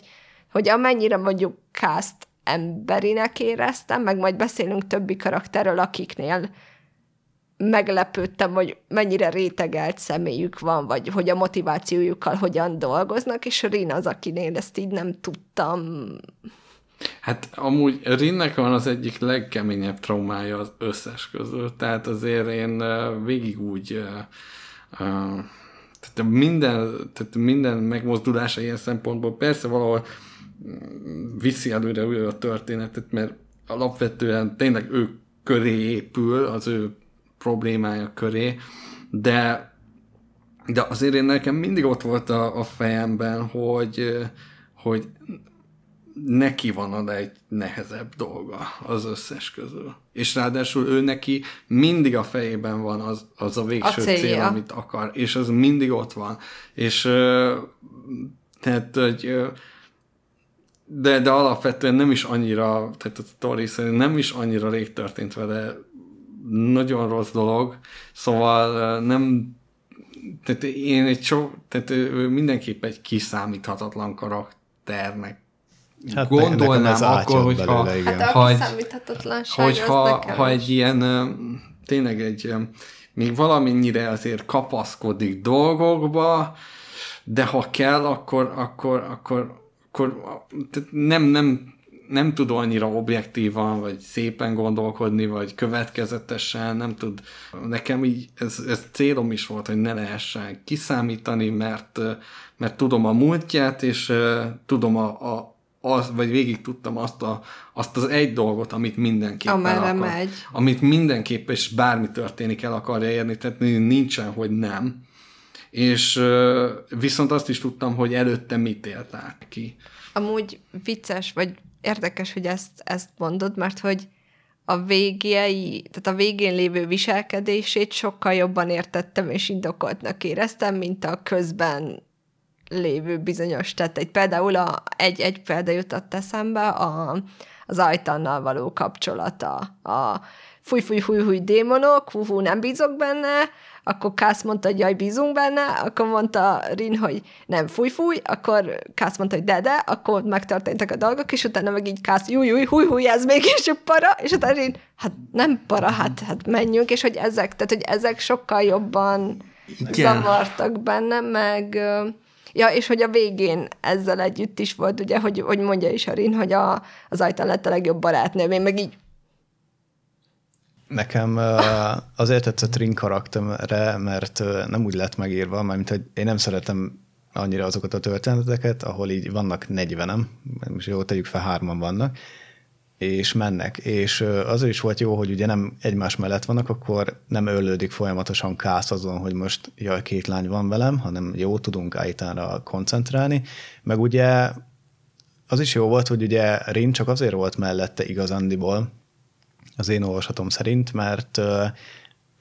hogy amennyire mondjuk cast emberinek éreztem, meg majd beszélünk többi karakterről, akiknél meglepődtem, hogy mennyire rétegelt személyük van, vagy hogy a motivációjukkal hogyan dolgoznak, és Rin az, akinél ezt így nem tudtam. Hát amúgy Rinnek van az egyik legkeményebb traumája az összes közül, tehát azért én végig úgy tehát minden, tehát minden megmozdulása ilyen szempontból persze valahol viszi előre a történetet, mert alapvetően tényleg ő köré épül, az ő problémája köré, de de azért én nekem mindig ott volt a, a fejemben, hogy, hogy neki van oda egy nehezebb dolga az összes közül. És ráadásul ő neki mindig a fejében van az, az a végső a cél, amit akar, és az mindig ott van. És tehát, hogy de, de alapvetően nem is annyira, tehát a Tori szerint nem is annyira rég történt vele nagyon rossz dolog, szóval nem tehát én egy so, tehát mindenképp egy kiszámíthatatlan karakternek hát gondolnám akkor, hogyha, hát ha, egy, hogyha, ha egy ilyen tényleg egy még valamennyire azért kapaszkodik dolgokba, de ha kell, akkor, akkor, akkor, akkor tehát nem, nem, nem tud annyira objektívan, vagy szépen gondolkodni, vagy következetesen, nem tud. Nekem így ez, ez célom is volt, hogy ne lehessen kiszámítani, mert, mert tudom a múltját, és tudom a, a, az, vagy végig tudtam azt, a, azt az egy dolgot, amit mindenképpen Amerre akar. megy. Amit mindenképp, és bármi történik el akarja érni, tehát nincsen, hogy nem. És viszont azt is tudtam, hogy előtte mit élt át ki. Amúgy vicces, vagy érdekes, hogy ezt, ezt mondod, mert hogy a végéi, tehát a végén lévő viselkedését sokkal jobban értettem és indokoltnak éreztem, mint a közben lévő bizonyos tetteit. Például a, egy, egy példa jutott eszembe a, az ajtannal való kapcsolata. A fúj, fúj, fúj, fúj démonok, hú, hú, nem bízok benne, akkor Kász mondta, hogy jaj, bízunk benne, akkor mondta Rin, hogy nem, fúj, fúj, akkor Kász mondta, hogy de, de, akkor megtörténtek a dolgok, és utána meg így Kász, júj, júj, húj, húj, ez mégis a para, és utána Rin, hát nem para, hát, hát menjünk, és hogy ezek, tehát hogy ezek sokkal jobban Igen. zavartak benne, meg Ja, és hogy a végén ezzel együtt is volt, ugye, hogy, hogy mondja is Arin, hogy a, az ajtán lett a legjobb barátnőm, én meg így Nekem azért tetszett Ring karaktere, mert nem úgy lett megírva, mert hogy én nem szeretem annyira azokat a történeteket, ahol így vannak 40-em, most jó, tegyük fel, hárman vannak, és mennek. És az is volt jó, hogy ugye nem egymás mellett vannak, akkor nem öllődik folyamatosan kász azon, hogy most jaj, két lány van velem, hanem jó, tudunk Aitánra koncentrálni. Meg ugye az is jó volt, hogy ugye Rin csak azért volt mellette igazándiból, az én olvasatom szerint, mert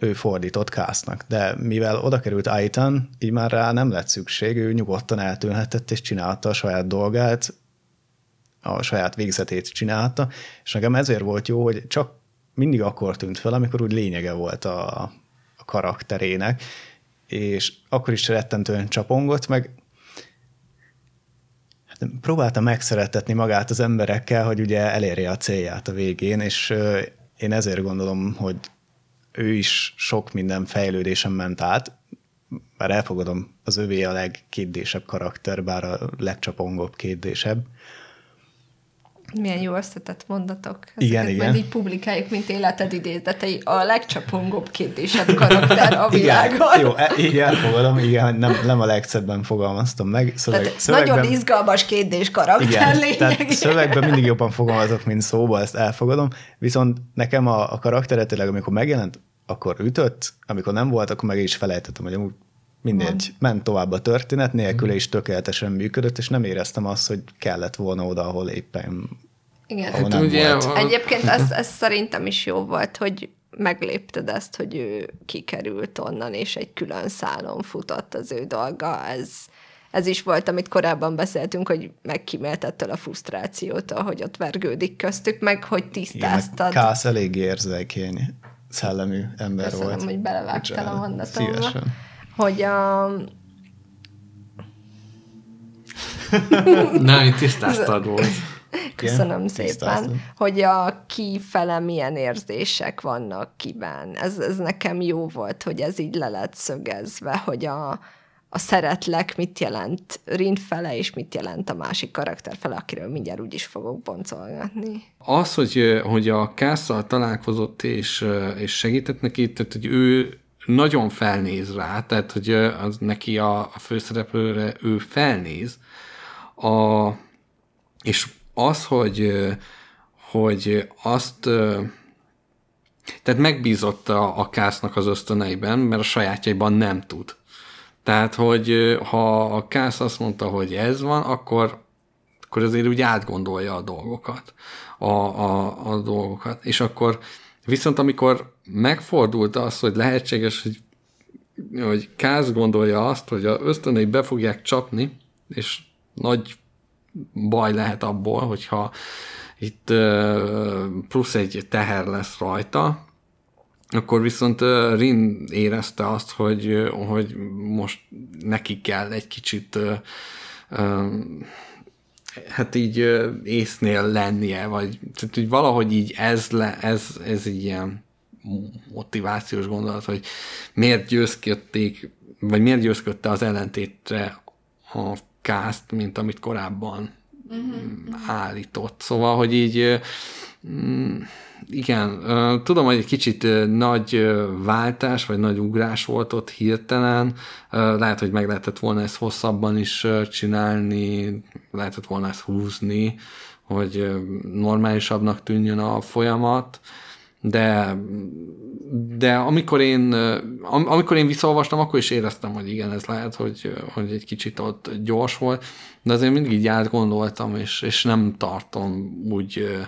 ő fordított Kásznak, de mivel oda került Aitan, így már rá nem lett szükség, ő nyugodtan eltűnhetett és csinálta a saját dolgát, a saját végzetét csinálta, és nekem ezért volt jó, hogy csak mindig akkor tűnt fel, amikor úgy lényege volt a, a karakterének, és akkor is rettentően csapongott, meg hát próbálta megszeretetni magát az emberekkel, hogy ugye elérje a célját a végén, és én ezért gondolom, hogy ő is sok minden fejlődésen ment át, bár elfogadom, az övé a legkétdésebb karakter, bár a legcsapongóbb kétdésebb, milyen jó összetett mondatok. Ezeket igen, igen. Majd így publikáljuk, mint életed idézetei. A legcsapongóbb kérdésebb karakter a világon. Igen, jó, e, így elfogadom, igen, nem, nem a legszebben fogalmaztam meg. Szöveg, tehát szövegben, nagyon izgalmas kérdés karakter igen, tehát szövegben mindig jobban fogalmazok, mint szóba, ezt elfogadom. Viszont nekem a, a karaktere tényleg, amikor megjelent, akkor ütött, amikor nem volt, akkor meg is felejtettem, hogy amúgy mindegy, Mond. ment tovább a történet, nélküle is tökéletesen működött, és nem éreztem azt, hogy kellett volna oda, ahol éppen igen. Ahol nem ugye, volt. Egyébként ez, ez szerintem is jó volt, hogy meglépted ezt, hogy ő kikerült onnan, és egy külön szálon futott az ő dolga. Ez, ez is volt, amit korábban beszéltünk, hogy megkíméltettől a frusztrációt, hogy ott vergődik köztük, meg hogy tisztáztad. Igen, Kász elég érzékeny, szellemű ember Köszönöm, volt. hogy belevágtál a mondatomba. Szívesen hogy a... Nem, itt tisztáztad volt. Köszönöm Igen, szépen, tisztáztam. hogy a kifele milyen érzések vannak kiben. Ez, ez nekem jó volt, hogy ez így le lett szögezve, hogy a, a szeretlek mit jelent Rin fele, és mit jelent a másik karakter fele, akiről mindjárt úgy is fogok boncolgatni. Az, hogy, hogy a Kásszal találkozott és, és segített neki, tehát hogy ő nagyon felnéz rá, tehát hogy az neki a, a főszereplőre ő felnéz, a, és az, hogy, hogy azt tehát megbízott a, a Kásznak az ösztöneiben, mert a sajátjaiban nem tud. Tehát, hogy ha a Kász azt mondta, hogy ez van, akkor akkor azért úgy átgondolja a dolgokat, a, a, a dolgokat. És akkor viszont amikor megfordult az, hogy lehetséges, hogy, hogy Káz gondolja azt, hogy a ösztönei be fogják csapni, és nagy baj lehet abból, hogyha itt plusz egy teher lesz rajta, akkor viszont Rin érezte azt, hogy, hogy most neki kell egy kicsit hát így észnél lennie, vagy tehát, hogy valahogy így ez, le, ez, ez egy ilyen motivációs gondolat, hogy miért győzködték, vagy miért győzködte az ellentétre a kázt, mint amit korábban uh-huh. állított. Szóval, hogy így mm, igen, tudom, hogy egy kicsit nagy váltás, vagy nagy ugrás volt ott hirtelen. Lehet, hogy meg lehetett volna ezt hosszabban is csinálni, lehetett volna ezt húzni, hogy normálisabbnak tűnjön a folyamat de, de amikor én, amikor én visszaolvastam, akkor is éreztem, hogy igen, ez lehet, hogy, hogy egy kicsit ott gyors volt, de azért mindig így átgondoltam, és, és nem tartom úgy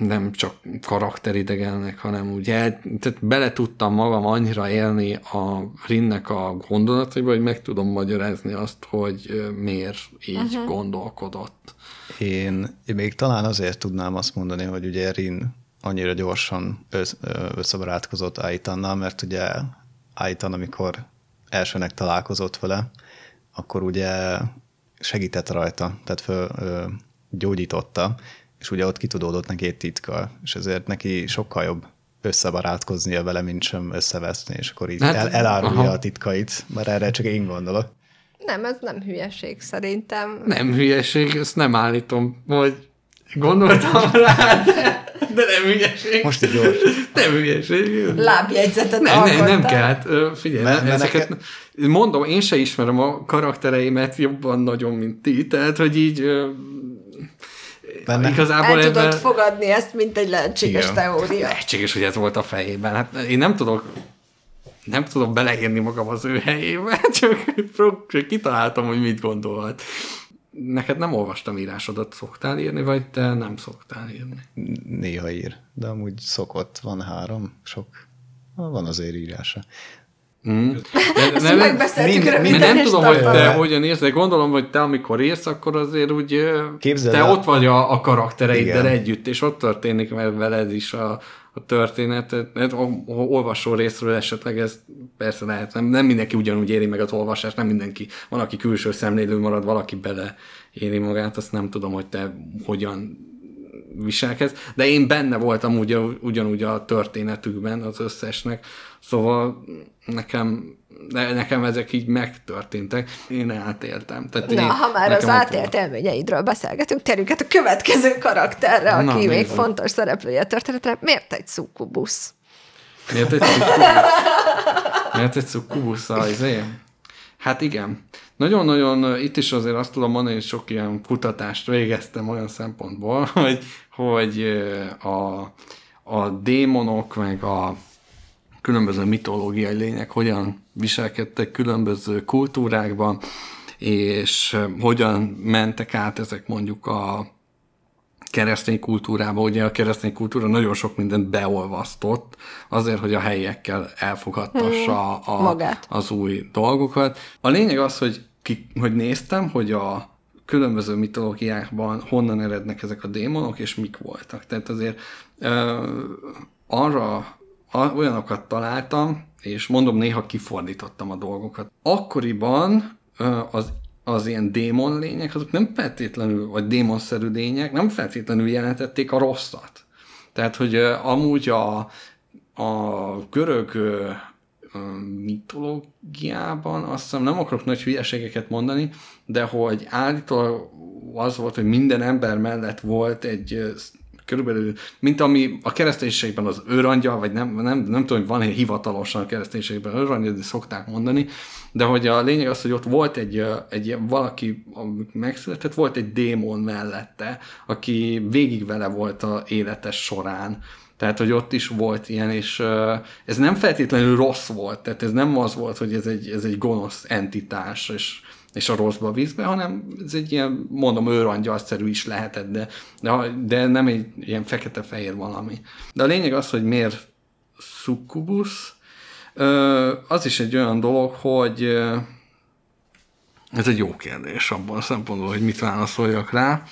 nem csak karakteridegelnek, hanem ugye tehát bele tudtam magam annyira élni a Rinnek a gondolataiba, hogy meg tudom magyarázni azt, hogy miért így uh-huh. gondolkodott. Én, én még talán azért tudnám azt mondani, hogy ugye Rin annyira gyorsan össz, összebarátkozott Aitannal, mert ugye Aitan, amikor elsőnek találkozott vele, akkor ugye segített rajta, tehát föl, ö, gyógyította, és ugye ott kitudódott neki egy titka, és ezért neki sokkal jobb összebarátkoznia vele, mint sem összeveszni, és akkor így hát, el, elárulja aha. a titkait, mert erre csak én gondolok. Nem, ez nem hülyeség szerintem. Nem hülyeség, ezt nem állítom, hogy gondoltam rá, de, de nem hülyeség. Most egy gyors. Nem hülyeség. Lábjegyzetet nem, nem, nem kell, hát figyelj, mert, ezeket, neked... mondom, én se ismerem a karaktereimet jobban nagyon, mint ti, tehát, hogy így Benne. Igazából El ebben... tudod fogadni ezt, mint egy lehetséges Igen. teória. Lehetséges, hogy ez volt a fejében. Hát én nem tudok nem tudom beleírni magam az ő helyébe, csak, csak kitaláltam, hogy mit gondolhat. Neked nem olvastam írásodat, szoktál írni, vagy te nem szoktál írni? Néha ír, de amúgy szokott, van három, sok, van azért írása. Mm. De, Ezt nem, megbeszéltük mind, mind, Nem tudom, hogy te hogyan írsz, de gondolom, hogy te amikor írsz, akkor azért úgy Képzeld te el. ott vagy a, a karaktereiddel Igen. együtt, és ott történik veled is a, a történet. A, a olvasó részről esetleg ez persze lehet, nem, nem mindenki ugyanúgy éri meg az olvasást, nem mindenki, van, aki külső szemlélő marad, valaki bele éri magát, azt nem tudom, hogy te hogyan viselkedsz, de én benne voltam ugye, ugyanúgy a történetükben az összesnek, szóval nekem de nekem ezek így megtörténtek, én átéltem. Tehát Na, én, ha már az átélt élményeidről beszélgetünk, terjünk a következő karakterre, aki Na, még nézd. fontos szereplője a történetre. Miért egy szukubusz? Miért egy szukubusz? Miért egy szukubusz az izé? Hát igen. Nagyon-nagyon, itt is azért azt tudom mondani, hogy sok ilyen kutatást végeztem olyan szempontból, hogy, hogy a, a démonok, meg a különböző mitológiai lények hogyan viselkedtek különböző kultúrákban, és hogyan mentek át ezek mondjuk a keresztény kultúrába, ugye a keresztény kultúra nagyon sok mindent beolvasztott, azért, hogy a helyiekkel elfogadtassa hmm, a, Magát. az új dolgokat. A lényeg az, hogy, ki, hogy néztem, hogy a különböző mitológiákban honnan erednek ezek a démonok, és mik voltak. Tehát azért ö, arra olyanokat találtam, és mondom, néha kifordítottam a dolgokat. Akkoriban az, az ilyen démon lények, azok nem feltétlenül, vagy démonszerű lények, nem feltétlenül jelentették a rosszat. Tehát, hogy amúgy a, a görög mitológiában, azt hiszem nem akarok nagy hülyeségeket mondani, de hogy állítólag az volt, hogy minden ember mellett volt egy körülbelül, mint ami a kereszténységben az őrangyal, vagy nem, nem, nem tudom, hogy van egy hivatalosan a kereszténységben őrangyal, de szokták mondani, de hogy a lényeg az, hogy ott volt egy, egy valaki, megszületett, volt egy démon mellette, aki végig vele volt a életes során, Tehát, hogy ott is volt ilyen, és ez nem feltétlenül rossz volt, tehát ez nem az volt, hogy ez egy, ez egy gonosz entitás, és, és a rosszba visz be, hanem ez egy ilyen, mondom, őrangyalszerű is lehetett, de, de, de nem egy ilyen fekete-fehér valami. De a lényeg az, hogy miért succubus, az is egy olyan dolog, hogy ez egy jó kérdés abban a szempontból, hogy mit válaszoljak rá.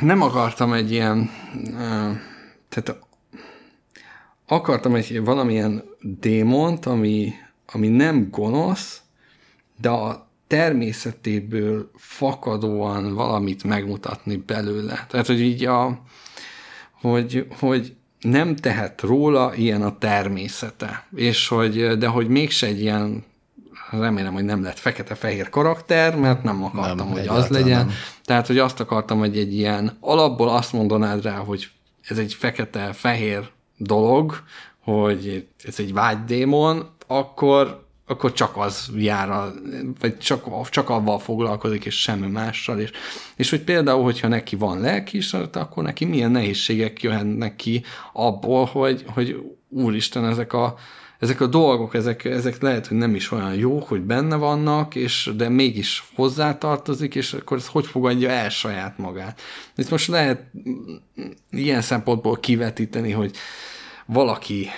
Nem akartam egy ilyen, tehát akartam egy valamilyen démont, ami, ami nem gonosz, de a természetéből fakadóan valamit megmutatni belőle. Tehát, hogy így a, hogy, hogy nem tehet róla ilyen a természete, és hogy, de hogy mégse egy ilyen remélem, hogy nem lett fekete-fehér karakter, mert nem akartam, nem, hogy az legyen. Nem. Tehát, hogy azt akartam, hogy egy ilyen alapból azt mondanád rá, hogy ez egy fekete-fehér dolog, hogy ez egy vágydémon, akkor, akkor csak az jár, a, vagy csak, csak avval foglalkozik, és semmi mással. És, és hogy például, hogyha neki van lelkiismerete, akkor neki milyen nehézségek jöhetnek ki abból, hogy, hogy úristen, ezek a, ezek a dolgok, ezek, ezek lehet, hogy nem is olyan jók, hogy benne vannak, és de mégis hozzátartozik, és akkor ez hogy fogadja el saját magát. Itt most lehet ilyen szempontból kivetíteni, hogy valaki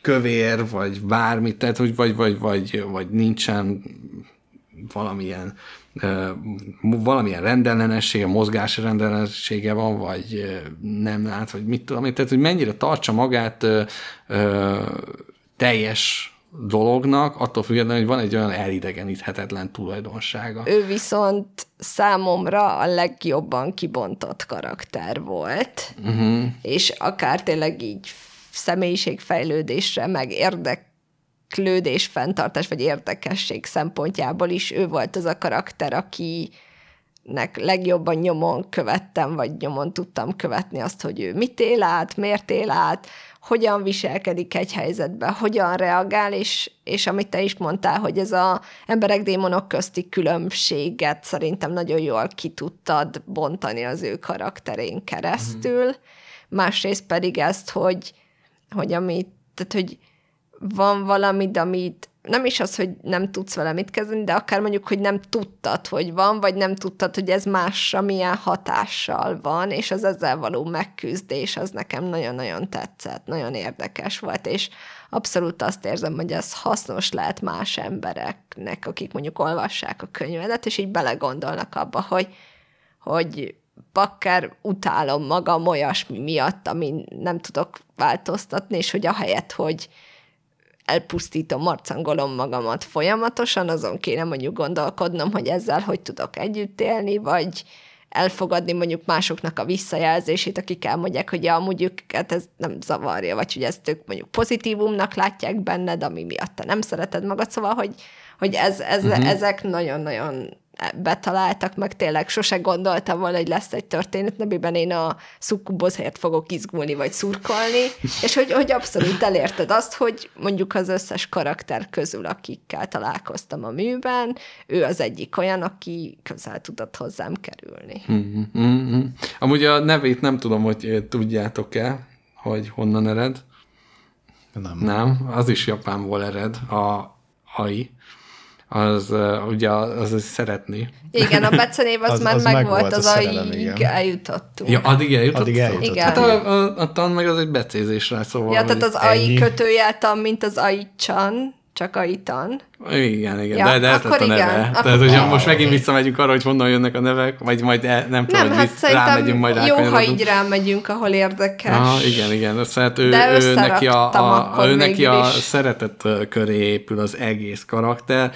kövér, vagy bármit, tehát hogy vagy, vagy, vagy, vagy nincsen valamilyen valamilyen rendellenessége, mozgás rendellenessége van, vagy nem lát, vagy mit tudom, tehát hogy mennyire tartsa magát teljes dolognak, attól függetlenül, hogy van egy olyan elidegeníthetetlen tulajdonsága. Ő viszont számomra a legjobban kibontott karakter volt, uh-huh. és akár tényleg így személyiségfejlődésre, meg érdeklődés, fenntartás, vagy érdekesség szempontjából is ő volt az a karakter, aki nek legjobban nyomon követtem, vagy nyomon tudtam követni azt, hogy ő mit él át, miért él át, hogyan viselkedik egy helyzetben, hogyan reagál, és, és amit te is mondtál, hogy ez a emberek démonok közti különbséget szerintem nagyon jól ki tudtad bontani az ő karakterén keresztül. Mm. Másrészt pedig ezt, hogy, hogy amit, tehát, hogy van valamit, amit nem is az, hogy nem tudsz vele mit kezdeni, de akár mondjuk, hogy nem tudtad, hogy van, vagy nem tudtad, hogy ez másra milyen hatással van, és az ezzel való megküzdés az nekem nagyon-nagyon tetszett, nagyon érdekes volt, és abszolút azt érzem, hogy ez hasznos lehet más embereknek, akik mondjuk olvassák a könyvedet, és így belegondolnak abba, hogy, hogy bakker utálom magam olyasmi miatt, ami nem tudok változtatni, és hogy ahelyett, hogy elpusztítom, marcangolom magamat folyamatosan, azon kéne mondjuk gondolkodnom, hogy ezzel hogy tudok együtt élni, vagy elfogadni mondjuk másoknak a visszajelzését, akik elmondják, hogy ja, amúgy őket ez nem zavarja, vagy hogy ezt ők mondjuk pozitívumnak látják benned, ami miatt te nem szereted magad, szóval, hogy, hogy ez, ez, uh-huh. ezek nagyon-nagyon betaláltak, meg tényleg sose gondoltam volna, hogy lesz egy történet, amiben én a szukkubozért fogok izgulni, vagy szurkolni, és hogy, hogy abszolút elérted azt, hogy mondjuk az összes karakter közül, akikkel találkoztam a műben, ő az egyik olyan, aki közel tudott hozzám kerülni. Mm-hmm. Amúgy a nevét nem tudom, hogy tudjátok-e, hogy honnan ered. Nem. Nem, az is Japánból ered, a AI az ugye az, az szeretni. Igen, a becenév az, az már az meg, meg volt, az aig eljutottunk. Ja, addig eljutottunk? Addig eljutottunk. Igen. Hát a, a, a tan meg az egy becézésre, szóval... Ja, tehát az AI kötőjel tan, mint az AI-csan, csak AI-tan. Igen, igen, ja, de, de ez lett a neve. Igen, Tehát, hogyha most megint visszamegyünk arra, hogy honnan jönnek a nevek, vagy majd el, nem tudom, nem, hát rámegyünk, majd jó, ha így rámegyünk, ahol érdekes. Ah, igen, igen. Szóval ő, de ő, neki a, a, ő neki a szeretet köré épül az egész karakter.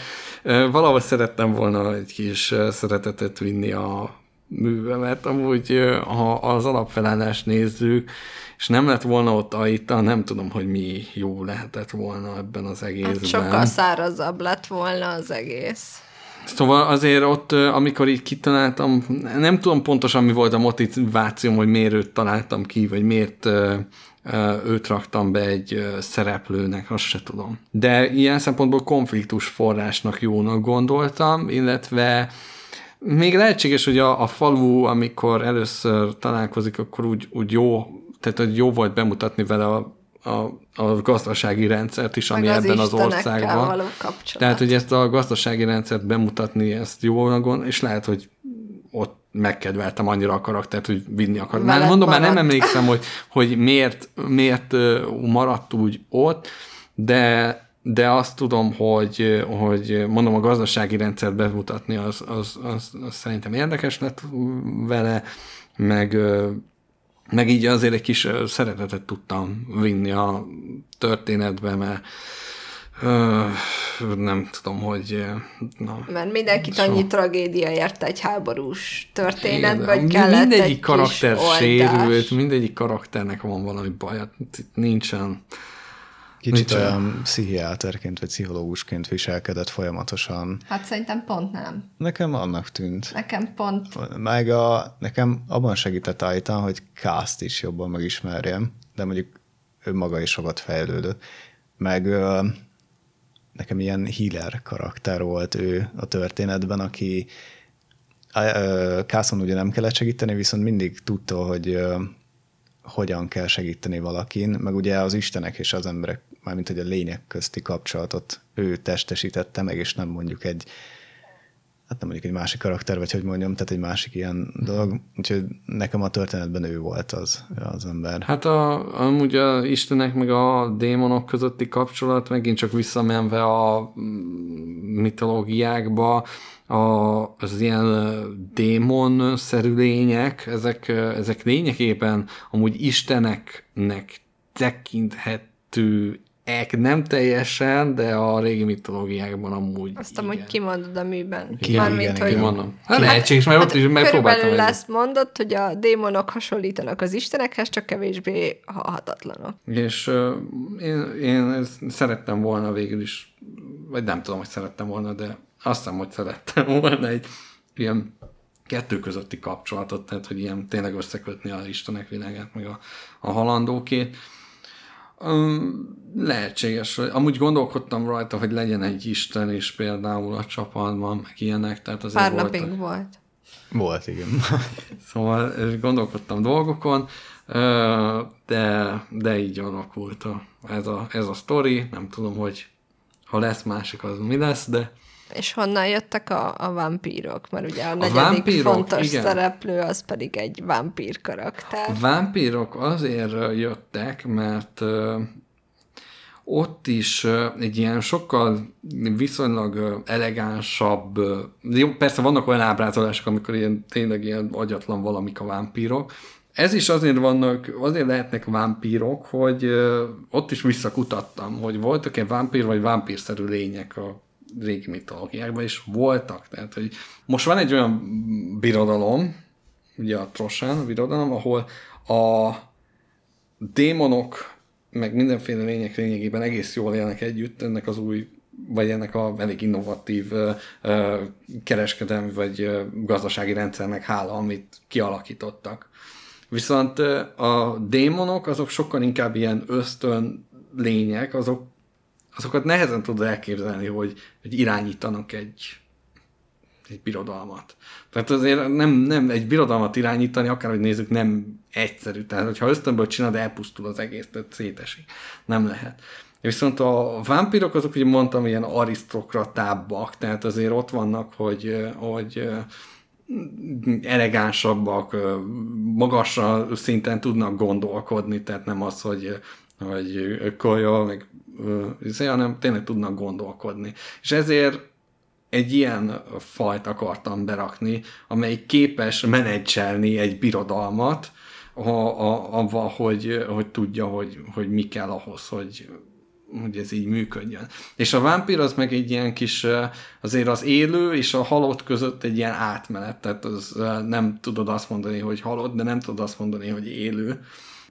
Valahol szerettem volna egy kis szeretetet vinni a művemet, amúgy ha az alapfelállást nézzük, és nem lett volna ott Aita, nem tudom, hogy mi jó lehetett volna ebben az egészben. Hát sokkal szárazabb lett volna az egész. Szóval azért ott, amikor így kitaláltam, nem tudom pontosan mi volt a motivációm, hogy miért őt találtam ki, vagy miért őt raktam be egy szereplőnek, azt se tudom. De ilyen szempontból konfliktus forrásnak jónak gondoltam, illetve még lehetséges, hogy a, a falu, amikor először találkozik, akkor úgy, úgy jó tehát hogy jó volt bemutatni vele a, a, a gazdasági rendszert is, ami Meg az ebben az országban. Tehát, hogy ezt a gazdasági rendszert bemutatni, ezt jól gond, és lehet, hogy ott megkedveltem annyira a karaktert, hogy vinni akartam. Már mondom, már nem maradt. emlékszem, hogy, hogy miért, miért maradt úgy ott, de, de azt tudom, hogy, hogy mondom, a gazdasági rendszert bemutatni, az, az, az, az szerintem érdekes lett vele, meg, meg így azért egy kis szeretetet tudtam vinni a történetbe, mert ö, nem tudom, hogy na, Mert mindenkit So- annyi tragédia érte egy háborús történetbe, igen, hogy kellett egy mindegyik kis karakter sérült, mindegyik karakternek van valami baj, hát itt nincsen. Kicsit Nincs olyan pszichiáterként vagy pszichológusként viselkedett folyamatosan. Hát szerintem pont nem. Nekem annak tűnt. Nekem pont Meg a, nekem abban segített állítani, hogy Kászt is jobban megismerjem, de mondjuk ő maga is sokat fejlődött. Meg ö, nekem ilyen healer karakter volt ő a történetben, aki Kászon ugye nem kellett segíteni, viszont mindig tudta, hogy ö, hogyan kell segíteni valakin, meg ugye az istenek és az emberek, mármint hogy a lények közti kapcsolatot ő testesítette meg, és nem mondjuk egy hát nem mondjuk egy másik karakter, vagy hogy mondjam, tehát egy másik ilyen dolog. Úgyhogy nekem a történetben ő volt az, az ember. Hát a, amúgy a istenek meg a démonok közötti kapcsolat, megint csak visszamenve a mm, mitológiákba, a, az ilyen démon-szerű lények, ezek, ezek lényegében amúgy isteneknek tekinthetőek, nem teljesen, de a régi mitológiákban amúgy azt amúgy igen. kimondod a műben. Ki- Mármint, igen, hogy. Kimondom. Hát lehetséges, mert ott is megpróbáltam. Körülbelül ezt mondod, hogy a démonok hasonlítanak az istenekhez, csak kevésbé halhatatlanok. És uh, én, én ezt szerettem volna végül is, vagy nem tudom, hogy szerettem volna, de azt hiszem, hogy szerettem volna egy ilyen kettő közötti kapcsolatot, tehát hogy ilyen tényleg összekötni a Istenek világát, meg a, a halandókét. Um, lehetséges, hogy amúgy gondolkodtam rajta, hogy legyen egy Isten is például a csapatban, meg ilyenek, tehát azért Pár voltak. napig volt. Volt, igen. Szóval gondolkodtam dolgokon, de, de így alakult a, ez, a, ez a sztori. Nem tudom, hogy ha lesz másik, az mi lesz, de És honnan jöttek a, a vámpírok? Mert ugye a negyedik vámpírok, fontos igen. szereplő az pedig egy vámpír karakter. a vámpírok azért jöttek, mert ott is egy ilyen sokkal viszonylag elegánsabb, jó, persze vannak olyan ábrázolások, amikor ilyen, tényleg ilyen agyatlan valamik a vámpírok, ez is azért vannak, azért lehetnek vámpírok, hogy ott is visszakutattam, hogy voltak-e vámpír vagy vámpírszerű lények a régi mitológiákban, és voltak. Tehát, hogy most van egy olyan birodalom, ugye a Trosán, a birodalom, ahol a démonok, meg mindenféle lények lényegében egész jól élnek együtt ennek az új, vagy ennek a elég innovatív kereskedelmi vagy gazdasági rendszernek hála, amit kialakítottak. Viszont a démonok azok sokkal inkább ilyen ösztön lények, azok, azokat nehezen tudod elképzelni, hogy, hogy irányítanak egy, egy birodalmat. Tehát azért nem, nem egy birodalmat irányítani, akárhogy nézzük, nem egyszerű. Tehát, hogyha ösztönből csinálod, elpusztul az egész, tehát szétesik. Nem lehet. Viszont a vámpírok azok, ugye mondtam, ilyen arisztokratábbak, tehát azért ott vannak, hogy, hogy elegánsabbak, magasra szinten tudnak gondolkodni, tehát nem az, hogy, hogy kolja, meg izé, hanem tényleg tudnak gondolkodni. És ezért egy ilyen fajt akartam berakni, amely képes menedzselni egy birodalmat, a, a, avval, hogy, hogy tudja, hogy, hogy mi kell ahhoz, hogy, hogy ez így működjön. És a vámpír az meg egy ilyen kis, azért az élő és a halott között egy ilyen átmenet, tehát az nem tudod azt mondani, hogy halott, de nem tudod azt mondani, hogy élő.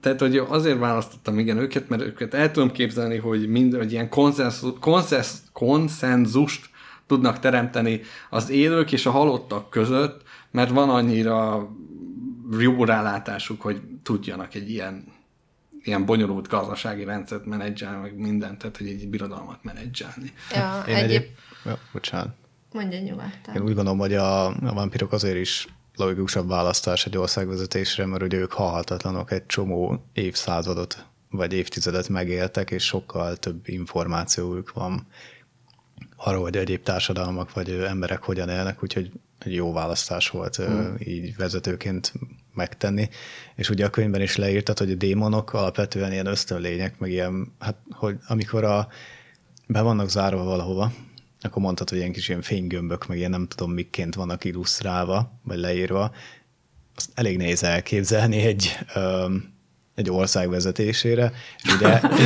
Tehát, hogy azért választottam igen őket, mert őket el tudom képzelni, hogy mind egy ilyen konszenzus, konszenzus, konszenzust tudnak teremteni az élők és a halottak között, mert van annyira jó rálátásuk, hogy tudjanak egy ilyen, ilyen bonyolult gazdasági rendszert menedzselni, meg mindent, tehát hogy egy birodalmat menedzselni. Ja, Én egyéb... egyéb... Ja, bocsánat. Mondja nyugodtan. Én úgy gondolom, hogy a, a vámpírok azért is logikusabb választás egy országvezetésre, mert ugye ők halhatatlanok egy csomó évszázadot vagy évtizedet megéltek, és sokkal több információjuk van arról, hogy egyéb társadalmak vagy emberek hogyan élnek, úgyhogy egy jó választás volt hmm. így vezetőként megtenni. És ugye a könyvben is leírtad, hogy a démonok alapvetően ilyen ösztönlények, meg ilyen, hát, hogy amikor a, be vannak zárva valahova, akkor mondhatod, hogy ilyen kis ilyen fénygömbök, meg ilyen nem tudom miként vannak illusztrálva, vagy leírva, azt elég nehéz elképzelni egy, um, egy ország vezetésére. És ugye,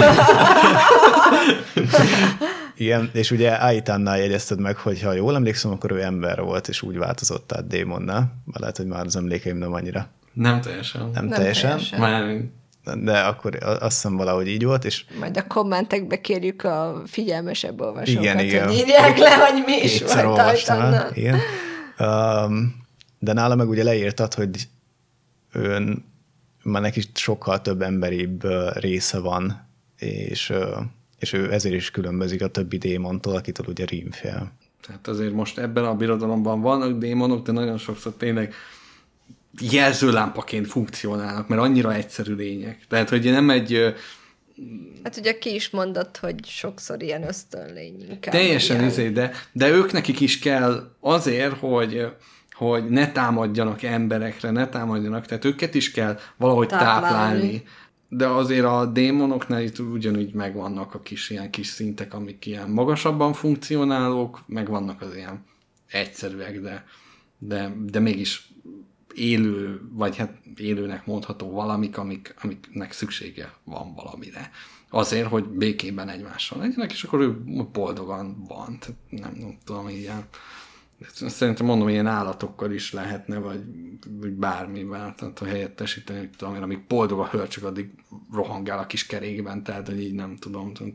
igen, és ugye Aitánnál jegyezted meg, hogy ha jól emlékszem, akkor ő ember volt, és úgy változott át démonnál. Lehet, hogy már az emlékeim nem annyira. Nem teljesen. Nem, nem teljesen. teljesen. Már de akkor azt hiszem valahogy így volt, és... Majd a kommentekbe kérjük a figyelmesebb olvasókat, igen, igen. hogy írják le, hogy mi is volt Igen. Um, de nála meg ugye leírtad, hogy ön már neki sokkal több emberibb része van, és, és ő ezért is különbözik a többi démontól, akitől ugye Rím fél. Tehát azért most ebben a birodalomban vannak démonok, de nagyon sokszor tényleg jelzőlámpaként funkcionálnak, mert annyira egyszerű lények. Tehát, hogy nem egy... Hát ugye ki is mondott, hogy sokszor ilyen ösztönlény. Teljesen izé, de, de ők nekik is kell azért, hogy hogy ne támadjanak emberekre, ne támadjanak, tehát őket is kell valahogy táplálni. táplálni. De azért a démonoknál itt ugyanúgy megvannak a kis ilyen kis szintek, amik ilyen magasabban funkcionálók, meg vannak az ilyen egyszerűek, de, de, de mégis élő, vagy hát élőnek mondható valamik, amik, amiknek szüksége van valamire. Azért, hogy békében egymással legyenek, és akkor ő boldogan van. Tehát nem, nem tudom, ilyen Szerintem mondom, ilyen állatokkal is lehetne, vagy, vagy bármivel, tehát helyettesíteni, tudom amíg boldog a hörcsök, addig rohangál a kis kerékben, tehát hogy így nem tudom. Tehát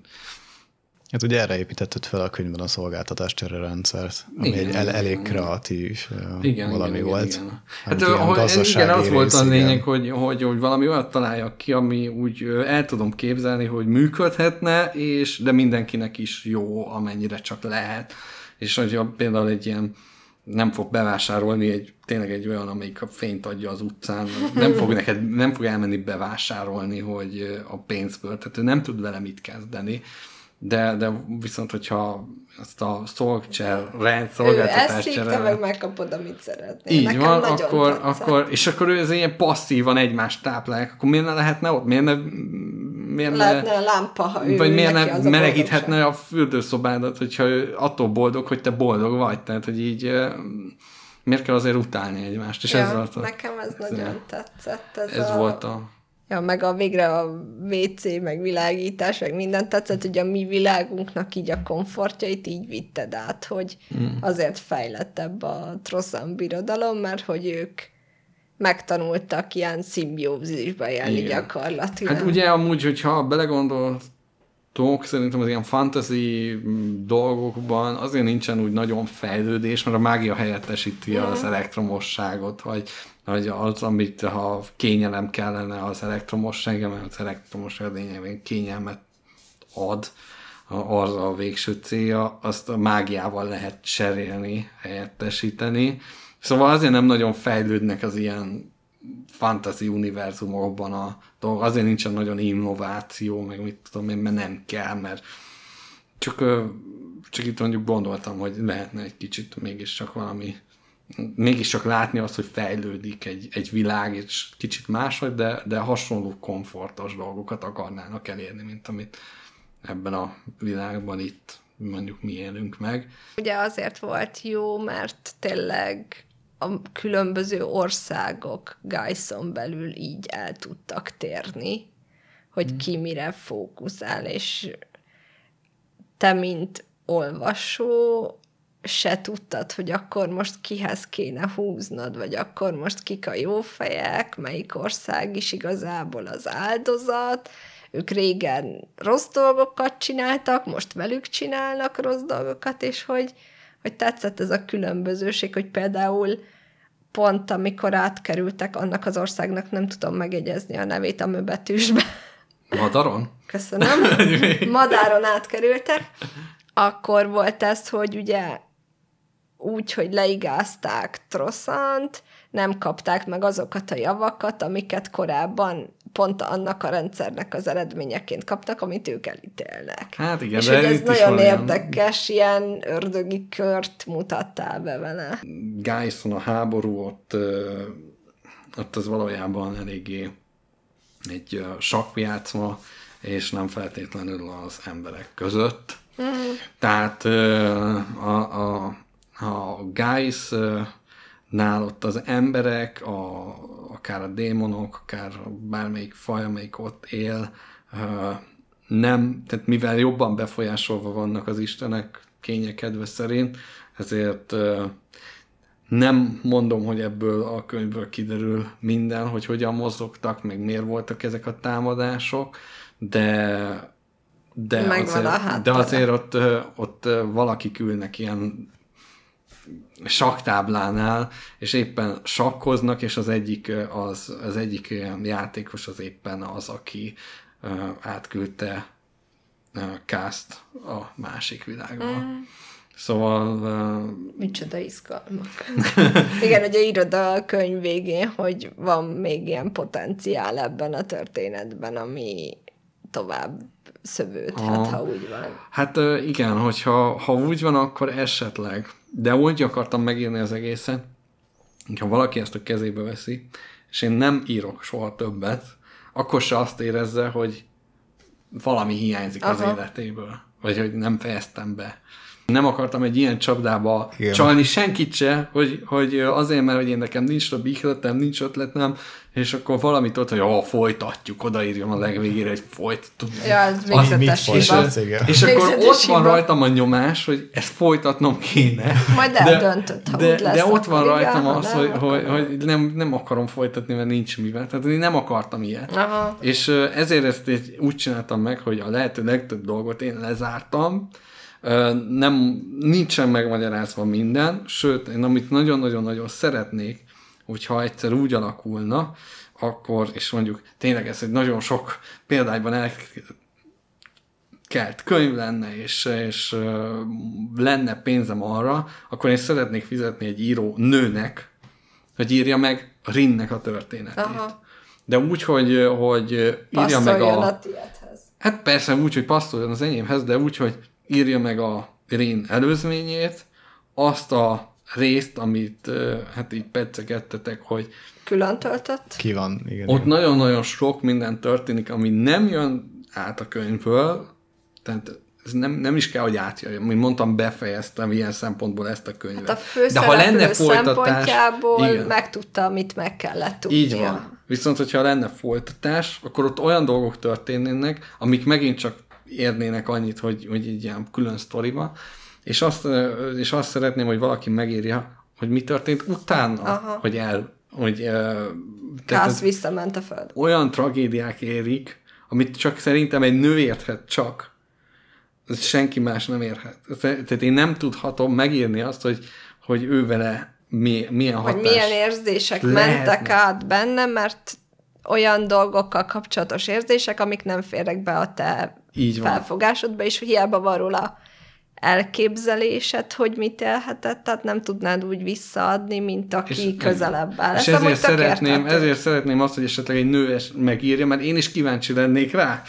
Hát ugye erre építetted fel a könyvben a szolgáltatás rendszert, ami igen, egy el, elég igen, kreatív igen, valami igen, volt. Igen, Hát hogy, igen, az volt a lényeg, hogy, hogy, hogy valami olyat találjak ki, ami úgy el tudom képzelni, hogy működhetne, és de mindenkinek is jó, amennyire csak lehet. És hogyha például egy ilyen nem fog bevásárolni egy, tényleg egy olyan, amelyik a fényt adja az utcán, nem fog neked, nem fog elmenni bevásárolni, hogy a pénzből, tehát ő nem tud vele mit kezdeni, de, de viszont, hogyha ezt a szolgcsel, rend, szolgáltatást cserel... Ezt meg megkapod, amit szeretnél. Így Nekem van, akkor, akkor, és akkor ő ez ilyen passzívan egymást táplálják, akkor miért ne lehetne ott? Miért ne, miért lehetne ne, a lámpa, ha ő Vagy miért ne melegíthetne a, a fürdőszobádat, hogyha ő attól boldog, hogy te boldog vagy. Tehát, hogy így miért kell azért utálni egymást? És ja, ez volt a, nekem ez, ez nagyon tetszett. Ez, ez a... volt a Ja, meg a végre a WC, meg világítás, meg minden tetszett, hogy a mi világunknak így a komfortjait így vitted át, hogy mm. azért fejlettebb a Trosszan birodalom, mert hogy ők megtanultak ilyen szimbiózisba élni gyakorlatilag. Hát ugye amúgy, hogyha belegondoltok, szerintem az ilyen fantasy dolgokban azért nincsen úgy nagyon fejlődés, mert a mágia helyettesíti mm. az elektromosságot, vagy hogy az, amit ha kényelem kellene az elektromosság, mert az elektromosság lényegében kényelmet ad, az a végső célja, azt a mágiával lehet cserélni, helyettesíteni. Szóval azért nem nagyon fejlődnek az ilyen fantasy univerzumokban a dolgok, azért nincsen nagyon innováció, meg mit tudom én, mert nem kell, mert csak, csak itt mondjuk gondoltam, hogy lehetne egy kicsit mégiscsak valami mégiscsak látni azt, hogy fejlődik egy, egy világ, és kicsit máshogy, de, de hasonló komfortos dolgokat akarnának elérni, mint amit ebben a világban itt mondjuk mi élünk meg. Ugye azért volt jó, mert tényleg a különböző országok Guyson belül így el tudtak térni, hogy hmm. ki mire fókuszál, és te, mint olvasó, se tudtad, hogy akkor most kihez kéne húznod, vagy akkor most kik a jó fejek, melyik ország is igazából az áldozat. Ők régen rossz dolgokat csináltak, most velük csinálnak rossz dolgokat, és hogy, hogy tetszett ez a különbözőség, hogy például pont amikor átkerültek annak az országnak, nem tudom megegyezni a nevét a műbetűsbe. Madaron? Köszönöm. Madáron átkerültek, akkor volt ez, hogy ugye úgy, hogy leigázták Trosszant, nem kapták meg azokat a javakat, amiket korábban pont annak a rendszernek az eredményeként kaptak, amit ők elítélnek. Hát igen, És de hogy ez nagyon ilyen- érdekes, ilyen ördögi kört mutattál be vele. Geisson a háború, ott, ott az valójában eléggé egy ö, sakkjátszma, és nem feltétlenül az emberek között. Mm. Tehát a, a, a ö, nál ott az emberek, a, akár a démonok, akár bármelyik faj, amelyik ott él, nem, tehát mivel jobban befolyásolva vannak az istenek kénye kedve szerint, ezért nem mondom, hogy ebből a könyvből kiderül minden, hogy hogyan mozogtak, meg miért voltak ezek a támadások, de de Megvan azért, de azért ott, ott ö, valakik ülnek ilyen saktáblánál, és éppen sakkoznak, és az egyik, az, az egyik játékos az éppen az, aki átküldte Kászt a másik világba. Mm. Szóval ö, Micsoda izgalmak. Igen, ugye írod a könyv végén, hogy van még ilyen potenciál ebben a történetben, ami tovább szövődhet, Aha. ha úgy van. Hát igen, hogyha ha úgy van, akkor esetleg. De úgy akartam megírni az egészet, hogyha valaki ezt a kezébe veszi, és én nem írok soha többet, akkor se azt érezze, hogy valami hiányzik az Aha. életéből, vagy hogy nem fejeztem be. Nem akartam egy ilyen csapdába. Igen. csalni senkit se, hogy, hogy azért, mert hogy én nekem nincs több ihletem, nincs ötletem, és akkor valamit ott, hogy ó, folytatjuk, odaírjam a legvégére, hogy folytatjuk. Ja, ez mit végzetes igen. És akkor ott van rajtam a nyomás, hogy ezt folytatnom kéne. Majd eldöntöd, ha de, úgy lesz, de ott van rajtam az, nem, hogy, hogy, nem. hogy nem, nem akarom folytatni, mert nincs mivel. Tehát én nem akartam ilyet. Aha. És ezért ezt úgy csináltam meg, hogy a lehető legtöbb dolgot én lezártam, nem, nincsen megmagyarázva minden, sőt, én amit nagyon-nagyon-nagyon szeretnék, hogyha egyszer úgy alakulna, akkor, és mondjuk tényleg ez egy nagyon sok példányban el, kelt könyv lenne, és, és lenne pénzem arra, akkor én szeretnék fizetni egy író nőnek, hogy írja meg Rinnek a történetét. Aha. De úgy, hogy, hogy írja meg a... a tiédhez. Hát persze úgy, hogy passzoljon az enyémhez, de úgy, hogy írja meg a Rin előzményét, azt a részt, amit hát így pecegettetek, hogy Külön töltött? Ki van, igen. ott igen. nagyon-nagyon sok minden történik, ami nem jön át a könyvből, tehát ez nem, nem is kell, hogy átjöjjön. Mint mondtam, befejeztem ilyen szempontból ezt a könyvet. Hát a főszereplő szempontjából igen. megtudta, amit meg kellett tudnia. Így van. Viszont, hogyha lenne folytatás, akkor ott olyan dolgok történnének, amik megint csak érnének annyit, hogy, hogy egy ilyen külön sztoriba, és azt, és azt szeretném, hogy valaki megírja, hogy mi történt utána, Aha. hogy el, hogy tehát ez visszament a föld. olyan tragédiák érik, amit csak szerintem egy nő érthet csak, ez senki más nem érhet. Tehát én nem tudhatom megírni azt, hogy, hogy ő vele mi, milyen hatás. Hogy milyen érzések lehetne. mentek át benne, mert olyan dolgokkal kapcsolatos érzések, amik nem férnek be a te Így van. felfogásodba, és hiába van róla elképzelésed, hogy mit élhetett, tehát nem tudnád úgy visszaadni, mint aki És- közelebb áll. És ezért szeretném, ezért szeretném azt, hogy esetleg egy nő megírja, mert én is kíváncsi lennék rá.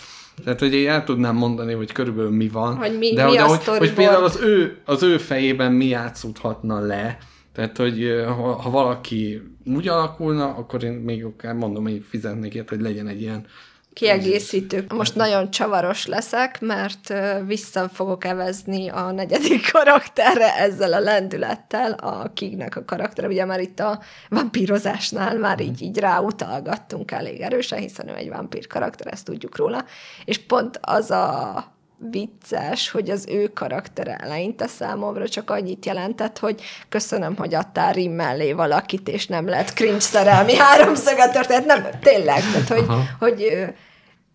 Tehát, hogy én el tudnám mondani, hogy körülbelül mi van. Hogy mi- de mi hogy, a hogy, hogy például az ő, az ő fejében mi játszódhatna le. Tehát, hogy ha, ha valaki úgy alakulna, akkor én még akár mondom, hogy fizetnék ért, hogy legyen egy ilyen kiegészítő. Most nagyon csavaros leszek, mert vissza fogok evezni a negyedik karakterre ezzel a lendülettel, a Kignek a karaktere. Ugye már itt a vampírozásnál már így, így ráutalgattunk elég erősen, hiszen ő egy vampír karakter, ezt tudjuk róla. És pont az a vicces, hogy az ő karaktere eleinte számomra csak annyit jelentett, hogy köszönöm, hogy adtál Rim mellé valakit, és nem lett cringe szerelmi háromszöget történet. Nem, tényleg, tehát hogy, Aha. hogy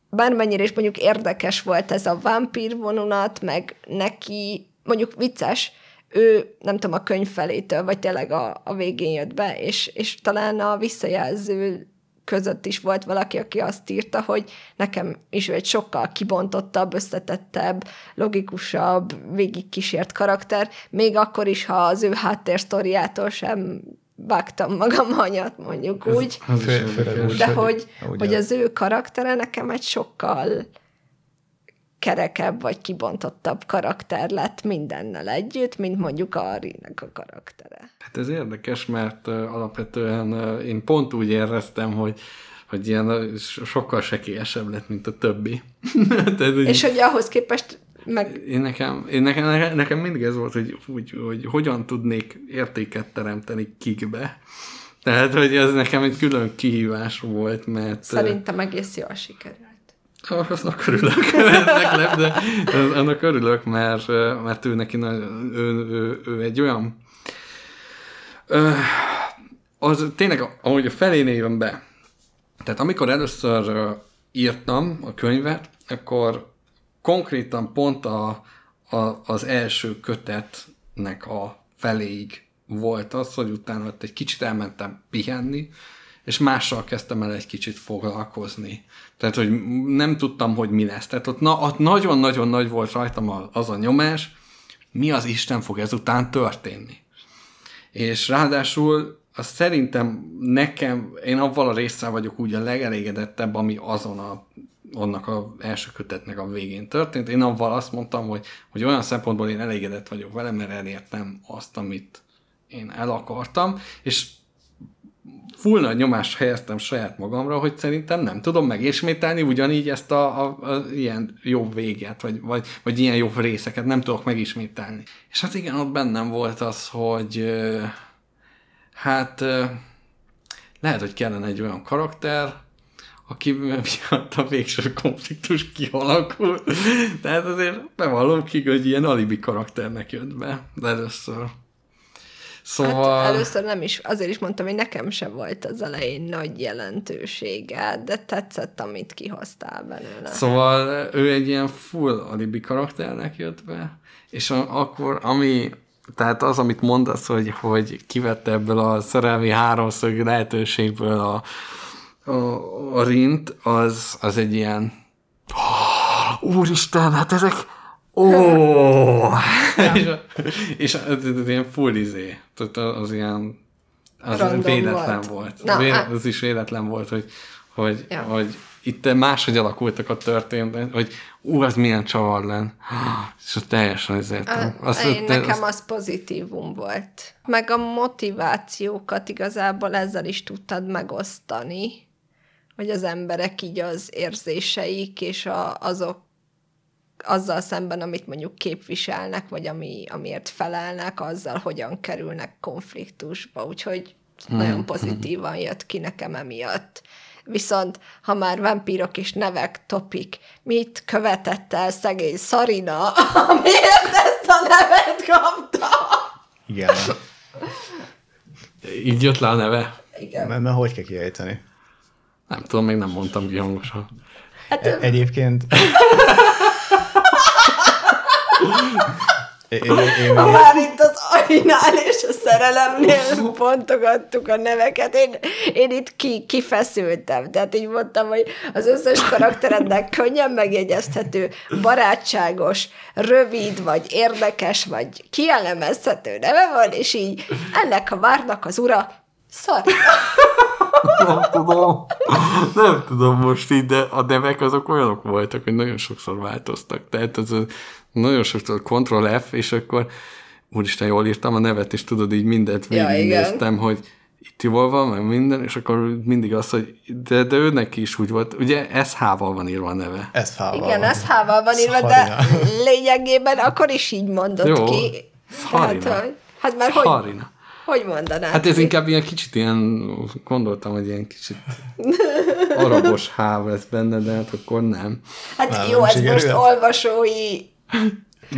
bármennyire is mondjuk érdekes volt ez a vámpír vonulat, meg neki mondjuk vicces, ő nem tudom, a könyv felétől, vagy tényleg a, a végén jött be, és, és talán a visszajelző között is volt valaki, aki azt írta, hogy nekem is ő egy sokkal kibontottabb, összetettebb, logikusabb, végigkísért karakter, még akkor is, ha az ő háttérsztoriától sem vágtam magam hanyat, mondjuk úgy. Érdekes. úgy, De hogy- hogy, az ő karaktere nekem egy sokkal kerekebb vagy kibontottabb karakter lett mindennel együtt, mint mondjuk a Arinek a karaktere. Hát ez érdekes, mert alapvetően én pont úgy éreztem, hogy hogy ilyen so- sokkal sekélyesebb lett, mint a többi. Tehát, hogy És hogy ahhoz képest meg én nekem, én nekem, nekem, mindig ez volt, hogy, hogy, hogy hogyan tudnék értéket teremteni kikbe. Tehát, hogy ez nekem egy külön kihívás volt, mert... szerintem egész jól sikerült. Ah, Aznak örülök, ez meglep, de az- annak örülök, mert, mert ő neki, nagy- ő, ő, ő egy olyan, az tényleg, ahogy a felénél jön be. Tehát amikor először írtam a könyvet, akkor konkrétan pont a, a, az első kötetnek a feléig volt az, hogy utána ott egy kicsit elmentem pihenni, és mással kezdtem el egy kicsit foglalkozni. Tehát, hogy nem tudtam, hogy mi lesz. Tehát ott, na, ott nagyon-nagyon nagy volt rajtam az a nyomás, mi az Isten fog ezután történni. És ráadásul az szerintem nekem, én avval a résszel vagyok úgy a legelégedettebb, ami azon a annak a első kötetnek a végén történt. Én avval azt mondtam, hogy, hogy olyan szempontból én elégedett vagyok vele, mert elértem azt, amit én el akartam, és full nagy nyomást helyeztem saját magamra, hogy szerintem nem tudom megismételni ugyanígy ezt a, a, a ilyen jobb véget, vagy, vagy, vagy ilyen jobb részeket nem tudok megismételni. És hát igen, ott bennem volt az, hogy hát lehet, hogy kellene egy olyan karakter, aki miatt a végső konfliktus kialakul. Tehát azért bevallom ki, hogy ilyen alibi karakternek jött be, de először. Szóval... Hát először nem is, azért is mondtam, hogy nekem se volt az elején nagy jelentősége, de tetszett, amit kihoztál belőle. Szóval ő egy ilyen full alibi karakternek jött be, és a, akkor, ami, tehát az, amit mondasz, hogy, hogy kivette ebből a szerelmi háromszög lehetőségből a, a, a rint, az, az egy ilyen úristen, hát ezek ó, és, és a- ez, ez ilyen full izé, tehát az ilyen az Random véletlen volt. volt. Na, á- az is véletlen volt, hogy, hogy, Ja. hogy itt máshogy alakultak a történet, hogy ú, az milyen csavar len. És ott teljesen ezért. Azt, én, nekem az pozitívum volt. Meg a motivációkat igazából ezzel is tudtad megosztani, hogy az emberek így az érzéseik és a, azok azzal szemben, amit mondjuk képviselnek, vagy ami, amiért felelnek, azzal hogyan kerülnek konfliktusba. Úgyhogy nagyon pozitívan jött ki nekem emiatt. Viszont, ha már vampírok és nevek topik, mit követett el szegény Szarina, amiért ezt a nevet kapta? Igen. Így jött le a neve. Igen. Mert, mert hogy kell kiejteni? Nem tudom, még nem mondtam ki hangosan. Hát, E- egyébként... Én, én, én, Ha már itt az Arinál és a szerelemnél pontogattuk a neveket, én, én itt ki, kifeszültem. Tehát így mondtam, hogy az összes karakterednek könnyen megjegyezhető, barátságos, rövid, vagy érdekes, vagy kielemezhető neve van, és így ennek a várnak az ura szar. Nem tudom. Nem tudom most így, de a nevek azok olyanok voltak, hogy nagyon sokszor változtak. Tehát az a- nagyon sokszor Ctrl F, és akkor úristen, jól írtam a nevet, és tudod, így mindent Ja, végignéztem, hogy itt jól van, meg minden, és akkor mindig az, hogy de, de ő neki is úgy volt, ugye SH-val van írva a neve. ez fával Igen, van. ez hával van írva, de Szarina. lényegében akkor is így mondott Jó. ki. Szarina. Tehát, hogy, hát már hogy, Harina. hogy mondanád? Hát ez ki? inkább ilyen kicsit ilyen, gondoltam, hogy ilyen kicsit arabos háv lesz benne, de hát akkor nem. Hát Nem, jó, ez most olvasói...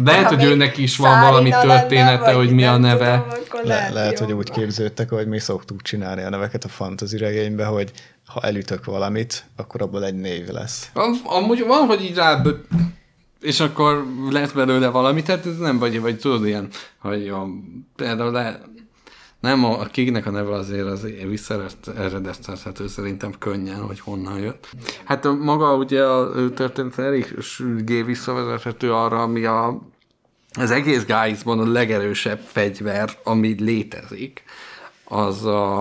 Lehet, hogy őnek is van valami története, hogy mi a neve. Tudom, Le, lehet, hogy úgy képződtek, hogy mi szoktuk csinálni a neveket a fantasy regénybe, hogy ha elütök valamit, akkor abból egy név lesz. Am- Amúgy van, hogy így rá, és akkor lesz belőle valami, tehát ez nem vagy, vagy tudod ilyen, hogy a, például le, nem a, a kignek a neve azért az visszaeredeztethető szerintem könnyen, hogy honnan jött. Hát a- maga ugye a történet elég sürgé visszavezethető arra, ami a, az egész Gáizban a legerősebb fegyver, ami létezik, az a...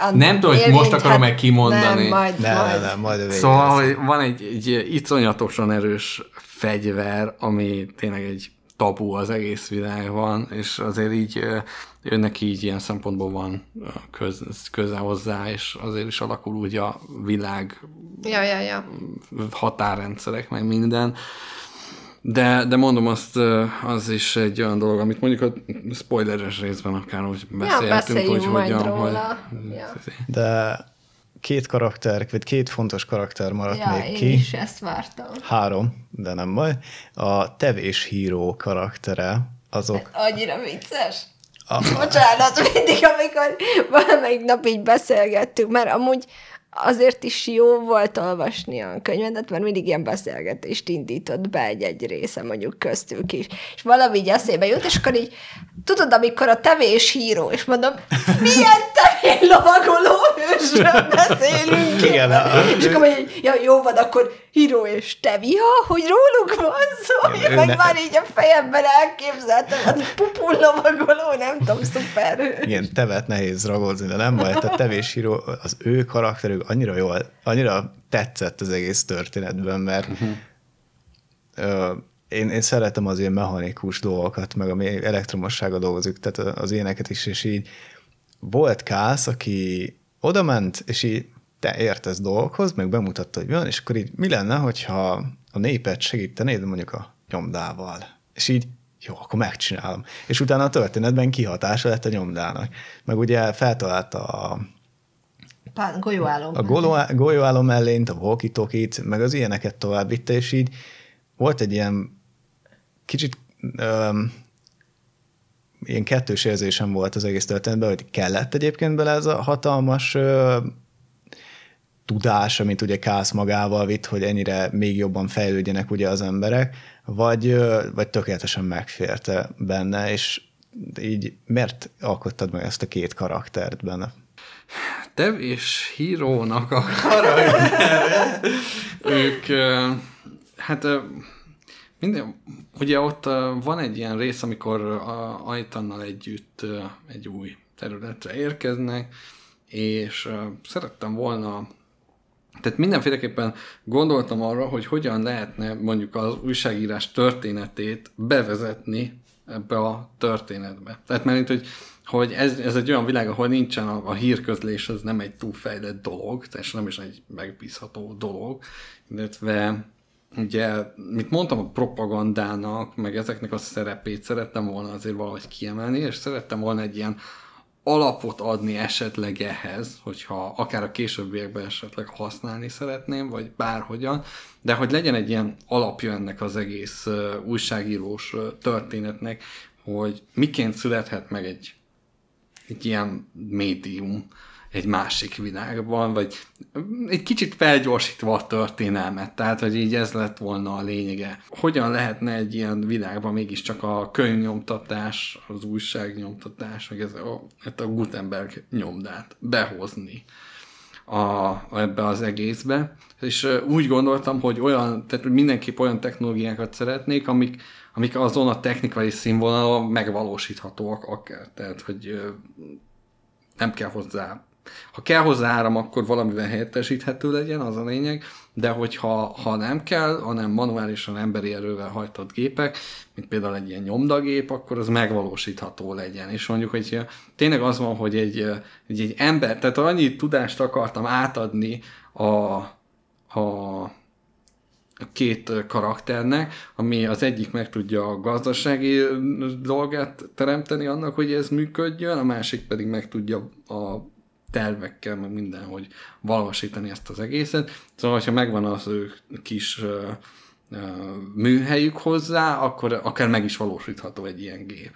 A Nem tudom, hogy most akarom meg kimondani. Nem, majd, Nem, majd. nem, majd a Szóval, hogy van egy, egy iszonyatosan erős fegyver, ami tényleg egy tabu az egész világban, és azért így ö, önnek így ilyen szempontból van köz, köze hozzá, és azért is alakul úgy a világ Ja, ja, ja. határrendszerek, meg minden. De, de mondom, azt, az is egy olyan dolog, amit mondjuk a spoileres részben akár úgy Ja, beszéltünk, beszéljünk hogy majd hogyan, hogy. Ja. De két karakter, vagy két fontos karakter maradt Ja, még én ki. is ezt vártam. Három, de nem baj. A tevés híró karaktere, azok Annyira vicces. A- Bocsánat, mindig, amikor valamelyik nap így beszélgettünk, mert amúgy azért is jó volt olvasni a könyvedet, mert mindig ilyen beszélgetést indított be egy-egy része, mondjuk köztük is. És valami így eszébe jut, és akkor így, tudod, amikor a tevés híró, és mondom, milyen tevél lovagoló hősről beszélünk? Igen, és akkor mondja, ja, jó van, akkor híró és tevi, ha, hogy róluk van szó, én meg ne- már így a fejemben elképzeltem, hát pupul lovagoló, nem tudom, szuper. igen, tevet nehéz ragozni, de nem baj, a tevés híró, az ő karakterük annyira jól, annyira tetszett az egész történetben, mert uh-huh. ö, én, én szeretem az ilyen mechanikus dolgokat, meg ami elektromossága dolgozik, tehát az ilyeneket is, és így volt Kász, aki oda ment, és így te értesz dolgokhoz, meg bemutatta, hogy van, és akkor így mi lenne, hogyha a népet segítenéd mondjuk a nyomdával. És így, jó, akkor megcsinálom. És utána a történetben kihatása lett a nyomdának. Meg ugye feltalálta a, Pán, golyóállom. a goló- golyóálló mellényt, a walkie meg az ilyeneket tovább vitte, és így volt egy ilyen kicsit öm, ilyen kettős érzésem volt az egész történetben, hogy kellett egyébként bele ez a hatalmas ö, tudás, amit ugye Kász magával vitt, hogy ennyire még jobban fejlődjenek ugye az emberek, vagy, vagy tökéletesen megférte benne, és így miért alkottad meg ezt a két karaktert benne? Dev és hírónak a ők, hát minden, ugye ott van egy ilyen rész, amikor a Ajtannal együtt egy új területre érkeznek, és szerettem volna tehát mindenféleképpen gondoltam arra, hogy hogyan lehetne mondjuk az újságírás történetét bevezetni ebbe a történetbe. Tehát mert hogy, hogy ez, ez egy olyan világ, ahol nincsen a, a hírközlés, ez nem egy túlfejlett dolog, és nem is egy megbízható dolog, illetve ugye, mit mondtam, a propagandának, meg ezeknek a szerepét szerettem volna azért valahogy kiemelni, és szerettem volna egy ilyen alapot adni esetleg ehhez, hogyha akár a későbbiekben esetleg használni szeretném, vagy bárhogyan, de hogy legyen egy ilyen alapja ennek az egész újságírós történetnek, hogy miként születhet meg egy, egy ilyen médium egy másik világban, vagy egy kicsit felgyorsítva a történelmet, tehát, hogy így ez lett volna a lényege. Hogyan lehetne egy ilyen világban mégiscsak a könyvnyomtatás, az újságnyomtatás, meg ez a, hát a Gutenberg nyomdát behozni a, ebbe az egészbe, és úgy gondoltam, hogy olyan, tehát mindenképp olyan technológiákat szeretnék, amik, amik azon a technikai színvonalon megvalósíthatóak akár. Tehát, hogy nem kell hozzá ha kell hozzá áram, akkor valamivel helyettesíthető legyen, az a lényeg, de hogyha ha nem kell, hanem manuálisan emberi erővel hajtott gépek, mint például egy ilyen nyomdagép, akkor az megvalósítható legyen. És mondjuk, hogy tényleg az van, hogy egy, egy, egy ember, tehát annyi tudást akartam átadni a, a két karakternek, ami az egyik meg tudja a gazdasági dolgát teremteni annak, hogy ez működjön, a másik pedig meg tudja a tervekkel, meg minden, hogy valósítani ezt az egészet. Szóval, ha megvan az ő kis műhelyük hozzá, akkor akár meg is valósítható egy ilyen gép.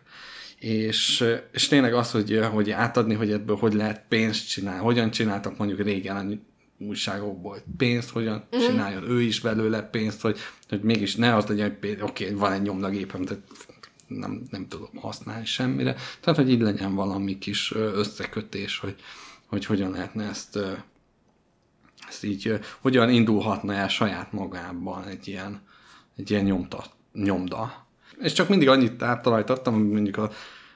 És, és tényleg az, hogy, hogy átadni, hogy ebből hogy lehet pénzt csinálni, hogyan csináltak mondjuk régen újságokból pénzt, hogyan mm. csináljon ő is belőle pénzt, hogy, hogy mégis ne az legyen, hogy oké, okay, van egy nyomdagépem, tehát nem, nem tudom használni semmire. Tehát, hogy így legyen valami kis összekötés, hogy, hogy hogyan lehetne ezt, ezt így, hogyan indulhatna el saját magában egy ilyen, egy ilyen nyomta, nyomda. És csak mindig annyit átalajtattam, hogy mondjuk a,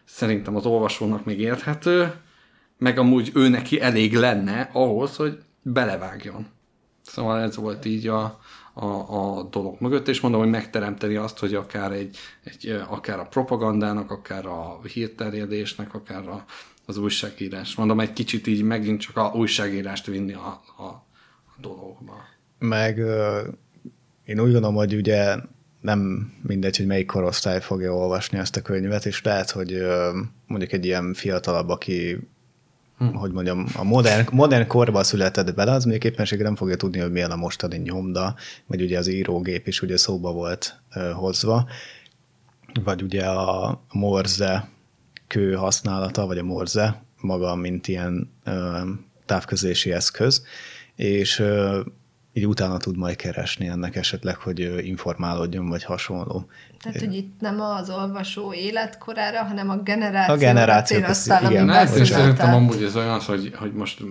szerintem az olvasónak még érthető, meg amúgy ő neki elég lenne ahhoz, hogy belevágjon. Szóval ez volt így a, a, a dolog mögött, és mondom, hogy megteremteni azt, hogy akár, egy, egy, akár a propagandának, akár a hírterjedésnek, akár a, az újságírás. Mondom, egy kicsit így megint csak a újságírást vinni a, a, a dologba. Meg én úgy gondolom, hogy ugye nem mindegy, hogy melyik korosztály fogja olvasni ezt a könyvet, és lehet, hogy mondjuk egy ilyen fiatalabb, aki hm. hogy mondjam, a modern, modern korban született bele, az még éppenséggel nem fogja tudni, hogy milyen a mostani nyomda, vagy ugye az írógép is ugye szóba volt uh, hozva, vagy ugye a morze kő használata, vagy a morze maga, mint ilyen uh, távközlési eszköz, és uh, így utána tud majd keresni ennek esetleg, hogy informálódjon, vagy hasonló. Tehát, hogy itt nem az olvasó életkorára, hanem a generáció. A generáció, igen. Hát, én szerintem amúgy ez olyan, hogy, hogy most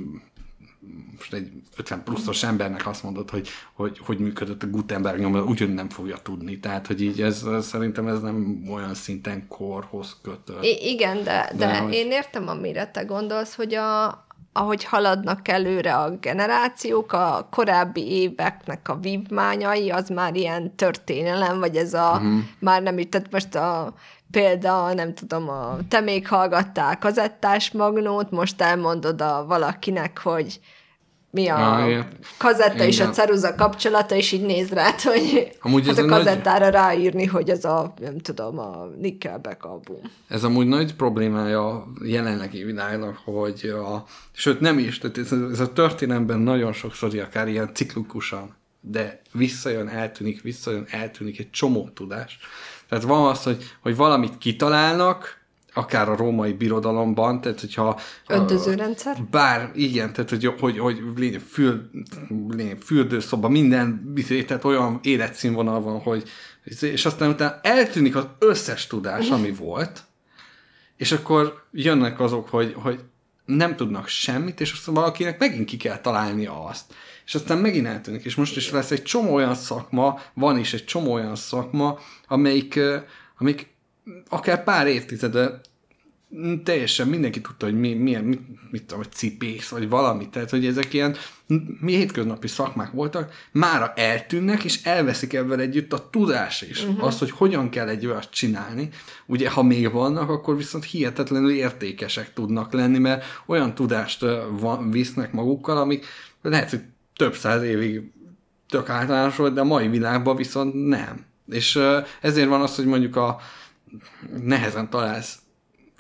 most egy 50 pluszos embernek azt mondod, hogy hogy, hogy működött a Gutenberg nyomda, úgyhogy nem fogja tudni. Tehát, hogy így ez szerintem ez nem olyan szinten korhoz kötött. I- igen, de, de, de hogy... én értem, amire te gondolsz, hogy a, ahogy haladnak előre a generációk, a korábbi éveknek a vívmányai, az már ilyen történelem, vagy ez a, uh-huh. már nem így, tehát most a példa, nem tudom, a, te még hallgattál kazettás magnót, most elmondod a valakinek, hogy mi a ah, kazetta Igen. és a ceruza kapcsolata, és így néz rá, hogy amúgy hát a kazettára nagy... ráírni, hogy ez a, nem tudom, a Nickelback album. Ez amúgy nagy problémája a jelenlegi világnak, hogy a, sőt nem is, tehát ez, ez a történelemben nagyon sokszor akár ilyen ciklikusan, de visszajön, eltűnik, visszajön, eltűnik egy csomó tudás. Tehát van az, hogy, hogy valamit kitalálnak, akár a római birodalomban, tehát hogyha... Öntözőrendszer? Bár, igen, tehát hogy, hogy, hogy lény, fürd, lény, fürdőszoba, minden, tehát olyan életszínvonal van, hogy és aztán utána eltűnik az összes tudás, ami volt, és akkor jönnek azok, hogy, hogy nem tudnak semmit, és aztán valakinek megint ki kell találnia azt. És aztán megint eltűnik, és most is lesz egy csomó olyan szakma, van is egy csomó olyan szakma, amelyik, amik akár pár évtizede teljesen mindenki tudta, hogy mi, milyen, mit, mit tudom, hogy cipész, vagy valami, tehát, hogy ezek ilyen mi hétköznapi szakmák voltak, mára eltűnnek, és elveszik ebben együtt a tudás is. Uh-huh. Azt, hogy hogyan kell egy olyat csinálni. Ugye, ha még vannak, akkor viszont hihetetlenül értékesek tudnak lenni, mert olyan tudást van, visznek magukkal, amik lehet, hogy több száz évig tök általános volt, de a mai világban viszont nem. És ezért van az, hogy mondjuk a nehezen találsz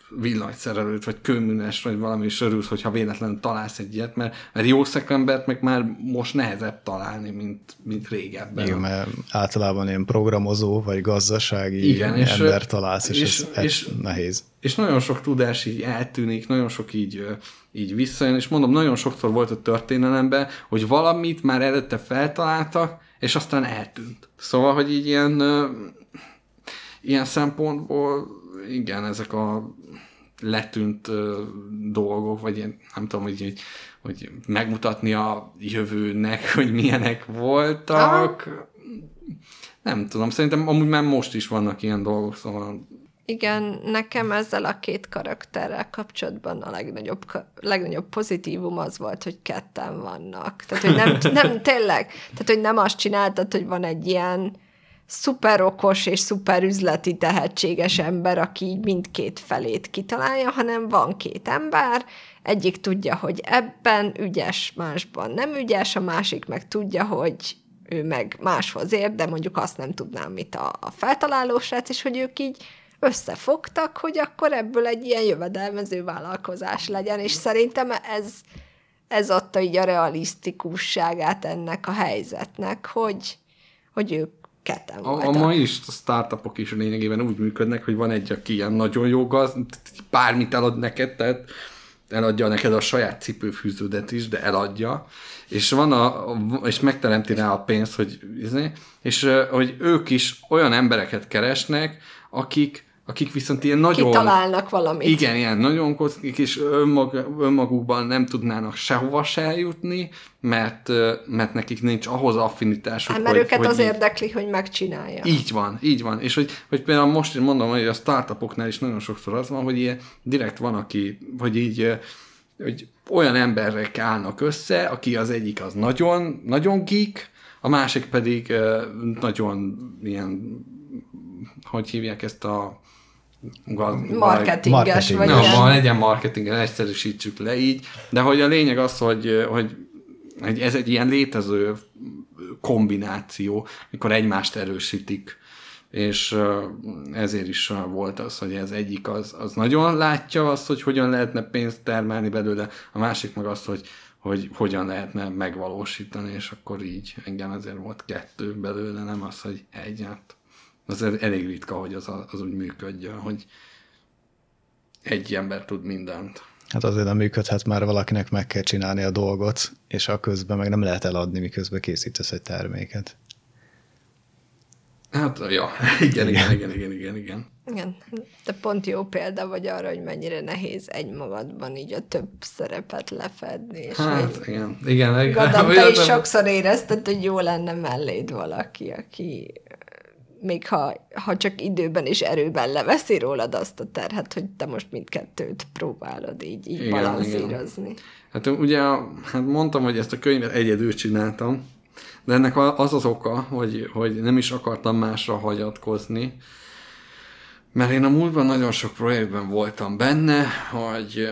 villanyszerelőt, vagy kőműnes, vagy valami is örülsz, hogyha véletlenül találsz egy ilyet, mert, mert jó szekembert meg már most nehezebb találni, mint, mint régebben. Igen, mert általában ilyen programozó, vagy gazdasági Igen, és, ember találsz, és, és, ez, és, nehéz. És nagyon sok tudás így eltűnik, nagyon sok így, így visszajön, és mondom, nagyon sokszor volt a történelemben, hogy valamit már előtte feltaláltak, és aztán eltűnt. Szóval, hogy így ilyen ilyen szempontból igen, ezek a letűnt uh, dolgok, vagy ilyen, nem tudom, hogy, hogy, hogy megmutatni a jövőnek, hogy milyenek voltak. Aha. Nem tudom, szerintem amúgy már most is vannak ilyen dolgok, szóval igen, nekem ezzel a két karakterrel kapcsolatban a legnagyobb, legnagyobb pozitívum az volt, hogy ketten vannak. Tehát, hogy nem, nem tényleg, tehát, hogy nem azt csináltad, hogy van egy ilyen szuper okos és szuper üzleti tehetséges ember, aki így mindkét felét kitalálja, hanem van két ember, egyik tudja, hogy ebben ügyes, másban nem ügyes, a másik meg tudja, hogy ő meg máshoz ér, de mondjuk azt nem tudnám, mit a, a feltaláló srác, és hogy ők így összefogtak, hogy akkor ebből egy ilyen jövedelmező vállalkozás legyen, és szerintem ez, ez adta így a realisztikusságát ennek a helyzetnek, hogy, hogy ők ketten. A, a mai is a startupok is lényegében úgy működnek, hogy van egy, aki ilyen nagyon jó gaz, bármit elad neked, tehát eladja neked a saját cipőfűződet is, de eladja, és van a, és megteremti rá a pénzt, hogy, izé, és hogy ők is olyan embereket keresnek, akik akik viszont ilyen nagyon... Kitalálnak valamit. Igen, ilyen nagyon kockik, és önmag, önmagukban nem tudnának sehova se eljutni, mert, mert nekik nincs ahhoz affinitásuk, hát, mert hogy, őket hogy az így, érdekli, hogy megcsinálja. Így van, így van. És hogy, hogy például most én mondom, hogy a startupoknál is nagyon sokszor az van, hogy ilyen direkt van, aki, hogy így hogy olyan emberek állnak össze, aki az egyik az nagyon, nagyon geek, a másik pedig nagyon ilyen, hogy hívják ezt a marketinges vagy Nem, van, legyen marketing, egyszerűsítsük le így, de hogy a lényeg az, hogy, hogy, hogy ez egy ilyen létező kombináció, mikor egymást erősítik. És ezért is volt az, hogy ez egyik az, az nagyon látja azt, hogy hogyan lehetne pénzt termelni belőle, a másik meg azt, hogy, hogy hogyan lehetne megvalósítani, és akkor így engem ezért volt kettő belőle, nem az, hogy egy. Az elég ritka, hogy az, az úgy működjön, hogy egy ember tud mindent. Hát azért nem működhet, már valakinek meg kell csinálni a dolgot, és a közben meg nem lehet eladni, miközben készítesz egy terméket. Hát, ja, igen, igen, igen, igen, igen, igen. Igen, de pont jó példa vagy arra, hogy mennyire nehéz egymagadban így a több szerepet lefedni. És hát, igen, igen. igen. Gondolom, te is sokszor érezted, hogy jó lenne melléd valaki, aki még ha, ha csak időben és erőben leveszi rólad azt a terhet, hogy te most mindkettőt próbálod így, így igen, balanszírozni. Igen. Hát ugye, hát mondtam, hogy ezt a könyvet egyedül csináltam, de ennek az az oka, hogy, hogy nem is akartam másra hagyatkozni, mert én a múltban nagyon sok projektben voltam benne, hogy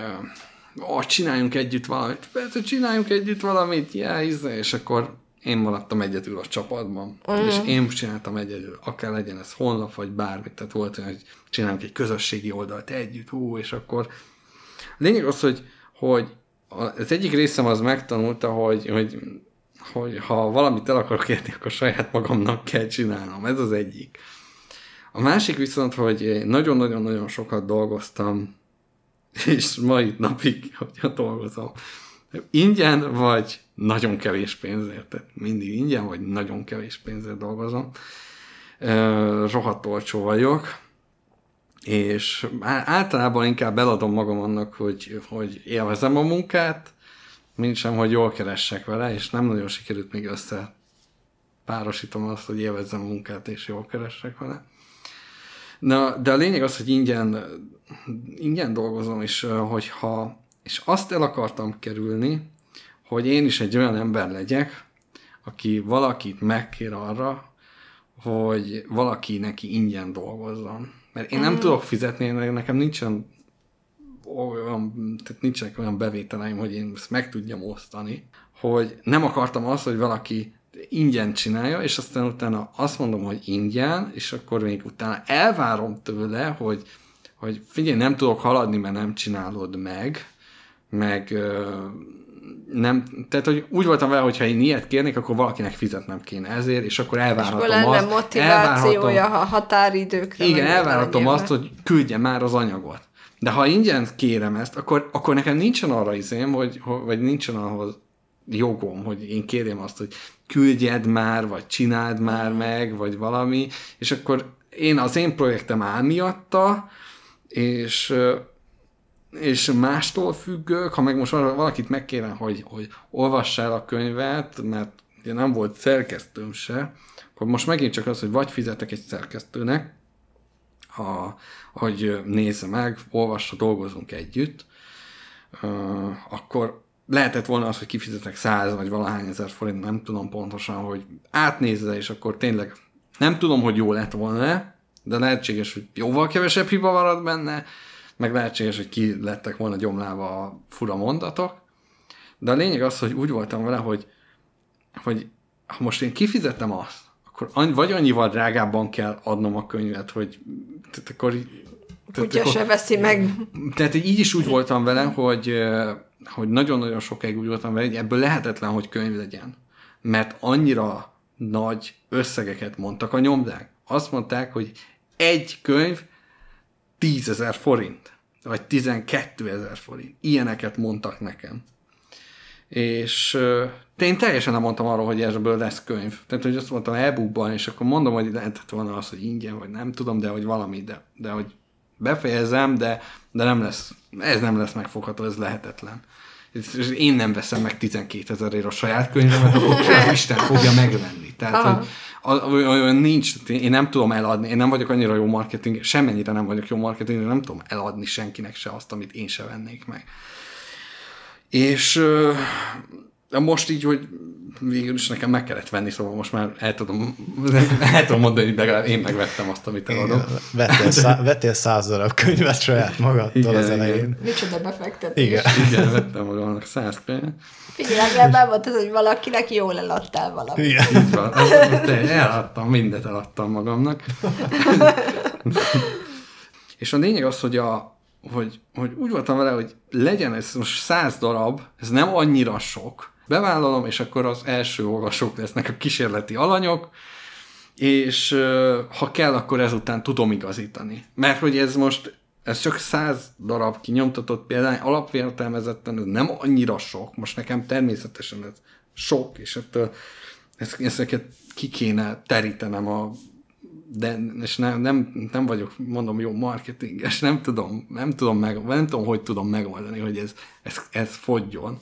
ó, csináljunk együtt valamit, persze csináljunk együtt valamit, yeah, és akkor én maradtam egyedül a csapatban, uh-huh. és én csináltam egyedül, akár legyen ez honlap, vagy bármit, tehát volt olyan, hogy csinálunk egy közösségi oldalt együtt, hú, és akkor lényeg az, hogy, hogy az egyik részem az megtanulta, hogy, hogy hogy ha valamit el akarok érni, akkor saját magamnak kell csinálnom. Ez az egyik. A másik viszont, hogy nagyon-nagyon-nagyon sokat dolgoztam, és mai napig, hogyha dolgozom, ingyen vagy nagyon kevés pénzért, tehát mindig ingyen vagy nagyon kevés pénzért dolgozom. Rohadt olcsó vagyok, és általában inkább eladom magam annak, hogy, hogy élvezem a munkát, mint sem, hogy jól keressek vele, és nem nagyon sikerült még össze párosítom azt, hogy élvezzem a munkát, és jól keressek vele. Na, de a lényeg az, hogy ingyen, ingyen dolgozom, és hogyha, és azt el akartam kerülni, hogy én is egy olyan ember legyek, aki valakit megkér arra, hogy valaki neki ingyen dolgozzon. Mert én nem mm. tudok fizetni, nekem nincsen olyan, tehát nincsenek olyan bevételeim, hogy én ezt meg tudjam osztani, hogy nem akartam azt, hogy valaki ingyen csinálja, és aztán utána azt mondom, hogy ingyen, és akkor még utána elvárom tőle, hogy, hogy figyelj, nem tudok haladni, mert nem csinálod meg, meg nem, tehát hogy úgy voltam vele, hogy ha én ilyet kérnék, akkor valakinek fizetnem kéne ezért, és akkor elvárhatom és lenne azt. motivációja, ha határidőkre. Igen, elvárhatom azt, hogy küldje már az anyagot. De ha ingyen kérem ezt, akkor, akkor nekem nincsen arra izém, hogy, vagy nincsen ahhoz jogom, hogy én kérjem azt, hogy küldjed már, vagy csináld már meg, vagy valami, és akkor én az én projektem áll miatta, és és mástól függök, ha meg most valakit megkérem, hogy, hogy olvass el a könyvet, mert ugye nem volt szerkesztőm se, akkor most megint csak az, hogy vagy fizetek egy szerkesztőnek, a, hogy nézze meg, olvassa, dolgozunk együtt, akkor lehetett volna az, hogy kifizetek száz vagy valahány ezer forint, nem tudom pontosan, hogy átnézze, és akkor tényleg nem tudom, hogy jó lett volna, de lehetséges, hogy jóval kevesebb hiba marad benne, meg lehetséges, hogy ki lettek volna gyomlálva a fura mondatok, de a lényeg az, hogy úgy voltam vele, hogy, hogy ha most én kifizetem azt, akkor vagy annyival drágábban kell adnom a könyvet, hogy tehát akkor... Tehát Kutya akkor, se veszi meg. Tehát így is úgy voltam vele, hogy, hogy nagyon-nagyon sokáig úgy voltam vele, hogy ebből lehetetlen, hogy könyv legyen. Mert annyira nagy összegeket mondtak a nyomdák. Azt mondták, hogy egy könyv 10 ezer forint, vagy 12 ezer forint. Ilyeneket mondtak nekem. És de én teljesen nem mondtam arról, hogy ebből lesz könyv. Tehát, hogy azt mondtam e-bookban, és akkor mondom, hogy lehetett volna az, hogy ingyen, vagy nem tudom, de hogy valami, de, de hogy befejezem, de, de nem lesz, ez nem lesz megfogható, ez lehetetlen. És én nem veszem meg 12 ezerért a saját könyvemet, akkor Isten fogja megvenni. Tehát, hogy olyan nincs, én nem tudom eladni, én nem vagyok annyira jó marketing, semmennyire nem vagyok jó marketing, nem tudom eladni senkinek se azt, amit én se vennék meg. És ö, most így, hogy végül is nekem meg kellett venni, szóval most már el tudom, el tudom mondani, hogy legalább én megvettem azt, amit eladok. Vettél, szá, vettél száz darab könyvet saját magadtól Igen, az igen. elején. Micsoda befektetés. Igen. Igen, vettem magamnak száz könyvet. Figyelj, legalább elmondtad, hogy valakinek jól eladtál valamit. Igen. Így van. Az, de eladtam, mindet eladtam magamnak. És a lényeg az, hogy, a, hogy, hogy úgy voltam vele, hogy legyen ez most száz darab, ez nem annyira sok. Bevállalom, és akkor az első olvasók lesznek a kísérleti alanyok, és ha kell, akkor ezután tudom igazítani. Mert hogy ez most, ez csak száz darab kinyomtatott példány, alapértelmezetten ez nem annyira sok, most nekem természetesen ez sok, és ettől ezt, ezeket ki kéne terítenem a de, és nem, nem, nem vagyok, mondom, jó marketinges, nem tudom, nem tudom, meg, nem tudom, hogy tudom megoldani, hogy ez, ez, ez fogjon.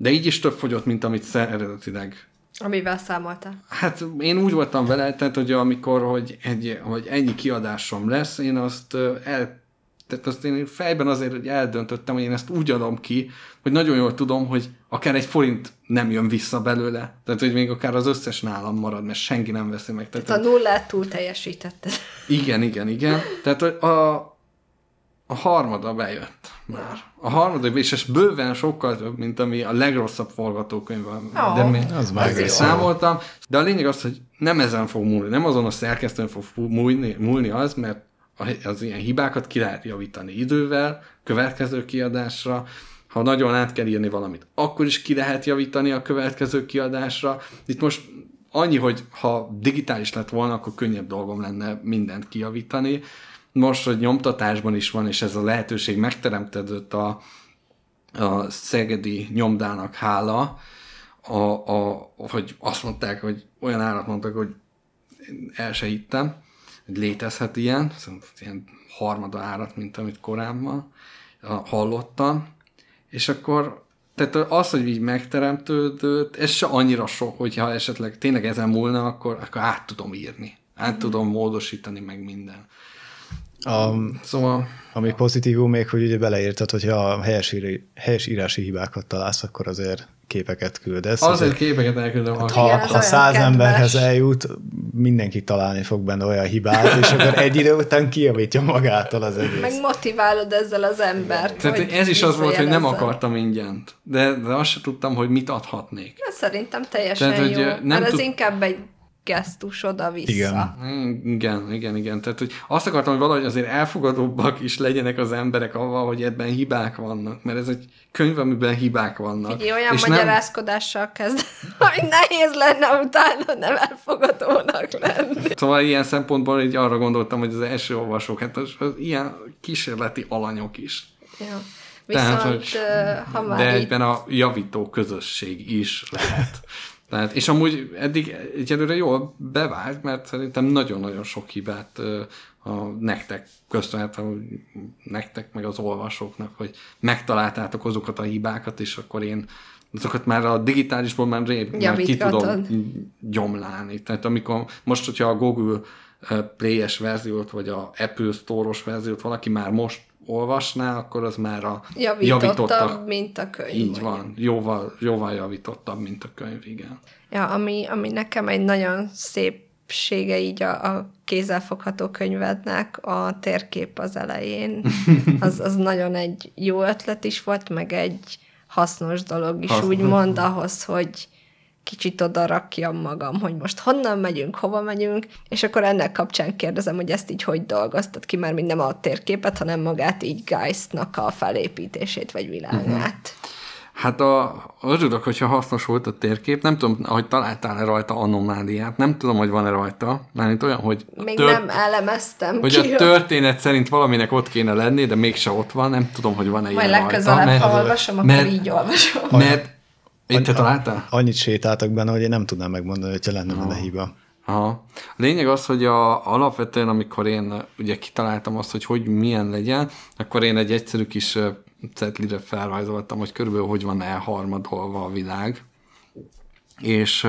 De így is több fogyott, mint amit eredetileg Amivel számoltál. Hát én úgy voltam vele, tehát, hogy amikor, hogy, egy, hogy ennyi kiadásom lesz, én azt el, tehát azt én fejben azért hogy eldöntöttem, hogy én ezt úgy adom ki, hogy nagyon jól tudom, hogy akár egy forint nem jön vissza belőle. Tehát, hogy még akár az összes nálam marad, mert senki nem veszi meg. Tehát, A nullát túl teljesítetted. igen, igen, igen. Tehát a, a harmada bejött már. A harmada, és ez bőven sokkal több, mint ami a legrosszabb forgatókönyv van. Ó, de mi, az már azért számoltam. De a lényeg az, hogy nem ezen fog múlni, nem azon a szerkesztőn fog múlni, múlni az, mert az ilyen hibákat ki lehet javítani idővel, következő kiadásra, ha nagyon át kell írni valamit, akkor is ki lehet javítani a következő kiadásra. Itt most annyi, hogy ha digitális lett volna, akkor könnyebb dolgom lenne mindent kijavítani. Most, hogy nyomtatásban is van, és ez a lehetőség megteremtődött a, a Szegedi nyomdának hála, a, a, hogy azt mondták, hogy olyan árat mondtak, hogy én el se hittem, hogy létezhet ilyen, szóval ilyen harmada árat, mint amit korábban hallottam, és akkor tehát az, hogy így megteremtődött, ez se annyira sok, hogyha esetleg tényleg ezen múlna, akkor, akkor át tudom írni. Át tudom módosítani meg minden. A, Szóval ami pozitívum még, hogy ugye beleírtad, hogyha helyes, íri, helyes írási hibákat találsz, akkor azért képeket küldesz. azért képeket elküldöm. Ha, Hát, Igen, ha olyan száz kedves. emberhez eljut, mindenki találni fog benne olyan hibát, és akkor egy idő után kijavítja magától az egész. Meg motiválod ezzel az embert. Tehát hogy ez is az volt, hogy nem akartam ingyent, de, de azt se tudtam, hogy mit adhatnék. Ez szerintem teljesen Tehát, hogy, jó. ö, nem mert ez tud- inkább egy gesztus oda-vissza. Igen. Igen, igen, igen. Tehát, hogy azt akartam, hogy valahogy azért elfogadóbbak is legyenek az emberek avval, hogy ebben hibák vannak, mert ez egy könyv, amiben hibák vannak. Figyelj, olyan és magyarázkodással kezd, hogy nehéz lenne utána nem elfogadónak lenni. Szóval ilyen szempontból így arra gondoltam, hogy az első olvasók, hát az, az ilyen kísérleti alanyok is. Ja. Tehát, Viszont, hogy- ö, ha már De így egyben a javító közösség is lehet. Tehát, és amúgy eddig egyelőre jól bevált, mert szerintem nagyon-nagyon sok hibát ö, a nektek köszönhetem, hogy nektek meg az olvasóknak, hogy megtaláltátok azokat a hibákat, és akkor én azokat már a digitálisból már rég már ki tudom gyomlálni. Tehát amikor most, hogyha a Google Play-es verziót, vagy a Apple Store-os verziót valaki már most olvasná, akkor az már a javítottabb, mint a könyv. így van, jóval, jóval javítottabb, mint a könyv, igen. Ja, ami, ami nekem egy nagyon szépsége így a, a kézzelfogható könyvednek, a térkép az elején, az, az nagyon egy jó ötlet is volt, meg egy hasznos dolog is, Hasznos. úgymond ahhoz, hogy kicsit oda rakjam magam, hogy most honnan megyünk, hova megyünk, és akkor ennek kapcsán kérdezem, hogy ezt így hogy dolgoztad ki, mert mind nem a térképet, hanem magát így Geistnak a felépítését, vagy világát. Hát a, örülök, hogyha hasznos volt a térkép. Nem tudom, hogy találtál-e rajta anomáliát. Nem tudom, hogy van-e rajta. Mármint olyan, hogy, Még tört- nem elemeztem hogy ki. a történet szerint valaminek ott kéne lenni, de mégse ott van. Nem tudom, hogy van-e Majd ilyen legközelebb, rajta. ha olvasom, akkor mert- így olvasom. Mert... Én te találtál? Annyit sétáltak benne, hogy én nem tudnám megmondani, hogyha lenne benne hiba. Aha. A lényeg az, hogy a, alapvetően, amikor én ugye kitaláltam azt, hogy hogy milyen legyen, akkor én egy egyszerű kis cetlire felrajzoltam, hogy körülbelül hogy van elharmadolva a világ. És,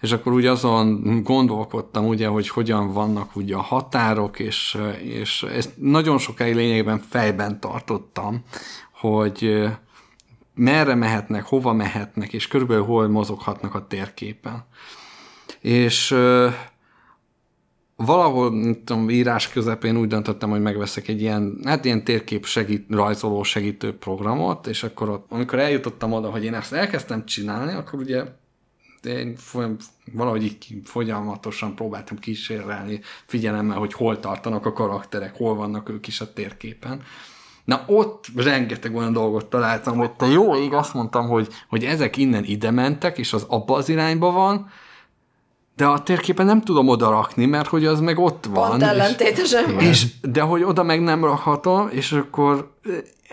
és akkor úgy azon gondolkodtam, ugye, hogy hogyan vannak ugye a határok, és, és ezt nagyon sokáig lényegében fejben tartottam, hogy merre mehetnek, hova mehetnek, és körülbelül hol mozoghatnak a térképen. És valahol, nem tudom, írás közepén úgy döntöttem, hogy megveszek egy ilyen, hát ilyen térkép segít, rajzoló segítő programot, és akkor ott, amikor eljutottam oda, hogy én ezt elkezdtem csinálni, akkor ugye én valahogy így folyamatosan próbáltam kísérelni figyelemmel, hogy hol tartanak a karakterek, hol vannak ők is a térképen. Na ott rengeteg olyan dolgot találtam, ott jó ég azt mondtam, hogy, hogy ezek innen ide mentek, és az abba az irányba van, de a térképen nem tudom oda rakni, mert hogy az meg ott van. Pont ellentétesen és, és, de hogy oda meg nem rakhatom, és akkor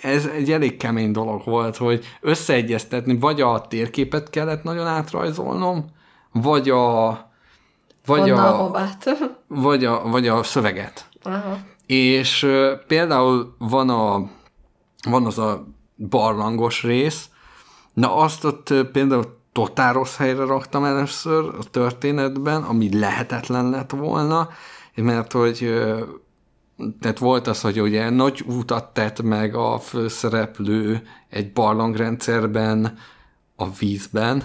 ez egy elég kemény dolog volt, hogy összeegyeztetni, vagy a térképet kellett nagyon átrajzolnom, vagy a vagy a, vagy a, vagy a szöveget. Aha. És például van, a, van az a barlangos rész, na azt ott például totál rossz helyre raktam először a történetben, ami lehetetlen lett volna, mert hogy tehát volt az, hogy ugye nagy útat tett meg a főszereplő egy barlangrendszerben a vízben,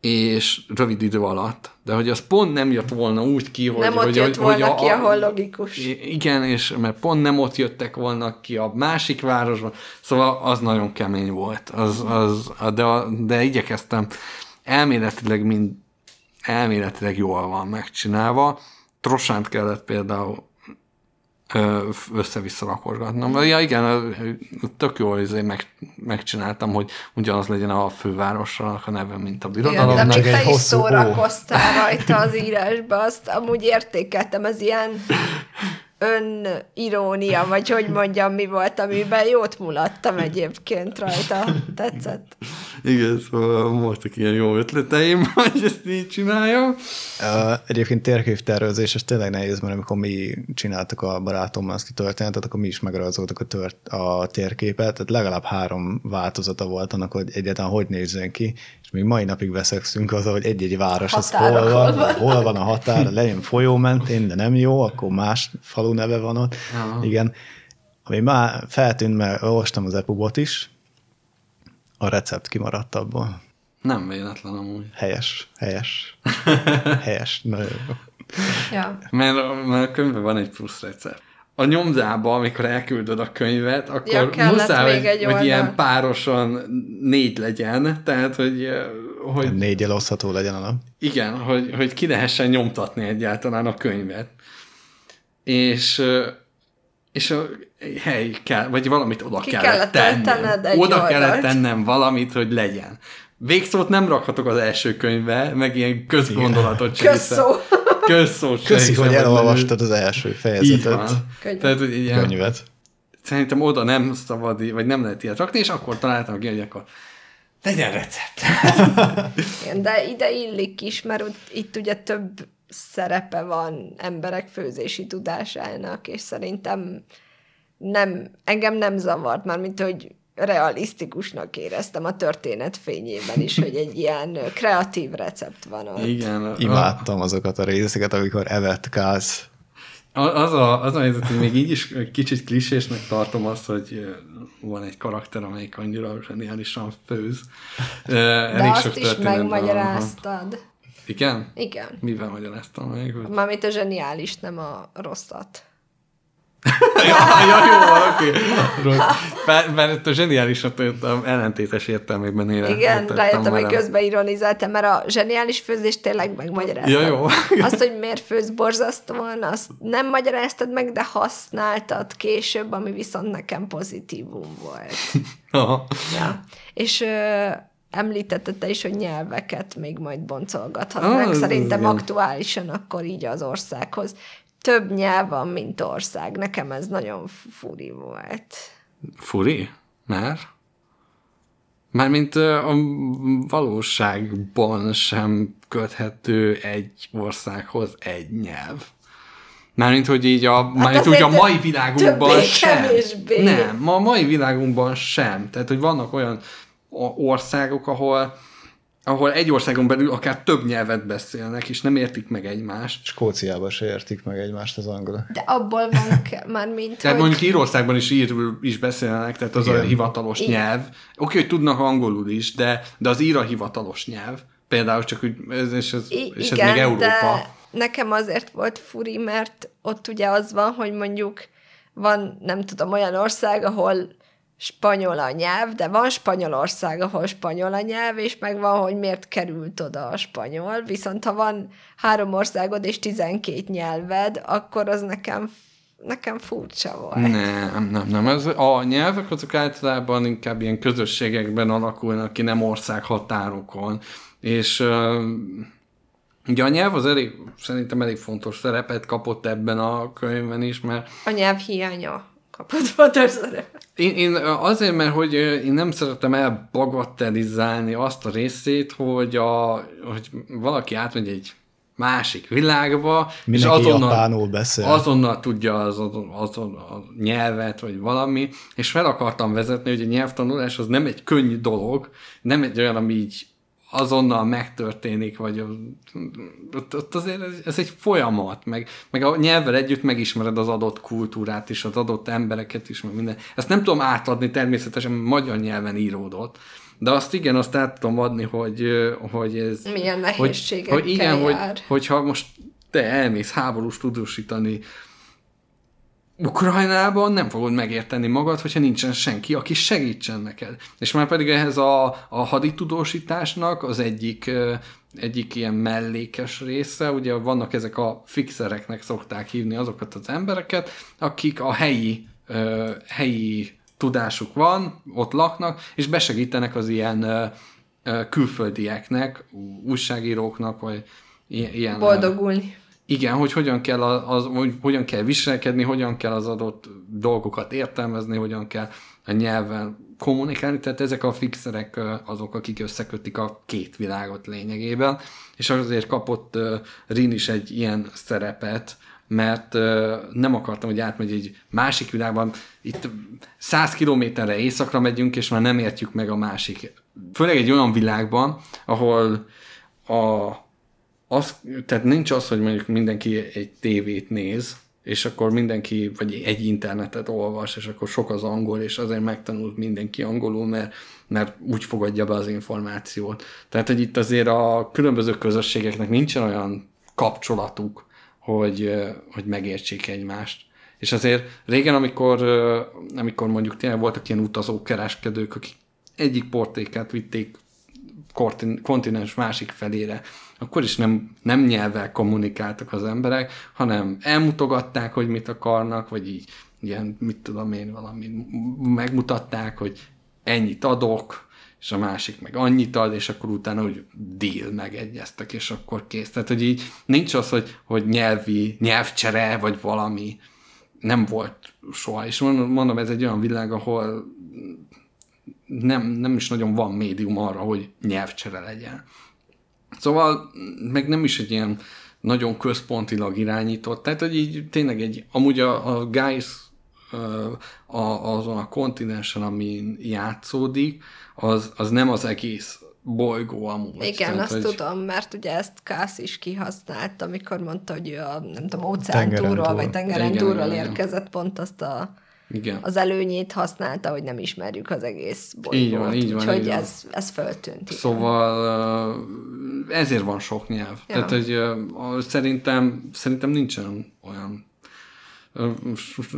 és rövid idő alatt. De hogy az pont nem jött volna úgy ki, hogy... Nem ott hogy, jött hogy, volna hogy a, ki, ahol logikus. Igen, és mert pont nem ott jöttek volna ki a másik városban. Szóval az nagyon kemény volt. Az, az, de, de igyekeztem elméletileg mind elméletileg jól van megcsinálva. Trosánt kellett például össze-vissza rakorgatnom. Ja igen, tök jól izé meg, megcsináltam, hogy ugyanaz legyen a fővárosnak a neve, mint a birodalom. Igen, de még te is szórakoztál rajta az írásba, azt amúgy értékeltem, ez ilyen önirónia, vagy hogy mondjam, mi volt, amiben jót mulattam egyébként rajta. Tetszett. Igen, szóval voltak ilyen jó ötleteim, hogy ezt így csináljam. Egyébként térképtervezés, ez tényleg nehéz, mert amikor mi csináltuk a barátommal azt a történetet, akkor mi is megrajzoltuk a, tört, a térképet, tehát legalább három változata volt annak, hogy egyáltalán hogy nézzen ki, és még mai napig veszekszünk az, hogy egy-egy város az hol van, hol van a határ, legyen folyó mentén, de nem jó, akkor más falu neve van ott. Aha. Igen. Ami már feltűnt, mert olvastam az epubot is, a recept kimaradt abból. Nem véletlen amúgy. Helyes, helyes. helyes, nagyon jó. Ja. Mert, mert a könyvben van egy plusz recept a nyomdába, amikor elküldöd a könyvet, akkor ja, muszáj, hogy, hogy ilyen párosan négy legyen, tehát, hogy... hogy négy elosztható legyen a nap. Igen, hogy, hogy ki lehessen nyomtatni egyáltalán a könyvet. És és a hely kell, vagy valamit oda ki kellett, kellett tennem. Oda oldalt. kellett tennem valamit, hogy legyen. Végszót nem rakhatok az első könyvbe, meg ilyen közgondolatot sem. Közszó. Közszó Köszi, hogy elolvastad az első fejezetet. Tehát, hogy ilyen, könyvet. Szerintem oda nem szabad, vagy nem lehet ilyet rakni, és akkor találtam ki, hogy akkor legyen recept. de ide illik is, mert itt ugye több szerepe van emberek főzési tudásának, és szerintem nem, engem nem zavart, már mint hogy realisztikusnak éreztem a történet fényében is, hogy egy ilyen kreatív recept van ott. Igen. Imádtam azokat a részeket, amikor evett káz. Az a, az a helyzet, hogy még így is kicsit klisésnek tartom azt, hogy van egy karakter, amelyik annyira zseniálisan főz. Elég De azt is megmagyaráztad. Van. Igen? Igen. Mivel magyaráztam meg? Hogy... Mármint a zseniális, nem a rosszat. ja, ja, jó, oké. Okay. Mert a zseniálisat ellentétes értelmében éle. Igen, rájöttem, hogy közben ironizáltam, mert a zseniális főzés tényleg megmagyaráztam. Ja, jó. Azt, hogy miért főz borzasztóan, azt nem magyaráztad meg, de használtad később, ami viszont nekem pozitívum volt. Aha. Ja. És ö, említette te is, hogy nyelveket még majd boncolgathatnak. Ah, Szerintem igen. aktuálisan akkor így az országhoz több nyelv van, mint ország. Nekem ez nagyon furi volt. Furi? Mert? Mármint a valóságban sem köthető egy országhoz egy nyelv. Mármint, hogy így a, hát mármint, hogy a mai világunkban sem. Kevésbé. Nem, a mai világunkban sem. Tehát, hogy vannak olyan országok, ahol ahol egy országon belül akár több nyelvet beszélnek, és nem értik meg egymást. Skóciában se értik meg egymást az angolok. De abból van már mint, Tehát hogy... mondjuk Írországban is írul is beszélnek, tehát az Igen. a hivatalos Igen. nyelv. Oké, hogy tudnak angolul is, de, de az ír a hivatalos nyelv. Például csak úgy, ez, és, ez, I- és ez igen, még Európa. de nekem azért volt furi, mert ott ugye az van, hogy mondjuk van, nem tudom, olyan ország, ahol spanyol a nyelv, de van Spanyolország, ahol spanyol a nyelv, és meg van, hogy miért került oda a spanyol, viszont ha van három országod és tizenkét nyelved, akkor az nekem, nekem furcsa volt. Nem, nem, nem. Ez, a nyelvek azok általában inkább ilyen közösségekben alakulnak ki, nem országhatárokon. És uh, ugye a nyelv az elég, szerintem elég fontos szerepet kapott ebben a könyvben is, mert A nyelv hiánya kapott fontos szerepet. Én, én azért, mert hogy én nem szeretem elbagatelizálni azt a részét, hogy, a, hogy valaki átmegy egy másik világba, Mindenki és azonnal, beszél. azonnal tudja az, az, az, a nyelvet, vagy valami, és fel akartam vezetni, hogy a nyelvtanulás az nem egy könnyű dolog, nem egy olyan, ami így azonnal megtörténik, vagy ott, ott azért ez, ez egy folyamat, meg, meg a nyelvvel együtt megismered az adott kultúrát is, az adott embereket is, meg minden. Ezt nem tudom átadni, természetesen magyar nyelven íródott, de azt igen, azt át tudom adni, hogy, hogy ez... Milyen hogy, nehézségekkel hogy igen, hogy, jár. hogyha most te elmész háborús tudósítani Ukrajnában, nem fogod megérteni magad, hogyha nincsen senki, aki segítsen neked. És már pedig ehhez a, a haditudósításnak az egyik, egyik ilyen mellékes része, ugye vannak ezek a fixereknek szokták hívni azokat az embereket, akik a helyi, helyi tudásuk van, ott laknak, és besegítenek az ilyen külföldieknek, újságíróknak, vagy ilyen... Boldogulni. Igen, hogy hogyan kell, az, hogy hogyan kell viselkedni, hogyan kell az adott dolgokat értelmezni, hogyan kell a nyelven kommunikálni, tehát ezek a fixerek azok, akik összekötik a két világot lényegében, és azért kapott Rin is egy ilyen szerepet, mert nem akartam, hogy átmegy egy másik világban, itt 100 kilométerre északra megyünk, és már nem értjük meg a másik. Főleg egy olyan világban, ahol a az, tehát nincs az, hogy mondjuk mindenki egy tévét néz, és akkor mindenki, vagy egy internetet olvas, és akkor sok az angol, és azért megtanult mindenki angolul, mert, mert úgy fogadja be az információt. Tehát, hogy itt azért a különböző közösségeknek nincsen olyan kapcsolatuk, hogy, hogy megértsék egymást. És azért régen, amikor, amikor mondjuk tényleg voltak ilyen utazókereskedők, akik egyik portékát vitték kontin- kontinens másik felére, akkor is nem, nem nyelvvel kommunikáltak az emberek, hanem elmutogatták, hogy mit akarnak, vagy így ilyen, mit tudom én, valami megmutatták, hogy ennyit adok, és a másik meg annyit ad, és akkor utána úgy deal megegyeztek, és akkor kész. Tehát, hogy így nincs az, hogy, hogy nyelvi, nyelvcsere, vagy valami nem volt soha. És mondom, mondom, ez egy olyan világ, ahol nem, nem is nagyon van médium arra, hogy nyelvcsere legyen. Szóval meg nem is egy ilyen nagyon központilag irányított, tehát hogy így tényleg egy, amúgy a, a Guys a, azon a kontinensen, amin játszódik, az, az nem az egész bolygó amúgy. Igen, Tehát, azt hogy- tudom, mert ugye ezt Kász is kihasznált, amikor mondta, hogy ő a, nem tudom, óceán Tengeren túlról, túl. vagy tengeren túlról érkezett, pont azt a, Igen. az előnyét használta, hogy nem ismerjük az egész bolygót. Így van, így van, Úgyhogy így van. ez, ez föltűnt. igen. Szóval ezért van sok nyelv. Ja. Tehát, hogy szerintem, szerintem nincsen olyan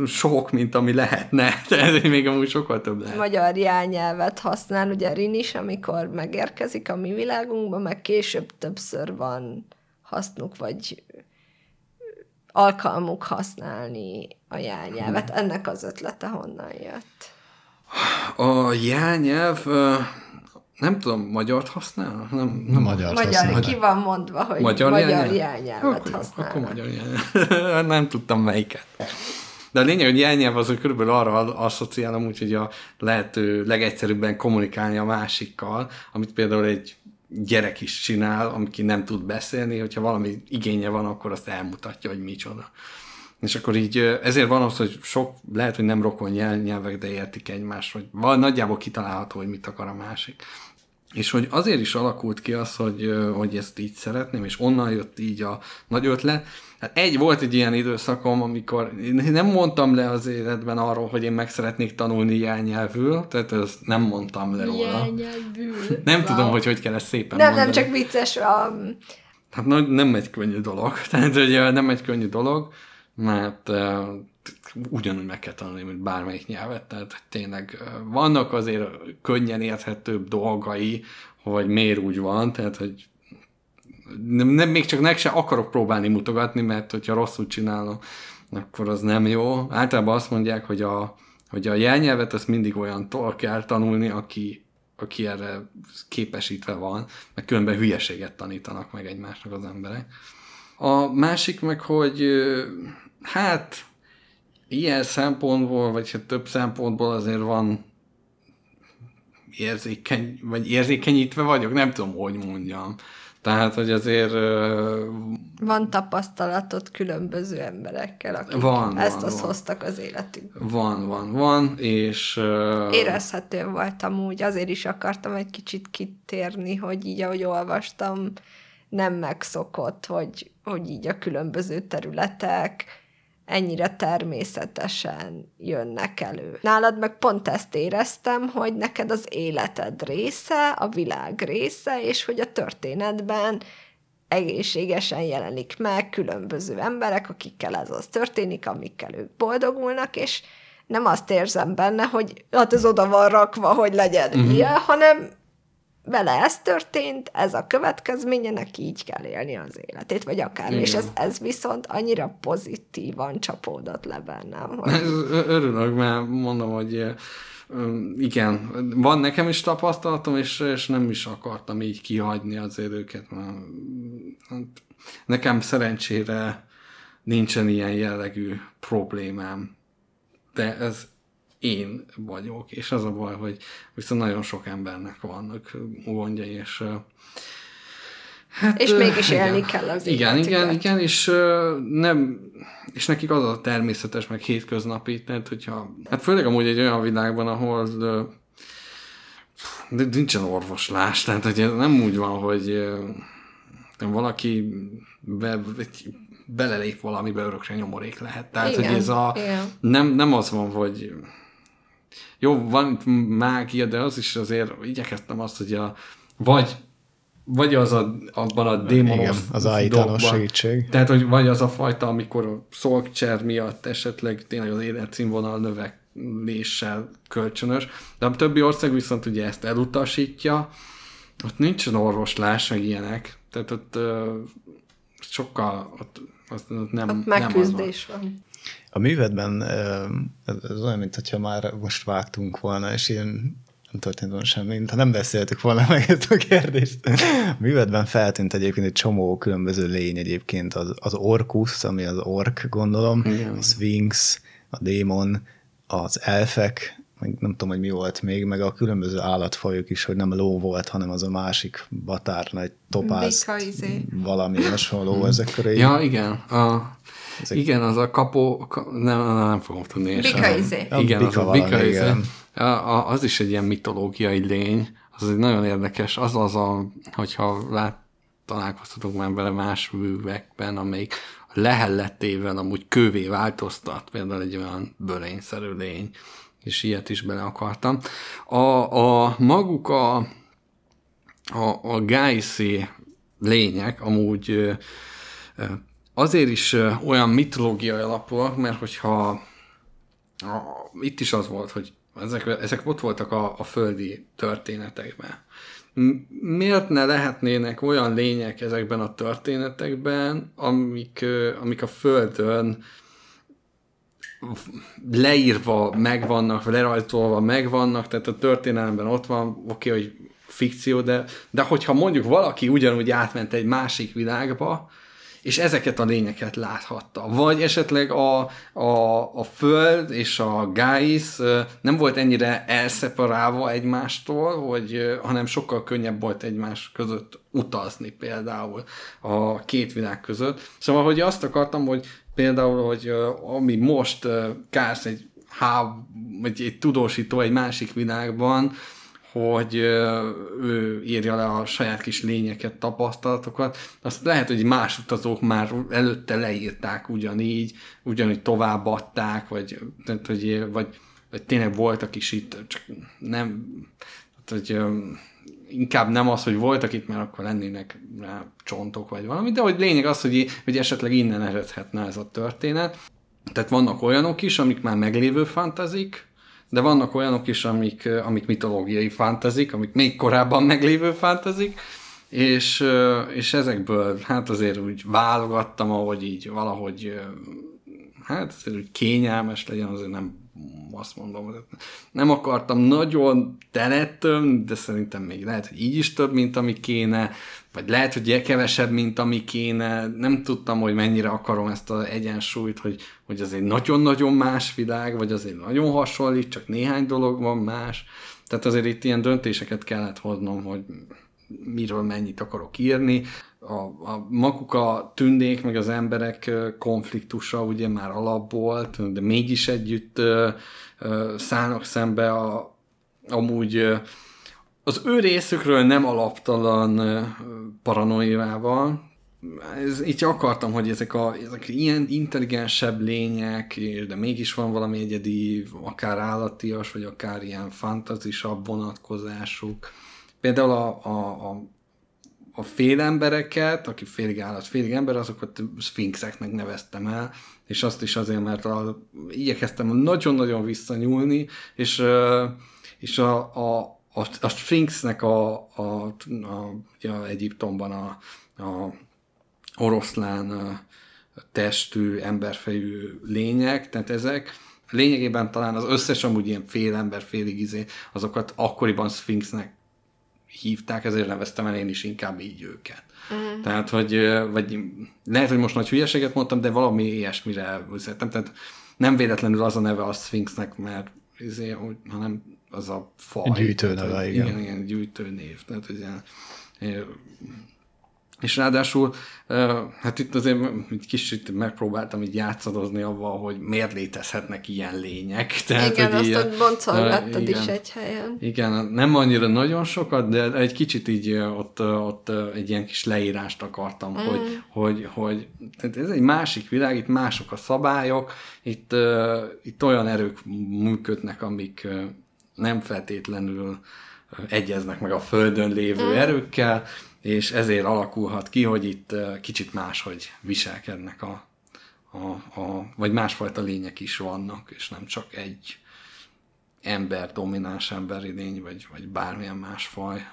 sok, mint ami lehetne. Tehát még amúgy sokkal több lehet. magyar jelnyelvet használ, ugye Rin is, amikor megérkezik a mi világunkba, meg később többször van hasznuk, vagy alkalmuk használni a jelnyelvet. Ennek az ötlete honnan jött? A jelnyelv, nem tudom, magyart használ? Nem, nem Magyar, Magyar, ki van mondva, hogy magyar, Magyar, jelnyelv? jelnyelvet akkor, használ. Akkor magyar jelnyelv. nem tudtam melyiket. De a lényeg, hogy jelnyelv az, hogy körülbelül arra asszociálom, úgyhogy a lehető legegyszerűbben kommunikálni a másikkal, amit például egy gyerek is csinál, aki nem tud beszélni, hogyha valami igénye van, akkor azt elmutatja, hogy micsoda. És akkor így ezért van az, hogy sok, lehet, hogy nem rokon nyelv- nyelvek, de értik egymást, hogy nagyjából kitalálható, hogy mit akar a másik. És hogy azért is alakult ki az, hogy, hogy ezt így szeretném, és onnan jött így a nagy ötlet. Hát egy volt egy ilyen időszakom, amikor én nem mondtam le az életben arról, hogy én meg szeretnék tanulni jelnyelvül, tehát ezt nem mondtam le róla. Jelnyelvül. Nem Wow. tudom, hogy hogy kell ezt szépen Nem, mondani. nem, csak vicces. Um, Hát nagy, nem egy könnyű dolog. Tehát, hogy nem egy könnyű dolog, mert uh, ugyanúgy meg kell tanulni, mint bármelyik nyelvet. Tehát tényleg vannak azért könnyen érthetőbb dolgai, hogy miért úgy van, tehát, hogy nem, nem, még csak nek se akarok próbálni mutogatni, mert hogyha rosszul csinálom, akkor az nem jó. Általában azt mondják, hogy a, hogy a jelnyelvet azt mindig olyan kell tanulni, aki, aki erre képesítve van, mert különben hülyeséget tanítanak meg egymásnak az emberek. A másik meg, hogy hát ilyen szempontból, vagy hát több szempontból azért van érzékeny, vagy érzékenyítve vagyok, nem tudom, hogy mondjam. Tehát, hogy azért van tapasztalatot különböző emberekkel, akik Van, ezt van, azt van. hoztak az életük. van, van, van, és Érezhető voltam úgy, azért is akartam egy kicsit kitérni, hogy így, ahogy olvastam, nem megszokott, hogy, hogy így a különböző területek ennyire természetesen jönnek elő. Nálad meg pont ezt éreztem, hogy neked az életed része, a világ része, és hogy a történetben egészségesen jelenik meg különböző emberek, akikkel ez az történik, amikkel ők boldogulnak, és nem azt érzem benne, hogy hát ez oda van rakva, hogy legyen uh-huh. ilyen, hanem vele ez történt, ez a következménye, neki így kell élni az életét, vagy akár. És ez, ez viszont annyira pozitívan csapódott le bennem. Hogy... Örülök, mert mondom, hogy igen, van nekem is tapasztalatom, és, és nem is akartam így kihagyni azért őket, mert hát, nekem szerencsére nincsen ilyen jellegű problémám, de ez én vagyok, és az a baj, hogy viszont nagyon sok embernek vannak gondjai, és Hát, És mégis igen. élni kell az Igen, igen, életüket. igen, és nem, és nekik az a természetes, meg hétköznapi, tehát hogyha, hát főleg amúgy egy olyan világban, ahol de nincsen orvoslás, tehát hogy ez nem úgy van, hogy valaki be, belelép valamibe örökre nyomorék lehet. Tehát, Igen, hogy ez a, igen. nem, nem az van, hogy jó, van itt mágia, de az is azért igyekeztem azt, hogy a, vagy vagy az a, abban a démonos Igen, az állítanos segítség. Tehát, hogy vagy az a fajta, amikor a szolgcser miatt esetleg tényleg az életszínvonal növeléssel kölcsönös, de a többi ország viszont ugye ezt elutasítja, ott nincsen orvoslás, meg ilyenek, tehát ott ö, sokkal, ott, ott nem, Ott nem az van. megküzdés van. A művedben ez, olyan, mintha már most vágtunk volna, és ilyen nem történt volna semmi, mintha nem beszéltük volna meg ezt a kérdést. A művedben feltűnt egyébként egy csomó különböző lény egyébként, az, az Orkus, ami az ork, gondolom, Igen. a Sphinx, a démon, az elfek, meg nem tudom, hogy mi volt még, meg a különböző állatfajok is, hogy nem ló volt, hanem az a másik batár, nagy topáz, izé. valami hasonló, ezek köré. Ja, igen. A, Ezek- igen, az a kapó, ka, nem, nem, fogom tudni. Bika sem. izé. Igen, az a bika izé. az is egy ilyen mitológiai lény. Az egy nagyon érdekes. Az az a, hogyha lát, találkoztatok már vele más művekben, amelyik lehelletével amúgy kővé változtat, például egy olyan bölényszerű lény, és ilyet is bele akartam. A, a maguk a, a, a lények amúgy ö, ö, azért is olyan mitológiai alapúak, mert hogyha a, itt is az volt, hogy ezek, ezek ott voltak a, a földi történetekben. Miért ne lehetnének olyan lények ezekben a történetekben, amik, amik a Földön leírva megvannak, lerajzolva megvannak, tehát a történelemben ott van, oké, okay, hogy fikció, de, de hogyha mondjuk valaki ugyanúgy átment egy másik világba, és ezeket a lényeket láthatta. Vagy esetleg a, a, a Föld és a Gáisz ö, nem volt ennyire elszeparálva egymástól, hogy, hanem sokkal könnyebb volt egymás között utazni például a két világ között. Szóval, hogy azt akartam, hogy például, hogy ami most kársz egy háv, vagy egy tudósító egy másik világban, hogy ő írja le a saját kis lényeket, tapasztalatokat, azt lehet, hogy más utazók már előtte leírták ugyanígy, ugyanígy továbbadták, vagy, tehát, hogy, vagy, vagy tényleg voltak is itt, csak nem, tehát, hogy inkább nem az, hogy voltak itt, mert akkor lennének rá csontok vagy valami, de hogy lényeg az, hogy, hogy esetleg innen eredhetne ez a történet. Tehát vannak olyanok is, amik már meglévő fantazik, de vannak olyanok is, amik, amik mitológiai fantazik, amik még korábban meglévő fantazik, és, és ezekből hát azért úgy válogattam, ahogy így valahogy hát azért úgy kényelmes legyen, azért nem azt mondom, nem akartam nagyon telettöm, de szerintem még lehet, hogy így is több, mint ami kéne, vagy lehet, hogy kevesebb, mint ami kéne. Nem tudtam, hogy mennyire akarom ezt az egyensúlyt, hogy, hogy az egy nagyon-nagyon más világ, vagy azért nagyon hasonlít, csak néhány dolog van más. Tehát azért itt ilyen döntéseket kellett hoznom, hogy miről mennyit akarok írni. A, a maguk a tündék, meg az emberek konfliktusa ugye már alapból, de mégis együtt szállnak szembe a, amúgy az ő részükről nem alaptalan paranoiával, ez, így akartam, hogy ezek, a, ezek ilyen intelligensebb lények, de mégis van valami egyedi, akár állatias, vagy akár ilyen fantazisabb vonatkozásuk. Például a, a, a, a félembereket, aki félig állat, félig ember, azokat szfinxeknek neveztem el, és azt is azért, mert a, igyekeztem nagyon-nagyon visszanyúlni, és, és a, a a, a Sphinxnek a, a, a, a Egyiptomban a, a oroszlán a testű, emberfejű lények, tehát ezek lényegében talán az összes amúgy ilyen fél ember, félig izé, azokat akkoriban Sphinxnek hívták, ezért neveztem el én is inkább így őket. Uh-huh. Tehát, hogy vagy lehet, hogy most nagy hülyeséget mondtam, de valami ilyesmire üzletem. Tehát nem véletlenül az a neve a Sphinxnek, mert izé, hanem az a faj. Gyűjtőneve, igen. Igen, igen, gyűjtőnév. Tehát, hogy ilyen, és ráadásul, hát itt azért egy kicsit megpróbáltam így játszadozni avval, hogy miért létezhetnek ilyen lények. Tehát, igen, hogy azt, hogy boncolgattad is egy helyen. Igen, nem annyira nagyon sokat, de egy kicsit így ott, ott egy ilyen kis leírást akartam, mm. hogy, hogy, hogy tehát ez egy másik világ, itt mások a szabályok, itt, itt olyan erők működnek, amik nem feltétlenül egyeznek meg a Földön lévő mm. erőkkel, és ezért alakulhat ki, hogy itt kicsit máshogy viselkednek a, a, a, vagy másfajta lények is vannak, és nem csak egy ember, domináns emberi lény, vagy, vagy bármilyen más faj.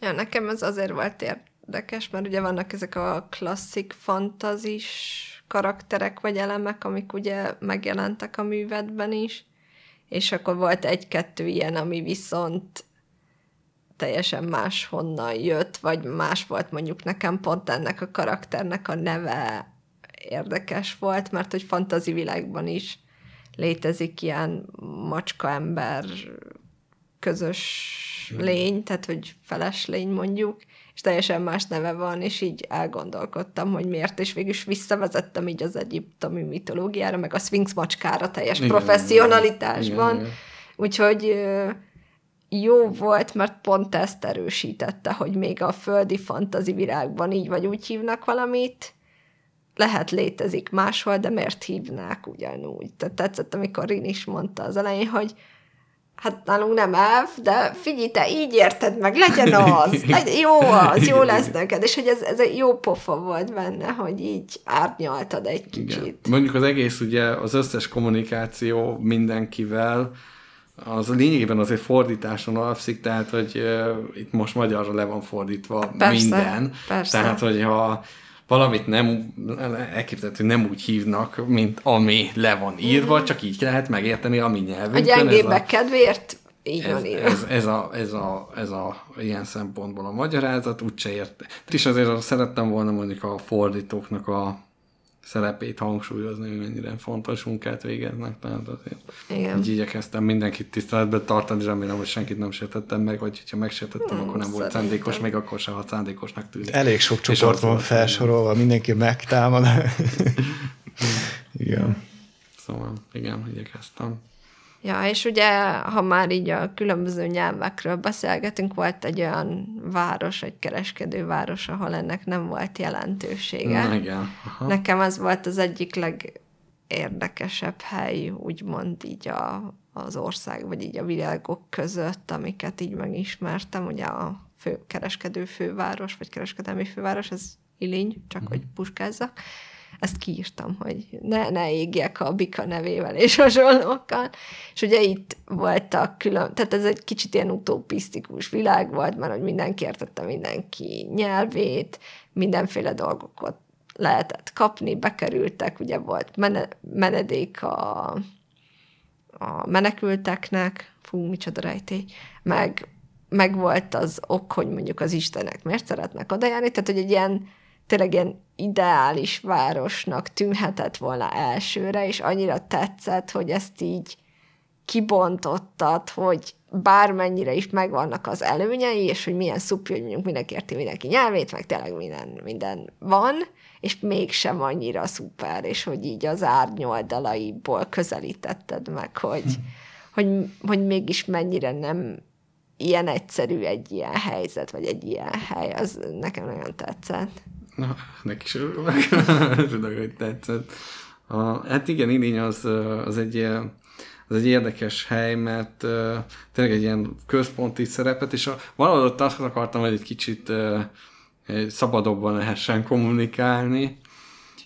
Ja, nekem ez azért volt érdekes, mert ugye vannak ezek a klasszik fantazis karakterek vagy elemek, amik ugye megjelentek a művetben is, és akkor volt egy-kettő ilyen, ami viszont teljesen máshonnan jött, vagy más volt mondjuk nekem pont ennek a karakternek a neve érdekes volt, mert hogy fantazi világban is létezik ilyen macska-ember közös lény, tehát hogy feles lény mondjuk, és teljesen más neve van, és így elgondolkodtam, hogy miért, és végül is visszavezettem így az egyiptomi mitológiára, meg a Sphinx macskára teljes igen, professzionalitásban. Igen, igen. Úgyhogy jó volt, mert pont ezt erősítette, hogy még a földi fantazi világban így vagy úgy hívnak valamit, lehet létezik máshol, de miért hívnák ugyanúgy? Tehát tetszett, amikor Rin is mondta az elején, hogy hát nálunk nem elf, de figyelj, te így érted meg, legyen az, legyen, jó az, jó lesz neked, és hogy ez, ez egy jó pofa volt benne, hogy így árnyaltad egy kicsit. Igen. Mondjuk az egész ugye, az összes kommunikáció mindenkivel, az lényegében azért fordításon alapszik, tehát, hogy uh, itt most magyarra le van fordítva persze, minden. Persze. Tehát, hogyha valamit nem, elképzelhető, nem úgy hívnak, mint ami le van írva, mm. csak így lehet megérteni a mi nyelvünkön. A gyengébbek kedvéért így ez, van írva. Ez, ez, a, ez, a, ez a ilyen szempontból a magyarázat, úgyse ért. És azért szerettem volna mondjuk a fordítóknak a szerepét hangsúlyozni, hogy mennyire fontos munkát végeznek, tehát azért Igen. így igyekeztem mindenkit tiszteletbe tartani, remélem, hogy senkit nem sértettem meg, vagy ha megsértettem, hmm, akkor nem volt szándékos, még akkor sem, ha szándékosnak tűnik. Elég sok csoport van felsorolva, mindenki megtámad. igen. Szóval, igen, igyekeztem. Ja, és ugye, ha már így a különböző nyelvekről beszélgetünk, volt egy olyan város, egy kereskedő város, ahol ennek nem volt jelentősége. Na, igen. Aha. Nekem ez volt az egyik legérdekesebb hely, úgymond így a, az ország, vagy így a világok között, amiket így megismertem. Ugye a fő, kereskedő főváros, vagy kereskedelmi főváros, ez Ilény, csak hogy puskázzak ezt kiírtam, hogy ne, ne égjek a Bika nevével és hasonlókkal. És ugye itt voltak külön, tehát ez egy kicsit ilyen utopisztikus világ volt, mert hogy mindenki értette mindenki nyelvét, mindenféle dolgokat lehetett kapni, bekerültek, ugye volt menedék a, a menekülteknek, fú, micsoda rejtély, meg, meg volt az ok, hogy mondjuk az istenek miért szeretnek odajárni, tehát hogy egy ilyen tényleg ilyen ideális városnak tűnhetett volna elsőre, és annyira tetszett, hogy ezt így kibontottad, hogy bármennyire is megvannak az előnyei, és hogy milyen szupi, hogy mondjuk mindenki érti mindenki nyelvét, meg tényleg minden, minden van, és mégsem annyira szuper, és hogy így az árnyoldalaiból közelítetted meg, hogy, hm. hogy, hogy mégis mennyire nem ilyen egyszerű egy ilyen helyzet, vagy egy ilyen hely, az nekem nagyon tetszett. Na, neki is örülök. Tudok, hogy tetszett. A, hát igen, Ilény az, az egy az egy érdekes hely, mert uh, tényleg egy ilyen központi szerepet, és a, valahol ott azt akartam, hogy egy kicsit uh, szabadobban lehessen kommunikálni,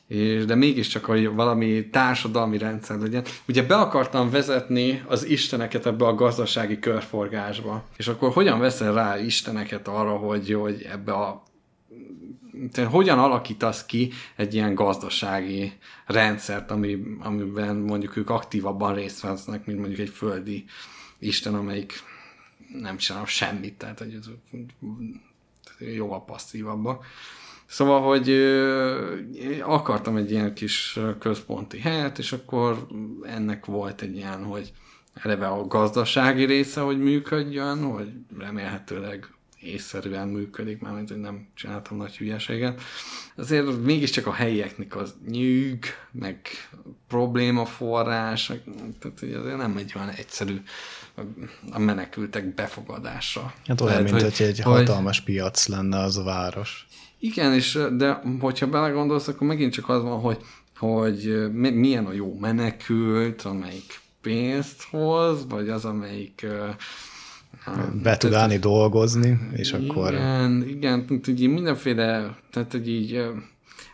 és, de mégiscsak, hogy valami társadalmi rendszer legyen. Ugye be akartam vezetni az isteneket ebbe a gazdasági körforgásba. És akkor hogyan veszel rá isteneket arra, hogy, hogy ebbe a hogyan alakítasz ki egy ilyen gazdasági rendszert, ami, amiben mondjuk ők aktívabban részt vesznek, mint mondjuk egy földi Isten, amelyik nem csinál semmit, tehát hogy ez jóval passzívabbak. Szóval, hogy akartam egy ilyen kis központi helyet, és akkor ennek volt egy ilyen, hogy eleve a gazdasági része, hogy működjön, hogy remélhetőleg észszerűen működik, mármint, hogy nem csináltam nagy hülyeséget. Azért mégiscsak a helyieknek az nyűg, meg problémaforrás, tehát hogy azért nem egy olyan egyszerű a menekültek befogadása. Hát olyan, Lehet, mint hogy, hogy egy hatalmas hogy, piac lenne az a város. Igen, és de hogyha belegondolsz, akkor megint csak az van, hogy, hogy milyen a jó menekült, amelyik pénzt hoz, vagy az, amelyik be tud állni dolgozni, és igen, akkor... Igen, igen, így mindenféle, tehát hogy így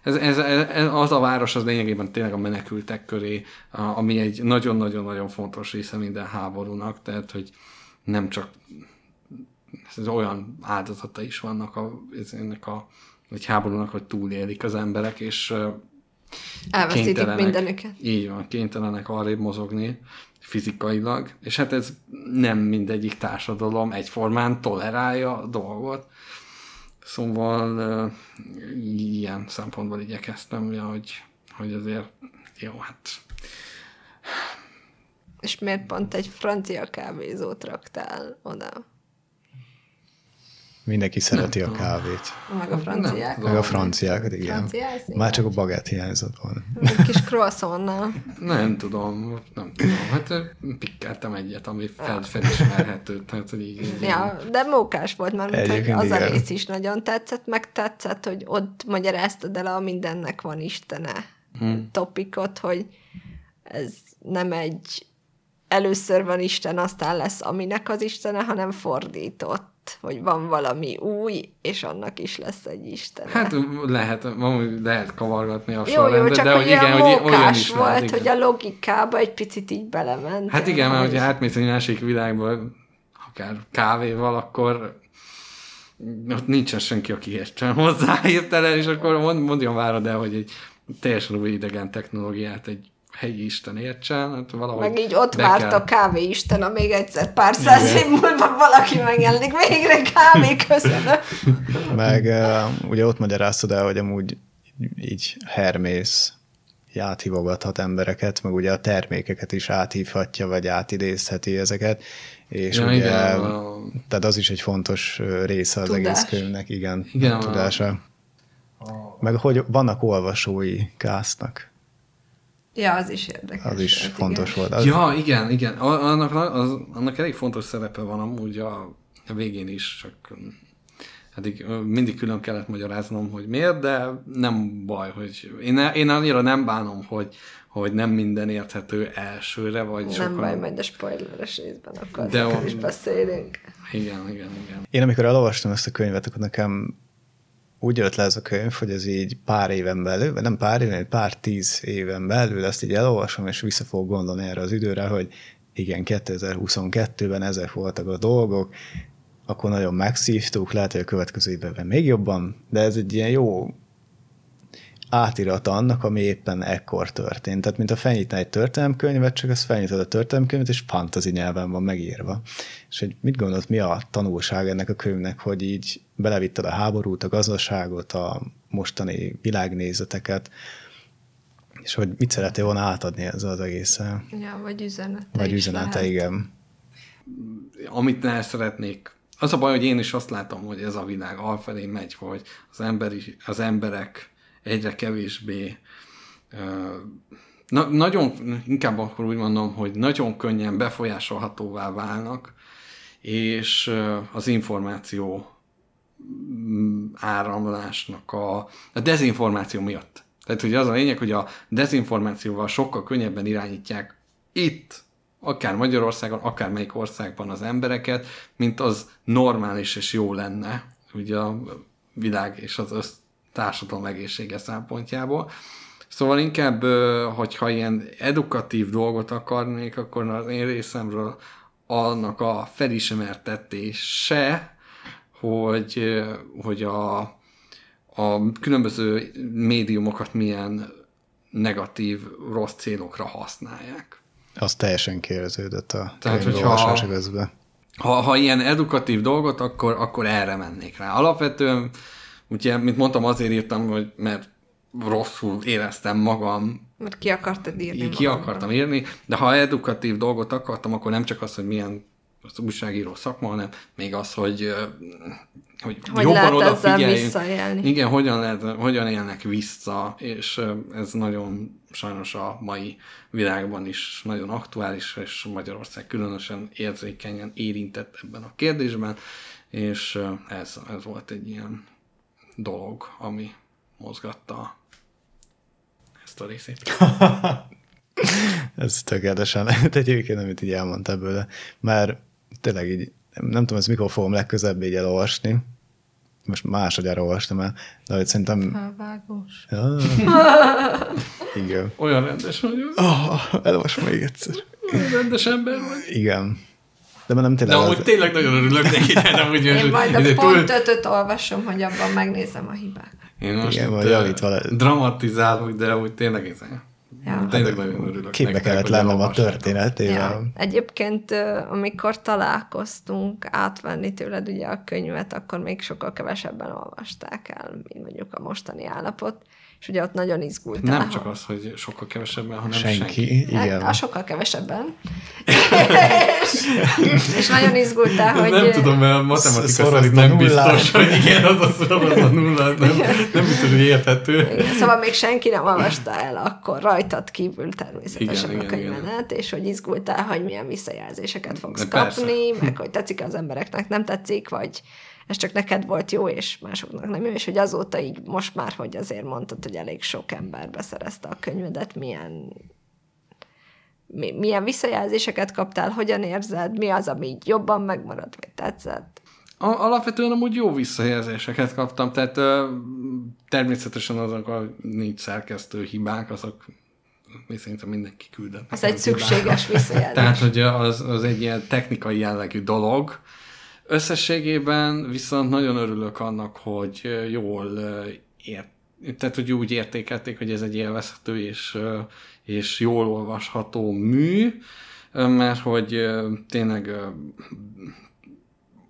ez, ez, ez, az a város az lényegében tényleg a menekültek köré, ami egy nagyon-nagyon-nagyon fontos része minden háborúnak, tehát hogy nem csak ez olyan áldozata is vannak a, ennek a egy háborúnak, hogy túlélik az emberek, és Elveszítik mindenüket. Így van, kénytelenek arrébb mozogni, fizikailag, és hát ez nem mindegyik társadalom egyformán tolerálja a dolgot. Szóval ilyen szempontból igyekeztem, hogy, hogy azért jó, hát és miért pont egy francia kávézót raktál oda? Mindenki szereti nem a kávét. Meg a franciák. Meg a franciákat, igen. Franciák, Már csak a bagett hiányzott volna. Egy kis croissantnal. Nem tudom, nem tudom. Hát pikkeltem egyet, ami fel, felismerhető. Tehát, hogy így, így, ja, de mókás volt, mert mint, az igen. a rész is nagyon tetszett, meg tetszett, hogy ott magyaráztad el a mindennek van istene hmm. topikot, hogy ez nem egy először van Isten, aztán lesz aminek az Istene, hanem fordított hogy van valami új, és annak is lesz egy Isten. Hát lehet, lehet kavargatni a jó, jó, csak de hogy igen, hogy olyan is volt, lehet, hogy a logikába egy picit így belement. Hát igen, mert hogyha átmész egy másik világba, akár kávéval, akkor ott nincsen senki, aki értsen hozzá hirtelen, és akkor mond, mondjon várad el, hogy egy teljesen új idegen technológiát egy helyi isten értsen, hát valahogy Meg így ott várt kell... a kávé isten, amíg egyszer pár száz év múlva valaki megjelenik, végre kávé, köszönöm. Meg ugye ott magyaráztad el, hogy amúgy így Hermész áthívogathat embereket, meg ugye a termékeket is áthívhatja, vagy átidézheti ezeket, és ja, ugye, igen, tehát az is egy fontos része az Tudás. egész könyvnek, igen, igen a tudása. A... Meg hogy vannak olvasói Kásznak. Ja, az is érdekes. Az is volt, fontos igen. volt. Az, Ja, igen, igen. Annak, az, annak elég fontos szerepe van amúgy a, a végén is, csak eddig ö, mindig külön kellett magyaráznom, hogy miért, de nem baj, hogy én, én annyira nem bánom, hogy, hogy nem minden érthető elsőre, vagy Nem sokan... baj, majd a spoileres részben akkor De De on- is beszélünk. Igen, igen, igen. Én amikor elolvastam ezt a könyvet, akkor nekem úgy jött le ez a könyv, hogy ez így pár éven belül, vagy nem pár éven, pár tíz éven belül ezt így elolvasom, és vissza fogok gondolni erre az időre, hogy igen, 2022-ben ezek voltak a dolgok, akkor nagyon megszívtuk, lehet, hogy a következő évben még jobban, de ez egy ilyen jó átirata annak, ami éppen ekkor történt. Tehát, mint a felnyitná egy történelemkönyvet, csak ezt felnyitod a történelemkönyvet, és fantazi nyelven van megírva. És hogy mit gondolt, mi a tanulság ennek a könyvnek, hogy így belevitted a háborút, a gazdaságot, a mostani világnézeteket, és hogy mit szeretél volna átadni ezzel az egészen? Ja, vagy üzenete Vagy üzenete, lehet. igen. amit ne szeretnék. Az a baj, hogy én is azt látom, hogy ez a világ alfelé megy, hogy az, emberi, az emberek egyre kevésbé na, nagyon, inkább akkor úgy mondom, hogy nagyon könnyen befolyásolhatóvá válnak, és az információ mm, áramlásnak a, a dezinformáció miatt. Tehát ugye az a lényeg, hogy a dezinformációval sokkal könnyebben irányítják itt, akár Magyarországon, akár melyik országban az embereket, mint az normális és jó lenne, ugye a világ és az társadalom egészsége szempontjából. Szóval inkább, hogyha ilyen edukatív dolgot akarnék, akkor az én részemről annak a felismertetése, hogy, hogy a, a különböző médiumokat milyen negatív, rossz célokra használják. Az teljesen kérdeződött a Tehát, hogyha- közben. Ha, ha ilyen edukatív dolgot, akkor, akkor erre mennék rá. Alapvetően, ugye, mint mondtam, azért írtam, hogy mert rosszul éreztem magam, Mert ki akartad írni így ki magadról. akartam írni, de ha edukatív dolgot akartam, akkor nem csak az, hogy milyen az újságíró szakma, hanem még az, hogy, hogy, Hogy jobban odafigyeljünk. Igen, hogyan, lehet, hogyan élnek vissza, és ez nagyon sajnos a mai világban is nagyon aktuális, és Magyarország különösen érzékenyen érintett ebben a kérdésben, és ez, ez volt egy ilyen dolog, ami mozgatta ezt a részét. Ez tökéletesen lehet egyébként, amit így elmondtál bőle. Mert tényleg így, nem, tudom, ez mikor fogom legközebb így elolvasni. Most másodjára olvastam el, de hogy szerintem... Felvágós. Ah, igen. Olyan rendes vagyok, Oh, elolvasom még egyszer. olyan rendes ember vagy. Igen. De már nem De tényleg... amúgy az- tényleg nagyon örülök neki, de nem úgy Én majd a pont ötöt olvasom, hogy abban megnézem a hibát. Én most Igen, itt, majd ö, javítva le- dramatizálok, de úgy tényleg ez Ja. Tényleg nagyon örülök. Képbe nektek, kellett lennem a történetével. Ja. Egyébként, amikor találkoztunk átvenni tőled ugye a könyvet, akkor még sokkal kevesebben olvasták el, mint mondjuk a mostani állapot, és ugye ott nagyon izgultál. Nem csak az, hogy sokkal kevesebben, hanem Senki, senki. igen. A sokkal kevesebben. és, és nagyon izgultál, hogy... nem tudom, mert a matematika szerint nem biztos, hogy igen, az a szoros a nulla, nem, nem biztos, hogy érthető. Igen, Szóval még senki nem olvasta el akkor rajtad kívül természetesen Igen, a igen. könyvenet, és hogy izgultál, hogy milyen visszajelzéseket fogsz De persze. kapni, meg hogy tetszik az embereknek, nem tetszik, vagy ez csak neked volt jó, és másoknak nem jó, és hogy azóta így most már, hogy azért mondtad, hogy elég sok ember beszerezte a könyvedet, milyen mi, milyen visszajelzéseket kaptál, hogyan érzed, mi az, ami így jobban megmaradt, vagy tetszett? Alapvetően amúgy jó visszajelzéseket kaptam, tehát ö, természetesen azok a négy szerkesztő hibák, azok mi szerintem mindenki küldött. Az egy hibákat. szükséges visszajelzés. Tehát, hogy az, az egy ilyen technikai jellegű dolog. Összességében viszont nagyon örülök annak, hogy jól ért, tehát, hogy úgy értékelték, hogy ez egy élvezhető és, és jól olvasható mű, mert hogy tényleg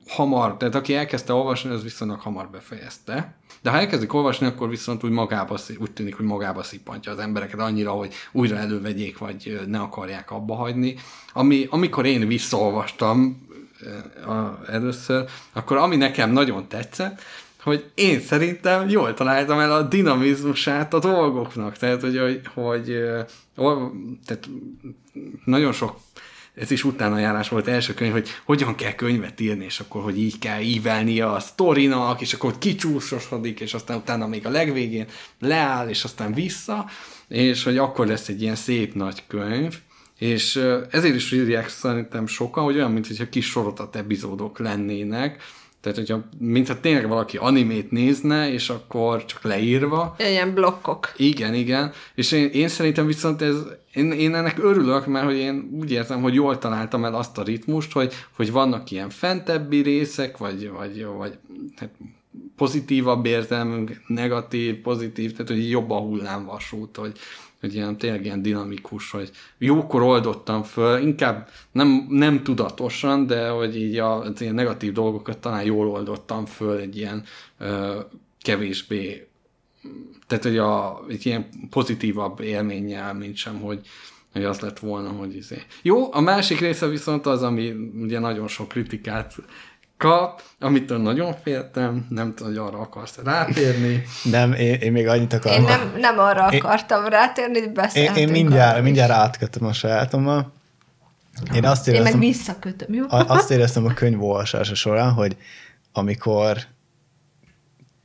hamar, tehát aki elkezdte olvasni, az viszonylag hamar befejezte. De ha elkezdik olvasni, akkor viszont úgy magába, úgy tűnik, hogy magába szippantja az embereket annyira, hogy újra elővegyék, vagy ne akarják abba hagyni. Ami, amikor én visszaolvastam a, először, akkor ami nekem nagyon tetszett, hogy én szerintem jól találtam el a dinamizmusát a dolgoknak. Tehát, hogy, hogy, hogy tehát nagyon sok ez is utána járás volt első könyv, hogy hogyan kell könyvet írni, és akkor, hogy így kell ívelnie a sztorinak, és akkor kicsúszosodik, és aztán utána még a legvégén leáll, és aztán vissza, és hogy akkor lesz egy ilyen szép nagy könyv, és ezért is írják szerintem sokan, hogy olyan, mintha kis sorotat epizódok lennének, tehát, hogyha, mintha tényleg valaki animét nézne, és akkor csak leírva. Ilyen blokkok. Igen, igen. És én, én szerintem viszont ez, én, én ennek örülök, mert hogy én úgy értem, hogy jól találtam el azt a ritmust, hogy, hogy vannak ilyen fentebbi részek, vagy, vagy, vagy hát pozitívabb értelmünk, negatív, pozitív, tehát hogy jobb a hullámvasút, hogy, hogy ilyen, tényleg ilyen dinamikus, hogy jókor oldottam föl, inkább nem, nem tudatosan, de hogy így a, az ilyen negatív dolgokat talán jól oldottam föl egy ilyen ö, kevésbé, tehát hogy a, egy ilyen pozitívabb élménnyel, mint sem, hogy, hogy az lett volna, hogy izé. Jó, a másik része viszont az, ami ugye nagyon sok kritikát kap, amitől nagyon féltem, nem tudom, hogy arra akarsz rátérni. Nem, én, én még annyit akartam. Én nem, nem arra én, akartam rátérni, beszéltünk Én, én mindjárt, mindjárt átkötöm a sajátommal. Én azt éreztem, én meg visszakötöm, jó? Azt éreztem a könyv olvasása során, hogy amikor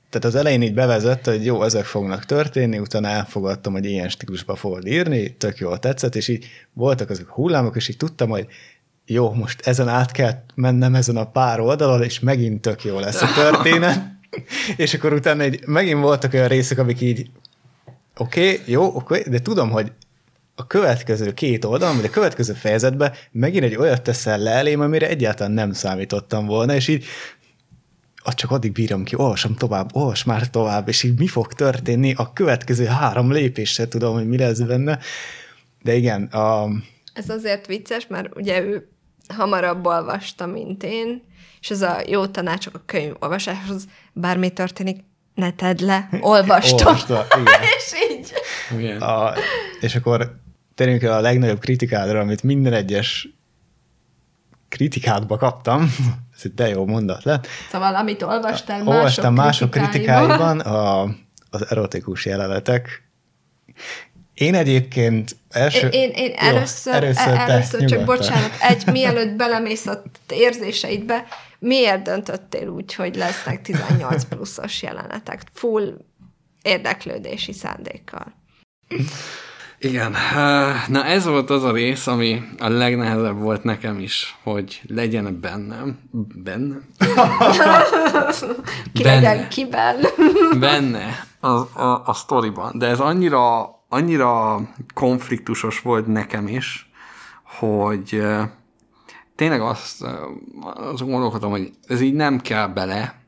tehát az elején így bevezette, hogy jó, ezek fognak történni, utána elfogadtam, hogy ilyen stílusba fogod írni, tök jól tetszett, és így voltak azok a hullámok, és így tudtam, hogy jó, most ezen át kell mennem ezen a pár oldalon, és megint tök jó lesz a történet. és akkor utána egy, megint voltak olyan részek, amik így oké, okay, jó, oké, okay, de tudom, hogy a következő két oldalon, vagy a következő fejezetben megint egy olyat teszel le elém, amire egyáltalán nem számítottam volna, és így csak addig bírom ki, olvasom tovább, olvas már tovább, és így mi fog történni a következő három lépésre tudom, hogy mi lesz benne. De igen, a... Ez azért vicces, mert ugye ő hamarabb olvasta, mint én, és ez a jó tanácsok a könyv olvasáshoz, bármi történik, ne tedd le, olvasd. Olvasta, igen. és így. Igen. A, és akkor térjünk el a legnagyobb kritikádra, amit minden egyes kritikádba kaptam, ez egy de jó mondat lett. Szóval, amit olvastál mások Olvastam mások kritikáiban, a, az erotikus jelenetek, én egyébként első... Én, én, én jó, először, először, először csak bocsánat, egy mielőtt belemész a érzéseidbe, miért döntöttél úgy, hogy lesznek 18 pluszos jelenetek? Full érdeklődési szándékkal. Igen, na ez volt az a rész, ami a legnehezebb volt nekem is, hogy legyen bennem. Bennem? ki benne. legyen kiben. benne a, a, a sztoriban. De ez annyira annyira konfliktusos volt nekem is, hogy tényleg azt, azt gondolkodom, hogy ez így nem kell bele,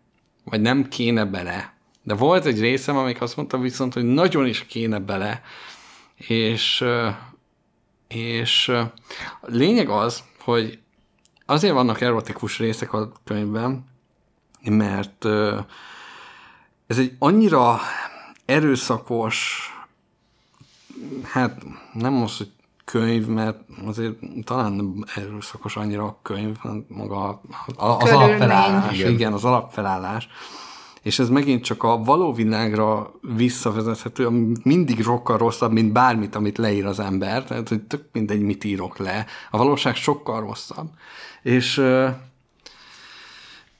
vagy nem kéne bele. De volt egy részem, amik azt mondta viszont, hogy nagyon is kéne bele, és, és a lényeg az, hogy azért vannak erotikus részek a könyvben, mert ez egy annyira erőszakos, hát nem az, hogy könyv, mert azért talán nem erőszakos annyira a könyv, maga az alapfelállás, igen. igen, az alapfelállás. És ez megint csak a való világra visszavezethető, ami mindig sokkal rosszabb, mint bármit, amit leír az ember. Tehát, hogy tök mindegy, mit írok le. A valóság sokkal rosszabb. És,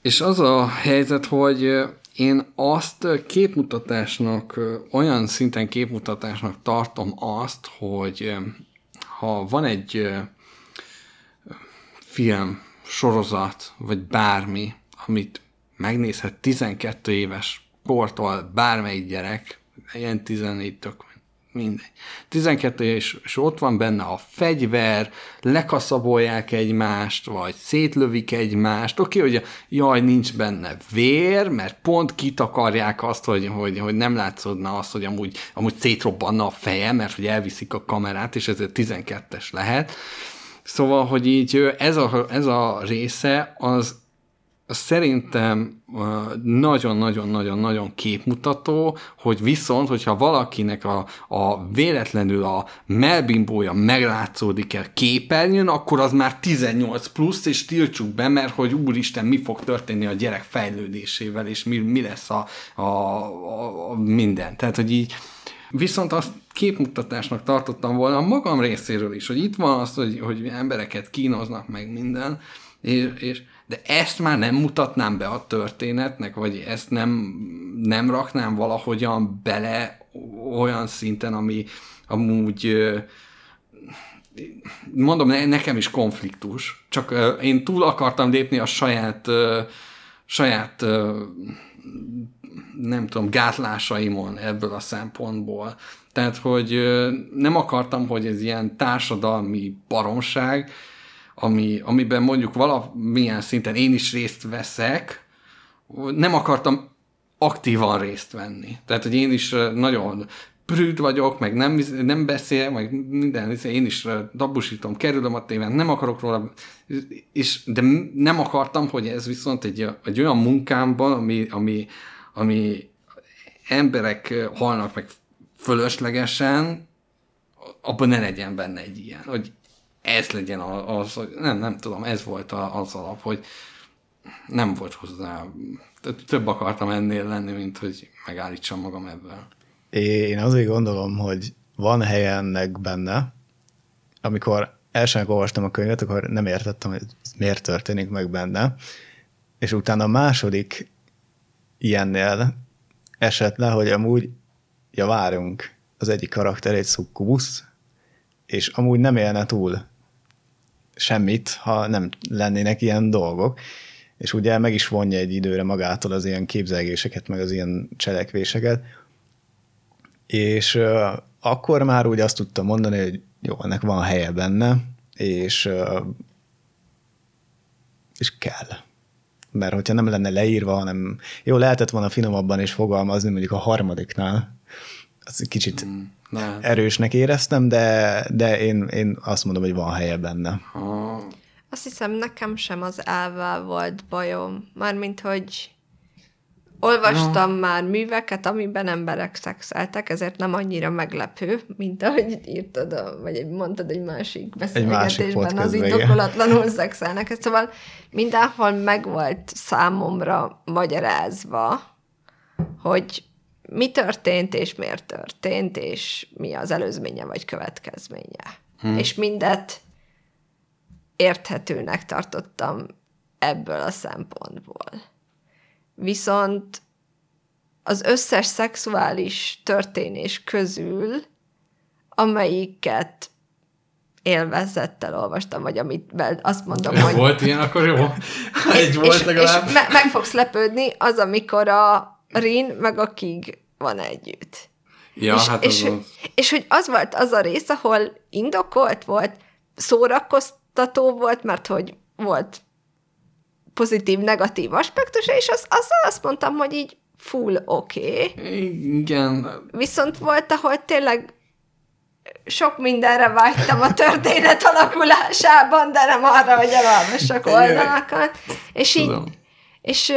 és az a helyzet, hogy én azt képmutatásnak, olyan szinten képmutatásnak tartom azt, hogy ha van egy film, sorozat, vagy bármi, amit megnézhet 12 éves kortól bármelyik gyerek, ilyen 14 tök mindegy. 12 és, és ott van benne a fegyver, lekaszabolják egymást, vagy szétlövik egymást. Oké, okay, hogy jaj, nincs benne vér, mert pont kitakarják azt, hogy, hogy, hogy nem látszódna azt, hogy amúgy, amúgy szétrobbanna a feje, mert hogy elviszik a kamerát, és ezért 12-es lehet. Szóval, hogy így ez a, ez a része az szerintem nagyon-nagyon-nagyon-nagyon képmutató, hogy viszont, hogyha valakinek a, a véletlenül a melbimbója meglátszódik el képernyőn, akkor az már 18 plusz, és tiltsuk be, mert hogy úristen, mi fog történni a gyerek fejlődésével, és mi, mi lesz a, a, a, a minden. Tehát, hogy így Viszont azt képmutatásnak tartottam volna a magam részéről is, hogy itt van az, hogy, hogy embereket kínoznak meg minden, és, és de ezt már nem mutatnám be a történetnek, vagy ezt nem, nem raknám valahogyan bele olyan szinten, ami amúgy mondom, nekem is konfliktus, csak én túl akartam lépni a saját saját nem tudom, gátlásaimon ebből a szempontból. Tehát, hogy nem akartam, hogy ez ilyen társadalmi baromság, ami, amiben mondjuk valamilyen szinten én is részt veszek, nem akartam aktívan részt venni. Tehát, hogy én is nagyon prűd vagyok, meg nem, nem beszél, meg minden, én is dabusítom, kerülöm a tévén, nem akarok róla, és, de nem akartam, hogy ez viszont egy, egy olyan munkámban, ami, ami, ami emberek halnak meg fölöslegesen, abban ne legyen benne egy ilyen, hogy ez legyen az, az nem, nem tudom, ez volt az alap, hogy nem volt hozzá, több akartam ennél lenni, mint hogy megállítsam magam ebből. Én azért gondolom, hogy van helye ennek benne, amikor elsőnek olvastam a könyvet, akkor nem értettem, hogy miért történik meg benne, és utána a második ilyennél esett le, hogy amúgy, ja várunk, az egyik karakter egy szukkubusz, és amúgy nem élne túl semmit, ha nem lennének ilyen dolgok, és ugye meg is vonja egy időre magától az ilyen képzelgéseket, meg az ilyen cselekvéseket, és akkor már úgy azt tudtam mondani, hogy jó, ennek van helye benne, és, és kell. Mert hogyha nem lenne leírva, hanem jó, lehetett volna finomabban is fogalmazni, mondjuk a harmadiknál, az kicsit mm, erősnek éreztem, de, de én, én azt mondom, hogy van helye benne. Azt hiszem, nekem sem az elvvel volt bajom. Mármint, hogy Olvastam no. már műveket, amiben emberek szexeltek, ezért nem annyira meglepő, mint ahogy írtad, vagy mondtad egy másik beszélgetésben, egy másik az indokolatlanul szexelnek. Szóval mindenhol megvolt számomra magyarázva, hogy mi történt, és miért történt, és mi az előzménye vagy következménye. Hmm. És mindet érthetőnek tartottam ebből a szempontból viszont az összes szexuális történés közül, amelyiket élvezettel olvastam, vagy amit azt mondom, hogy... Volt ilyen, akkor jó. Egy volt és, legalább. És me- meg fogsz lepődni, az, amikor a Rin meg a Kig van együtt. Ja, és, hát és, az és hogy az volt az a rész, ahol indokolt volt, szórakoztató volt, mert hogy volt pozitív, negatív aspektusa, és az, azzal azt mondtam, hogy így full oké. Okay. Igen. Viszont volt, ahol tényleg sok mindenre vágytam a történet alakulásában, de nem arra, hogy elolvassak oldalakat. És így, tudom. és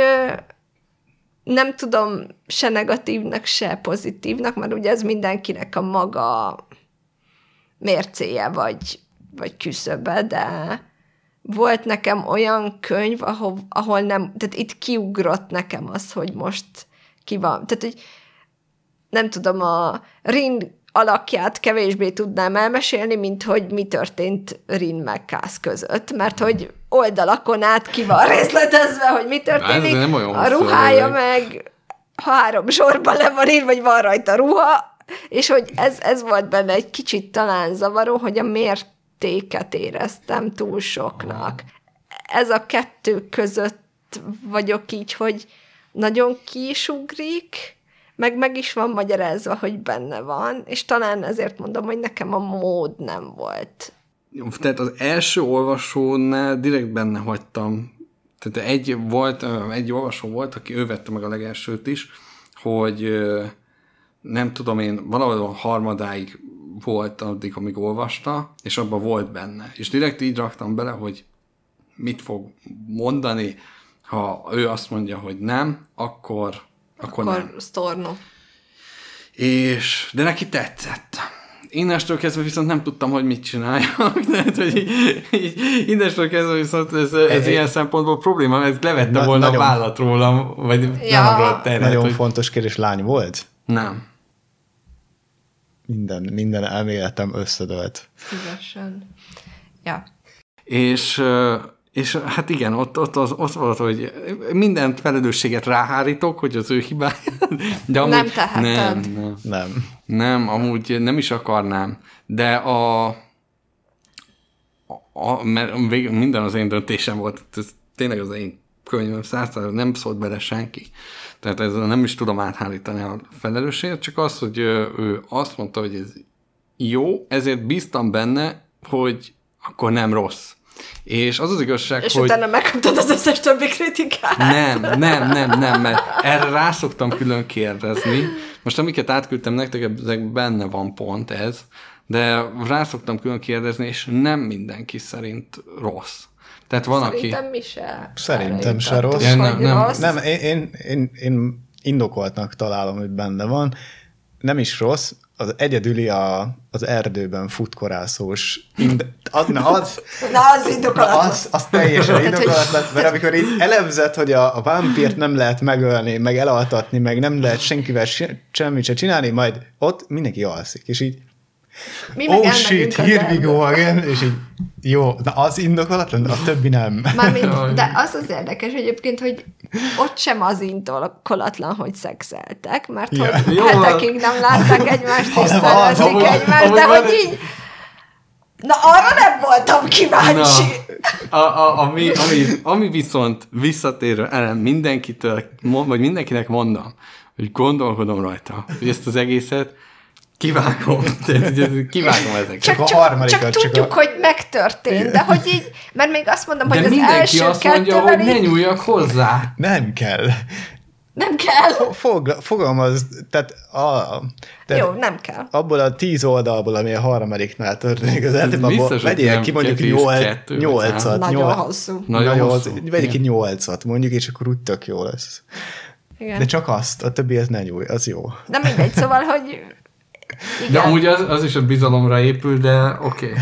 nem tudom se negatívnak, se pozitívnak, mert ugye ez mindenkinek a maga mércéje, vagy, vagy küszöbe, de volt nekem olyan könyv, ahol, ahol nem, tehát itt kiugrott nekem az, hogy most ki van. Tehát, hogy nem tudom, a Rin alakját kevésbé tudnám elmesélni, mint hogy mi történt Rin meg Kász között, mert hogy oldalakon át ki van részletezve, hogy mi történik. nem olyan a ruhája meg három sorban le van írva, vagy van rajta ruha, és hogy ez, ez volt benne egy kicsit talán zavaró, hogy a miért értéket éreztem túl soknak. Ez a kettő között vagyok így, hogy nagyon kisugrik, meg meg is van magyarázva, hogy benne van, és talán ezért mondom, hogy nekem a mód nem volt. Tehát az első olvasónál direkt benne hagytam. Tehát egy, volt, egy olvasó volt, aki ő vette meg a legelsőt is, hogy nem tudom én, valahol a harmadáig volt addig, amíg olvasta, és abban volt benne. És direkt így raktam bele, hogy mit fog mondani, Ha ő azt mondja, hogy nem, akkor, akkor, akkor nem. Sztorno. És, de neki tetszett. Innestől kezdve viszont nem tudtam, hogy mit csináljak. Tehát, hogy így, így, innestől kezdve viszont ez, ez ilyen szempontból probléma, ez levette Na- volna nagyon- a vállat rólam, vagy Ja. a teret, Nagyon hogy fontos kérdés, lány volt? nem. Minden, minden elméletem összedölt. Szívesen. Ja. És, és hát igen, ott, ott, az, ott volt, hogy minden felelősséget ráhárítok, hogy az ő hibája. De amúgy, Nem teheted. Nem, nem. Nem. Nem, amúgy nem is akarnám, de a, a, mert minden az én döntésem volt, ez tényleg az én könyvem százszázalék, nem szólt bele senki. Tehát ez nem is tudom áthárítani a felelősséget, csak az, hogy ő azt mondta, hogy ez jó, ezért bíztam benne, hogy akkor nem rossz. És az az igazság, És hogy... utána megkaptad az összes többi kritikát. Nem, nem, nem, nem, mert erre rá szoktam külön kérdezni. Most amiket átküldtem nektek, ezek benne van pont ez, de rá szoktam külön kérdezni, és nem mindenki szerint rossz. Tehát van, aki... Szerintem mi se. Szerintem se rossz. Ja, nem, nem, rossz. Nem, én, én, én, én indokoltnak találom, hogy benne van. Nem is rossz, az egyedüli a, az erdőben futkorászós. Ind, az, na az, Na, az indokolatlan. az, az teljesen indokolatlan, mert amikor így elemzett, hogy a, a vámpírt nem lehet megölni, meg elaltatni, meg nem lehet senkivel se, semmit se csinálni, majd ott mindenki alszik, és így Mi meg oh shit, az here we go again, és így jó, na az indokolatlan, a többi nem. Mármint, de az az érdekes egyébként, hogy ott sem az indokolatlan, hogy szexeltek, mert Ja. hogy Jó, hetekig nem látták egymást, és amúgy- egymást, amúgy de hogy így Na, arra nem voltam kíváncsi. Na, a, a, ami, ami, ami viszont visszatérő elem mindenkitől, vagy mindenkinek mondom, hogy gondolkodom rajta, hogy ezt az egészet kivágom. Kivágom ezeket. Csak, a csak, harmadikat, csak, csak tudjuk, a- hogy megtörtént, de hogy így, mert még azt mondom, De hogy az első azt mondja, hogy ne nyúljak hozzá. Nem kell. nem kell. Fog, fogalmaz, tehát, a, tehát Jó, nem kell. abból a tíz oldalból, ami a harmadiknál történik az hogy vegyél nem ki mondjuk kettő, nyolc, kettő, nyolcat. Nagyon nyolc- hosszú. Nagyon hosszú. Vegyél ki nyolcat mondjuk, és akkor úgy tök jó lesz. Igen. De csak azt, a többi ez ne nyúj, az jó. De mindegy, szóval, hogy De igen. amúgy az, az is a bizalomra épül, de oké. Okay.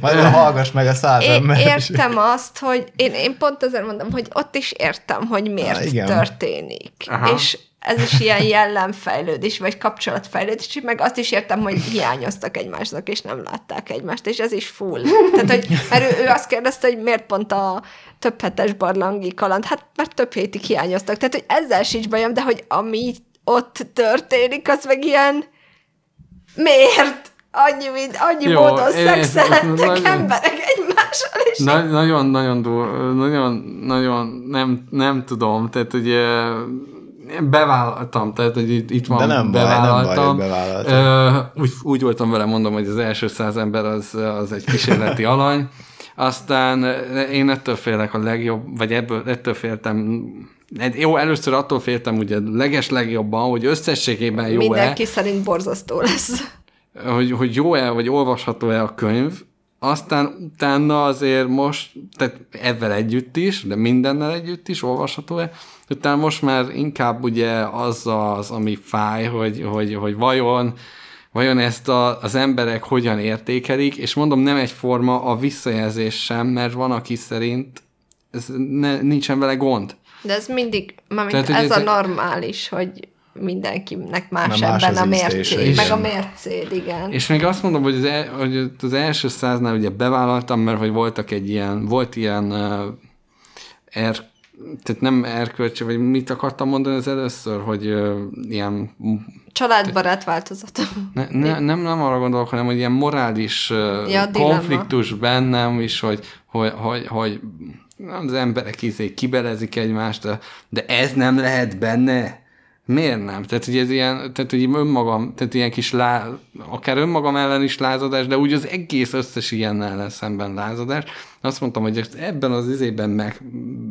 Majd hallgass meg a száz Én ember. értem azt, hogy én, én pont azért mondom, hogy ott is értem, hogy miért Há, igen. történik. Aha. És ez is ilyen jellemfejlődés, vagy kapcsolatfejlődés, meg azt is értem, hogy hiányoztak egymásnak, és nem látták egymást, és ez is full. Tehát, hogy, mert ő, ő azt kérdezte, hogy miért pont a több hetes barlangi kaland, hát mert több hétig hiányoztak. Tehát, hogy ezzel sincs bajom, de hogy ami ott történik, az meg ilyen miért? Annyi, mint, annyi Jó, módon szexeltek nagyon- emberek egymással, és Na, nagyon, nagyon, dur, nagyon, nagyon nem, nem tudom, tehát ugye bevállaltam, tehát hogy itt, itt van, De nem baj, nem baj, bevállaltam. Ö, úgy, úgy voltam vele, mondom, hogy az első száz ember az, az egy kísérleti alany, aztán én ettől félek a legjobb, vagy ebből, ettől féltem, jó, először attól féltem ugye leges legjobban, hogy összességében jó-e, mindenki szerint borzasztó lesz. hogy, hogy jó-e, vagy olvasható-e a könyv, aztán utána azért most, tehát ezzel együtt is, de mindennel együtt is olvasható-e, utána most már inkább ugye az az, ami fáj, hogy, hogy, hogy vajon, vajon ezt a, az emberek hogyan értékelik, és mondom, nem egyforma a visszajelzés sem, mert van, aki szerint ez ne, nincsen vele gond. De ez mindig, Tehát, ez a normális, hogy mindenkinek más Na, más ebben a mércé, meg a mércéd, igen. És még azt mondom, hogy az, el, hogy az első száznál ugye bevállaltam, mert hogy voltak egy ilyen, volt ilyen uh, er, tehát nem erkölcsi, vagy mit akartam mondani az először, hogy uh, ilyen Családbarát változata. ne, ne, nem, nem arra gondolok, hanem hogy ilyen morális uh, Ja, dilemma. konfliktus bennem is, hogy, hogy, hogy, hogy az emberek izé kibelezik egymást, de, ez nem lehet benne. Miért nem? Tehát, hogy ez ilyen, tehát, hogy önmagam, tehát ilyen kis lá, akár önmagam ellen is lázadás, de úgy az egész összes ilyen ellen szemben lázadás. Azt mondtam, hogy ebben az izében meg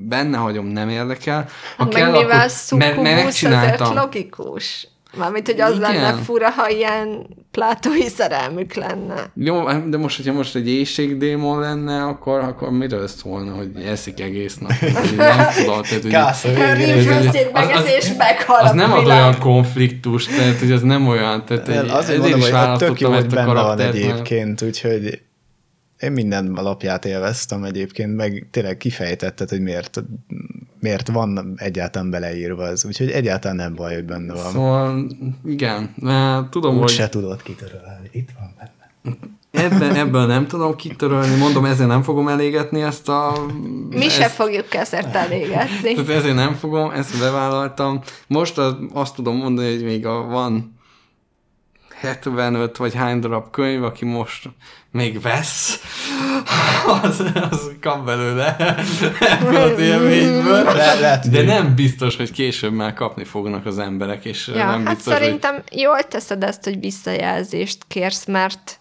benne hagyom, nem érdekel. Ha Hát meg mivel mert, mert ezért megcsináltam. logikus. Mármint, hogy az Igen. lenne fura, ha ilyen plátói szerelmük lenne. Jó, hát de most, hogyha most egy éjségdémon lenne, akkor, akkor miről szólna, hogy eszik egész nap? Hogy Nem tudom, tehát, hogy, Kászol A végén. rizsfőzét megesz, és meghal az a nem ad olyan konfliktus, tehát hogy az nem olyan, tehát egy, Azért ezért mondom, is hogy tök jó, választottam ezt a benne van karaktert, mert- egyébként, úgyhogy én minden alapját élveztem egyébként, meg tényleg kifejtetted, hogy miért, miért van egyáltalán beleírva ez, úgyhogy egyáltalán nem baj, hogy benne van. Szóval, igen, mert tudom, Úgy hogy se tudod kitörölni. Itt van benne. ebben, ebből nem tudom kitörölni, mondom, ezért nem fogom elégetni ezt a... Mi ezt, se fogjuk ezért elégetni. Tehát ezért nem fogom, ezt bevállaltam. Most az, azt tudom mondani, hogy még a, van 75 vagy hány darab könyv, aki most még vesz, az, az kap belőle ebből az élményből. Le- lehet, De hogy- nem biztos, hogy később már kapni fognak az emberek, és Ja, nem hát biztos, szerintem jól teszed ezt, hogy visszajelzést kérsz, mert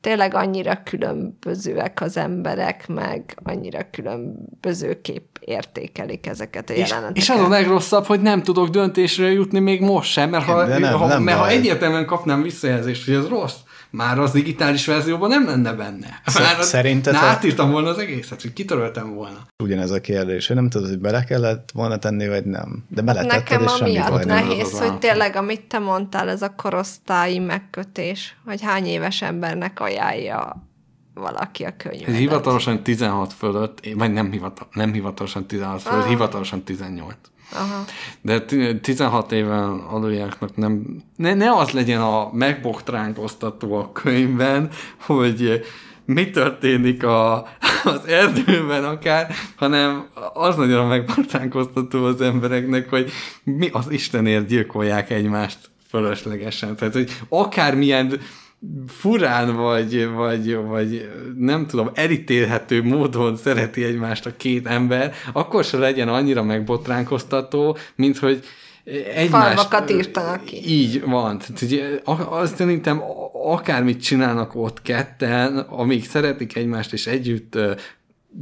tényleg annyira különbözőek az emberek, meg annyira különbözőképp értékelik ezeket a És, jeleneteket. és az a legrosszabb, hogy nem tudok döntésre jutni még most sem, mert ha, De nem- ha, nem mert ha egyértelműen kapnám visszajelzést, hogy ez rossz, már az digitális verzióban nem lenne benne. Már az- szerinted, Na, átírtam volna az egészet, hogy kitöröltem volna. Ugyanez a kérdés, hogy nem tudod, hogy bele kellett volna tenni, vagy nem. De beletetted, Nekem és semmi amiatt baj nehéz, az hogy tényleg, amit te mondtál, ez a korosztályi megkötés, hogy hány éves embernek ajánlja valaki a Ez könyvet. hivatalosan 16 fölött, vagy nem, hivatal, nem hivatalosan 16 fölött, Ah. hivatalosan 18. Aha. De t- 16 éven aluljáknak nem... Ne, ne az legyen a megbotránkoztató a könyvben, hogy mi történik a, az erdőben akár, hanem az nagyon megbotránkoztató az embereknek, hogy mi az Istenért gyilkolják egymást fölöslegesen. Tehát, hogy akármilyen furán vagy, vagy, vagy nem tudom, elítélhető módon szereti egymást a két ember, akkor se legyen annyira megbotránkoztató, mint hogy egymást... Falvakat írtanak ki. Így van. Tehát, ugye, azt szerintem akármit csinálnak ott ketten, amíg szeretik egymást és együtt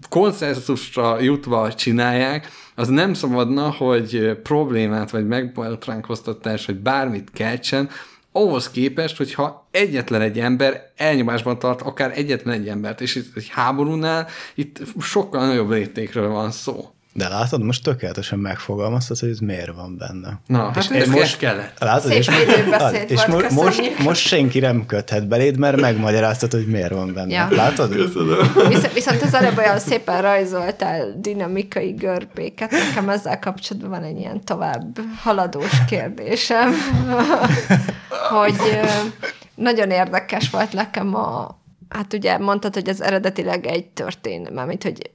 konszenzusra jutva csinálják, az nem szabadna, hogy problémát, vagy megbotránkoztatás, vagy bármit keltsen, ahhoz képest, hogyha egyetlen egy ember elnyomásban tart akár egyetlen egy embert, és itt egy háborúnál itt sokkal nagyobb léptékről van szó. De látod, most tökéletesen megfogalmaztad, hogy ez miért van benne. Na, hát ez most kellett. Látod, Szép és, időbeszéd és mo- most, most senki nem köthet beléd, mert megmagyaráztad, hogy miért van benne. Ja. Látod? Viszont, viszont az előbb olyan szépen rajzoltál dinamikai görbéket, nekem ezzel kapcsolatban van egy ilyen tovább haladós kérdésem, hogy nagyon érdekes volt nekem a, hát ugye mondtad, hogy ez eredetileg egy történet, mármint, hogy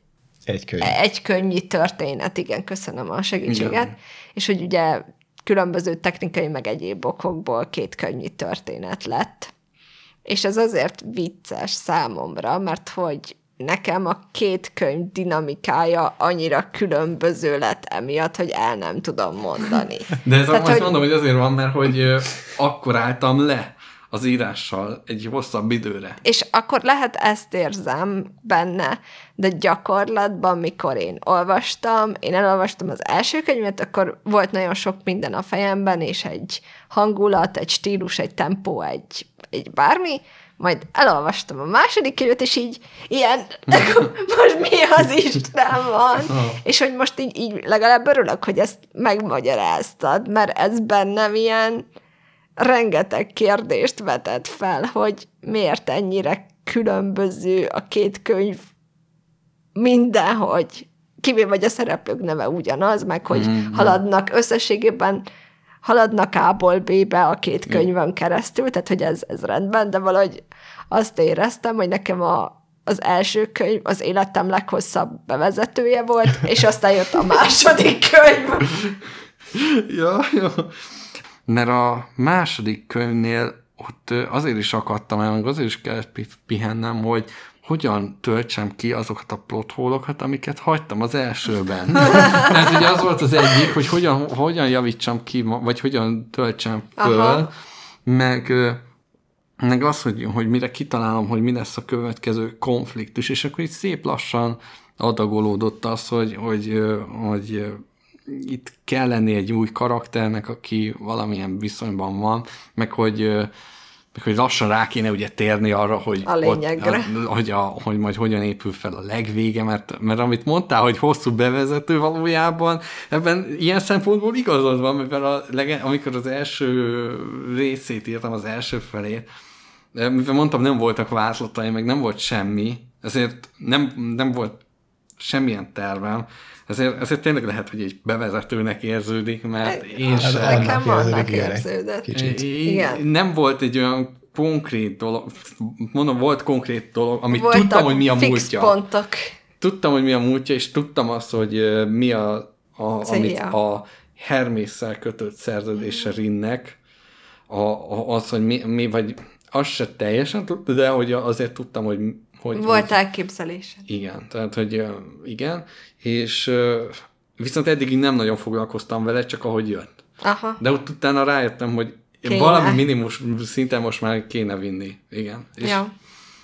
Egy könyv. egy könnyű történet, igen, köszönöm a segítséget, Igen. és hogy ugye különböző technikai meg egyéb okokból két könnyű történet lett. És ez azért vicces számomra, mert hogy nekem a két könyv dinamikája annyira különböző lett emiatt, hogy el nem tudom mondani. De ez Tehát, azt hogy- mondom, hogy azért van, mert hogy akkor álltam le az írással egy hosszabb időre. És akkor lehet ezt érzem benne, de gyakorlatban, mikor én olvastam, én elolvastam az első könyvet, akkor volt nagyon sok minden a fejemben, és egy hangulat, egy stílus, egy tempó, egy, egy bármi, majd elolvastam a második könyvet, és így ilyen, most mi az Isten van? És hogy most így, így legalább örülök, hogy ezt megmagyaráztad, mert ez bennem ilyen, rengeteg kérdést vetett fel, hogy miért ennyire különböző a két könyv mindenhogy, kivéve vagy a szereplők neve ugyanaz, meg hogy mm. haladnak összességében haladnak A-ból B-be a két könyvön keresztül, tehát hogy ez, ez rendben, de valahogy azt éreztem, hogy nekem a, az első könyv az életem leghosszabb bevezetője volt, és aztán jött a második könyv. Ja, ja. Mert a második könyvnél ott azért is akadtam el, meg azért is kellett pi- pihennem, hogy hogyan töltsem ki azokat a plothólokat, amiket hagytam az elsőben. Tehát ugye az volt az egyik, hogy hogyan, hogyan javítsam ki, vagy hogyan töltsem föl, Aha. meg, meg az, hogy, hogy mire kitalálom, hogy mi lesz a következő konfliktus, és akkor itt szép lassan adagolódott az, hogy, hogy, hogy itt kell lenni egy új karakternek, aki valamilyen viszonyban van, meg hogy, meg hogy lassan rá kéne ugye térni arra, hogy, A lényegre. Ott, a, hogy, a, hogy majd hogyan épül fel a legvége, mert, mert amit mondtál, hogy hosszú bevezető valójában, ebben ilyen szempontból igazad van, mert a amikor az első részét írtam, az első felét, mivel mondtam, nem voltak vázlatai, meg nem volt semmi, ezért nem, nem volt semmilyen tervem, ezért, ezért tényleg lehet, hogy egy bevezetőnek érződik, mert én Hát, sem. annak Nekem érződik, annak igen. érződött. Kicsit. Igen. Nem volt egy olyan konkrét dolog, mondom, volt konkrét dolog, amit Voltak tudtam, hogy mi a fix múltja. pontok. Tudtam, hogy mi a múltja, és tudtam azt, hogy mi a, a Célja. amit a Hermésszel kötött szerződése Rinnek, a, a, az, hogy mi, mi, vagy azt se teljesen tudtam, de hogy azért tudtam, hogy, hogy Volt elképzelés. igen, tehát, hogy igen, és viszont eddig így nem nagyon foglalkoztam vele, csak ahogy jött. Aha. De ott utána rájöttem, hogy Kéne. valami minimus szinten most már kéne vinni. Igen. És, Ja.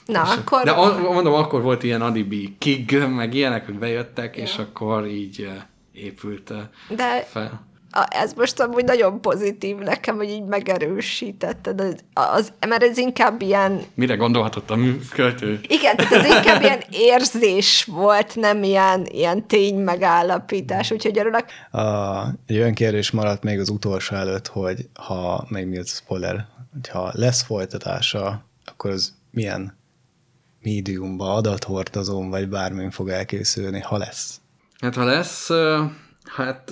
Na, akkor... De a, mondom, akkor volt ilyen alibi kig, meg ilyenek, hogy bejöttek, és akkor így épült De fel. Ez most amúgy nagyon pozitív nekem, hogy így megerősítetted. Az, az, mert ez inkább ilyen Mire gondolhatott a mű- költő? Igen, tehát ez inkább ilyen érzés volt, nem ilyen, ilyen tény megállapítás, úgyhogy örülök. A, egy olyan kérdés maradt még az utolsó előtt, hogy ha, még miért spoiler, hogyha lesz folytatása, akkor az milyen médiumba, adathordozón, vagy bármin fog elkészülni, ha lesz. Hát ha lesz, hát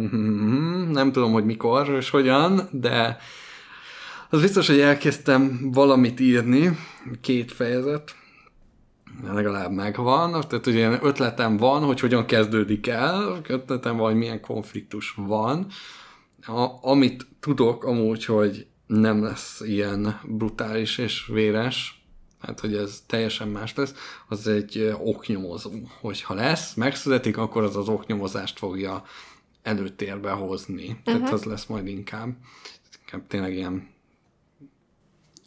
nem tudom, hogy mikor és hogyan, de az biztos, hogy elkezdtem valamit írni, két fejezet, legalább megvan, tehát ugye ötletem van, hogy hogyan kezdődik el, ötletem van, hogy milyen konfliktus van, a, amit tudok amúgy, hogy nem lesz ilyen brutális és véres, hát hogy ez teljesen más lesz, az egy oknyomozó. Hogyha lesz, megszületik, akkor az az oknyomozást fogja előtérbe hozni. Tehát az lesz majd inkább, inkább tényleg ilyen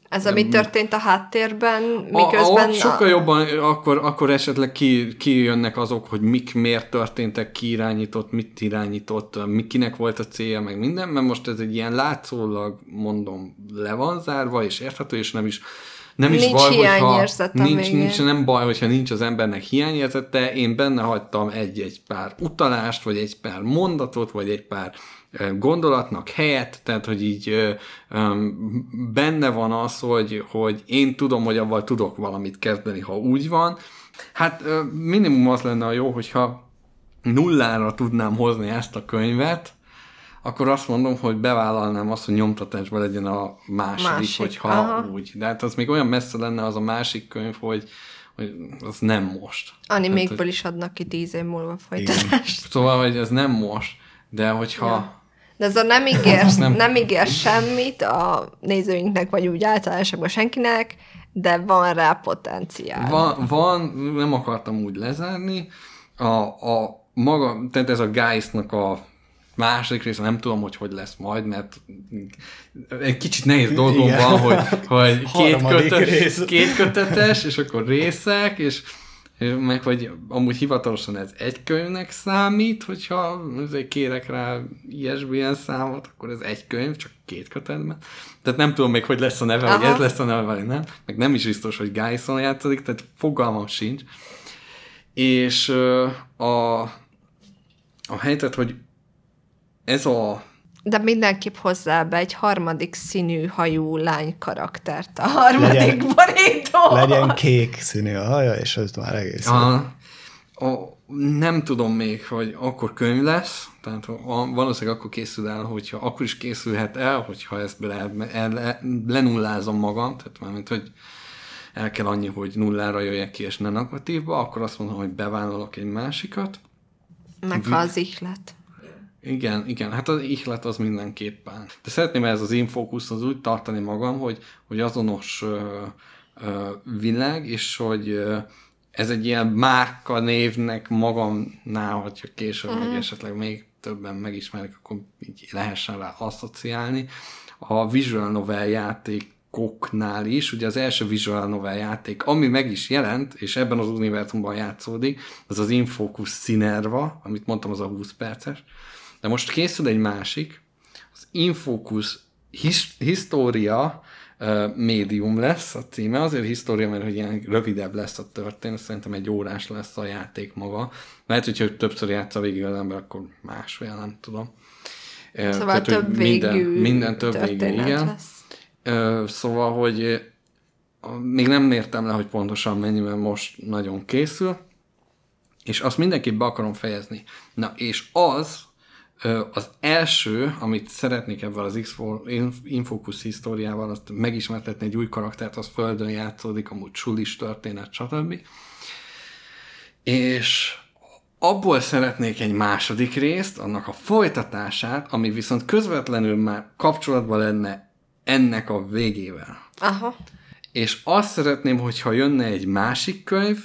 Ez, ami történt a háttérben, a, miközben... a, sokkal jobban akkor, akkor esetleg ki, kijönnek azok, hogy mik miért történtek, ki irányított, mit irányított, mi kinek volt a célja, meg minden, mert most ez egy ilyen látszólag, mondom, le van zárva, és érthető, és nem is nem is Nincs baj, hiányérzete nincs, végén. nincs, nem baj, hogyha nincs az embernek hiányérzete, én benne hagytam egy-egy pár utalást, vagy egy pár mondatot, vagy egy pár gondolatnak helyet, tehát hogy így ö, benne van az, hogy, hogy én tudom, hogy avval tudok valamit kezdeni, ha úgy van. Hát minimum az lenne a jó, hogyha nullára tudnám hozni ezt a könyvet, akkor azt mondom, hogy bevállalnám azt, hogy nyomtatásban legyen a második, Másik, hogyha aha. úgy. De hát az még olyan messze lenne az a másik könyv, hogy, hogy az nem most. Animékből is adnak ki tíz év múlva folytatást. Szóval, hogy ez nem most, de hogyha... Ja. De ez a nem ígér, nem. nem- ígér semmit a nézőinknek, vagy úgy általánosabban senkinek, de van rá potenciál. Van, van, nem akartam úgy lezárni, a, a maga, tehát ez a Geist-nak a második része, nem tudom, hogy hogy lesz majd, mert egy kicsit nehéz dolgom Igen. van, hogy, hogy két, rész. két kötetes, és akkor részek, és meg hogy amúgy hivatalosan ez egy könyvnek számít, hogyha kérek rá ISBN számot, akkor ez egy könyv, csak két kötetben. Tehát nem tudom még, hogy lesz a neve, Aha. hogy ez lesz a neve, vagy nem. Meg nem is biztos, hogy Geison játszik, tehát fogalmam sincs. És a, a helyzet, hogy ez a De mindenképp hozzá be egy harmadik színű hajú lány karaktert a harmadik Legyen- borító. Legyen kék színű a haja, és az már egész. A, a, nem tudom még, hogy akkor könyv lesz, tehát a, valószínűleg akkor készül el, hogyha akkor is készülhet el, hogyha ezt le, el, le, lenullázom magam, tehát mármint, hogy el kell annyi, hogy nullára jöjjek ki, és ne negatívba, akkor azt mondom, hogy bevállalok egy másikat. Meg ha az ihlet. Igen, igen, hát az ihlet az mindenképpen. De szeretném ez az infókusz az úgy tartani magam, hogy, hogy azonos ö, ö, világ, és hogy ö, ez egy ilyen márka névnek magamnál, hogyha később uh-huh. meg esetleg még többen megismerik, akkor így lehessen rá asszociálni. A visual novel játékoknál is, ugye az első visual novel játék, ami meg is jelent, és ebben az univerzumban játszódik, az az Infocus Sinerva, amit mondtam, az a 20 perces, de most készül egy másik, az Infocus his- História médium lesz a címe. Azért história, mert hogy ilyen rövidebb lesz a történet, szerintem egy órás lesz a játék maga. Lehet, hogyha többször játsza végig az ember, akkor másfél, nem tudom. Szóval Tehát, több minden, végű minden több végű, igen. Lesz. Szóval, hogy még nem mértem le, hogy pontosan mennyi, mert most nagyon készül, és azt mindenképp be akarom fejezni. Na, és az, az első, amit szeretnék ebben az Infocus históriával, azt megismertetni egy új karaktert, az Földön játszódik, amúgy sulis történet, stb. És abból szeretnék egy második részt, annak a folytatását, ami viszont közvetlenül már kapcsolatban lenne ennek a végével. Aha. És azt szeretném, hogyha jönne egy másik könyv,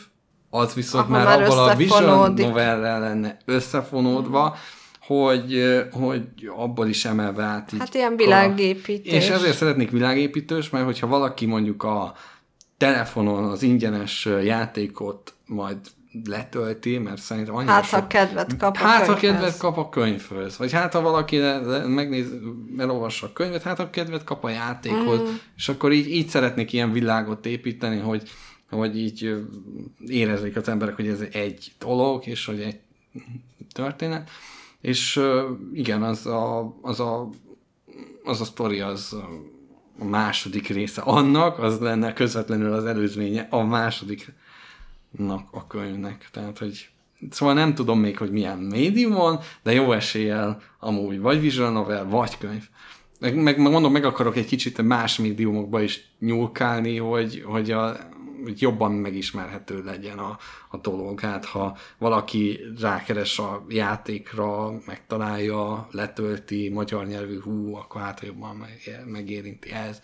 az viszont Aha, már, már abban a visual novellel lenne összefonódva, hmm hogy, hogy abból is emelve át. Így hát ilyen világépítés. És ezért szeretnék világépítős, mert hogyha valaki mondjuk a telefonon az ingyenes játékot majd letölti, mert szerintem annyira Hát, sok... ha kedvet kap a Hát, ha kedvet kap a könyvhöz. Vagy hát, ha valaki megnéz, elolvassa a könyvet, hát, ha kedvet kap a játékhoz. Mm. És akkor így, így szeretnék ilyen világot építeni, hogy, hogy így érezzék az emberek, hogy ez egy dolog, és hogy egy történet. És igen, az a, az a, az a sztori az a második része annak, az lenne közvetlenül az előzménye a másodiknak a könyvnek. Tehát, hogy Szóval nem tudom még, hogy milyen médiumon, de jó eséllyel amúgy vagy visual novel, vagy könyv. Meg, meg mondom, meg akarok egy kicsit más médiumokba is nyúlkálni, hogy, hogy a, jobban megismerhető legyen a, a dolog. Hát ha valaki rákeres a játékra, megtalálja, letölti, magyar nyelvű hú, akkor hát jobban meg, megérinti ez.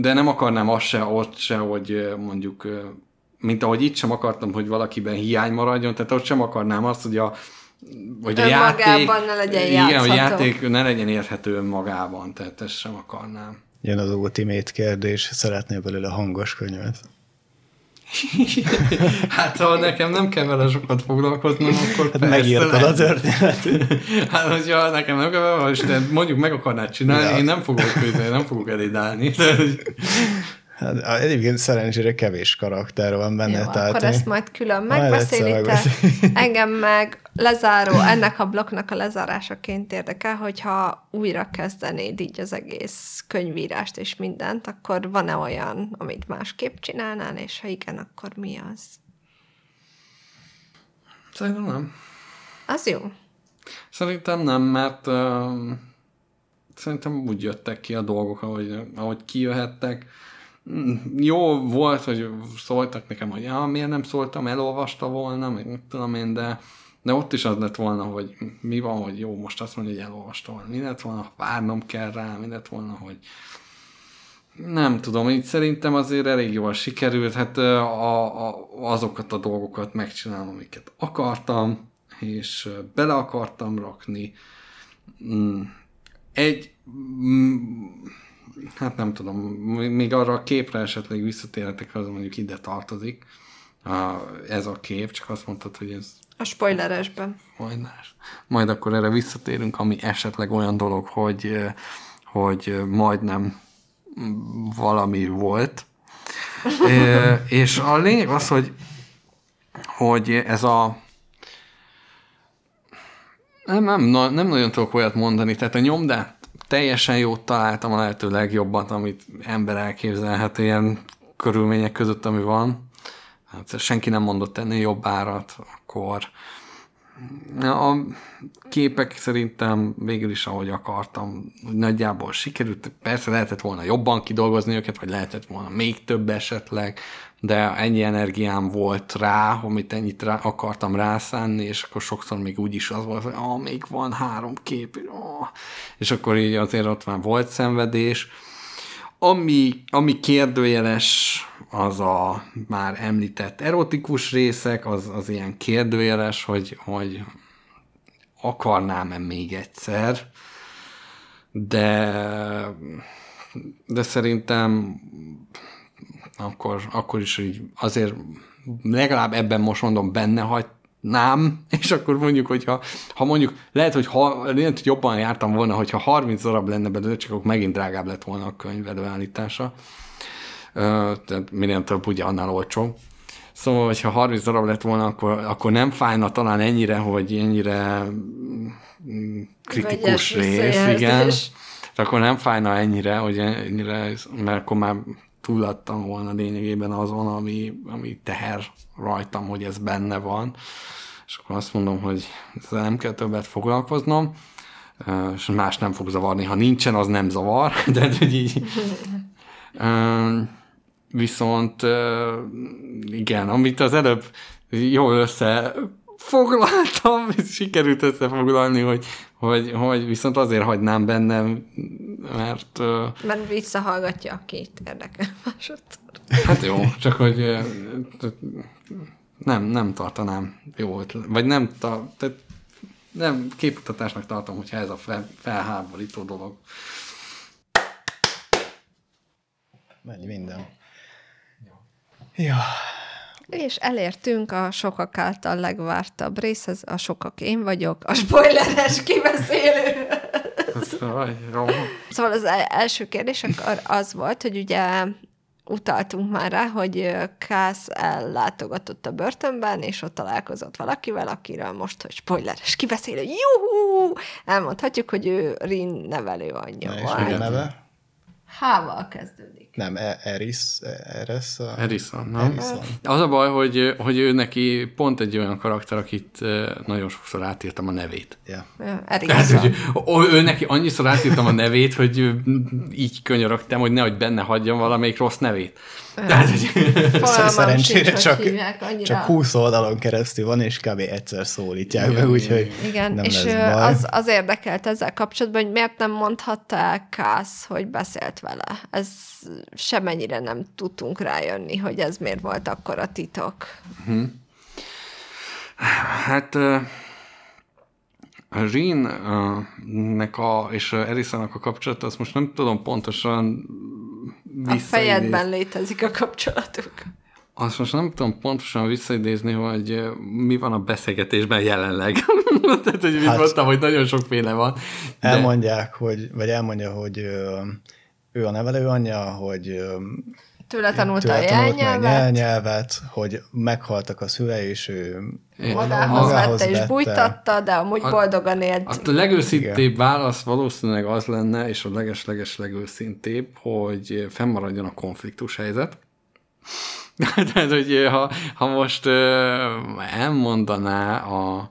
De nem akarnám azt se, ott se, hogy mondjuk mint ahogy itt sem akartam, hogy valakiben hiány maradjon, tehát ott sem akarnám azt, hogy a, hogy a játék, ne legyen igen, a játék ne legyen érthető önmagában, tehát ezt sem akarnám. Jön az ultimate kérdés, szeretnél belőle hangos könyvet? hát ha nekem nem kell vele sokat foglalkoznom, akkor hát megírtad a történetet. hát hogyha nekem nem kell vele, de mondjuk meg akarnád csinálni, ja. én nem fogok közé, nem fogok editálni. Hát, egyébként szerencsére kevés karakter van benne. Jó, tehát akkor ezt majd külön megbeszélitek. Engem meg lezáró, ennek a blokknak a lezárásaként érdekel, hogyha újra kezdenéd így az egész könyvírást és mindent, akkor van-e olyan, amit másképp csinálnál, és ha igen, akkor mi az? Szerintem nem. Az jó. Szerintem nem, mert uh, szerintem úgy jöttek ki a dolgok, ahogy, ahogy kijöhettek jó volt, hogy szóltak nekem, hogy ja, miért nem szóltam, elolvasta volna, meg mit tudom én, de, de ott is az lett volna, hogy mi van, hogy jó, most azt mondja, hogy elolvasta volna. Mi lett volna, várnom kell rá, mi lett volna, hogy nem tudom, így szerintem azért elég jól sikerült, hát a, a, azokat a dolgokat megcsinálom, amiket akartam, és bele akartam rakni. Mm, egy mm, hát nem tudom, még arra a képre esetleg visszatérhetek, az mondjuk ide tartozik. A, ez a kép, csak azt mondtad, hogy ez... A spoileresben. Majd, majd akkor erre visszatérünk, ami esetleg olyan dolog, hogy, hogy majdnem valami volt. e, és a lényeg az, hogy, hogy ez a nem, nem, nem nagyon tudok olyat mondani, tehát a nyomdát teljesen jót találtam a lehető legjobbat, amit ember elképzelhet ilyen körülmények között, ami van. Hát senki nem mondott ennél jobb árat, akkor a képek szerintem végül is, ahogy akartam, nagyjából sikerült. Persze lehetett volna jobban kidolgozni őket, vagy lehetett volna még több esetleg, de ennyi energiám volt rá, amit ennyit rá akartam rászánni, és akkor sokszor még úgy is az volt, hogy ah, még van három kép, oh. és akkor így azért ott már volt szenvedés. Ami, ami kérdőjeles, az a már említett erotikus részek, az, az ilyen kérdőjeles, hogy, hogy akarnám-e még egyszer, de, de szerintem akkor, akkor is így azért legalább ebben most mondom benne hagy, nem, és akkor mondjuk, hogyha ha mondjuk, lehet, hogy, ha, lehet, hogy jobban jártam volna, hogyha 30 darab lenne belőle, csak akkor megint drágább lett volna a könyv előállítása. Tehát minél több, ugye annál olcsó. Szóval, hogyha 30 darab lett volna, akkor, akkor nem fájna talán ennyire, hogy ennyire mm, kritikus rész, igen. Akkor nem fájna ennyire, hogy ennyire, mert akkor már túladtam volna lényegében azon, ami, ami teher rajtam, hogy ez benne van. És akkor azt mondom, hogy ezzel nem kell többet foglalkoznom, és más nem fog zavarni. Ha nincsen, az nem zavar, de hogy így... Viszont igen, amit az előbb jól összefoglaltam, sikerült összefoglalni, hogy, hogy, hogy viszont azért hagynám bennem, mert... Mert visszahallgatja a két érdekel másodszor. Hát jó, csak hogy nem, nem tartanám jó vagy nem, ta, tehát nem képmutatásnak tartom, hogyha ez a fel, felháborító dolog. Megy minden. Ja. És elértünk a sokak által legvártabb részhez, a sokak én vagyok, a spoileres kibeszélő. Szóval az első kérdés akkor az volt, hogy ugye utaltunk már rá, hogy Kász ellátogatott a börtönben, és ott találkozott valakivel, akiről most, hogy spoileres kibeszélő, juhú! Elmondhatjuk, hogy ő Rin nevelő anyja Na, és mi a neve? Hával kezdődik. Nem, e- Eris, Eris. Erison, nem? Erison. Az a baj, hogy, hogy ő neki pont egy olyan karakter, akit nagyon sokszor átírtam a nevét. Yeah. Tehát, hogy, ő neki annyiszor átírtam a nevét, hogy így könyörögtem, hogy nehogy benne hagyjam valamelyik rossz nevét. Tehát, hogy... Szerencsére csak, csak 20 oldalon keresztül van, és kb. egyszer szólítják be, úgyhogy Igen, nem és lesz baj. Az, az érdekelt ezzel kapcsolatban, hogy miért nem mondhatta el Kász, hogy beszélt vele. Ez semennyire nem tudtunk rájönni, hogy ez miért volt akkor a titok. Hmm. Hát a Jean-nek a, és Erisának a kapcsolata, azt most nem tudom pontosan A fejedben létezik a kapcsolatuk. Azt most nem tudom pontosan visszaidézni, hogy mi van a beszélgetésben jelenleg. Tehát, hogy mit hát, mondtam, hogy nagyon sokféle van. De... Elmondják, hogy, vagy elmondja, hogy ő a nevelő anyja, hogy tőle tanulta tőle a jelnyelvet. jelnyelvet, hogy meghaltak a szülei, és ő magához, magához vette és bújtatta, de amúgy a, boldogan élt. A legőszintébb Igen. válasz valószínűleg az lenne, és a leges-leges legőszintébb, hogy fennmaradjon a konfliktus helyzet. Tehát, hogy ha, ha most elmondaná a,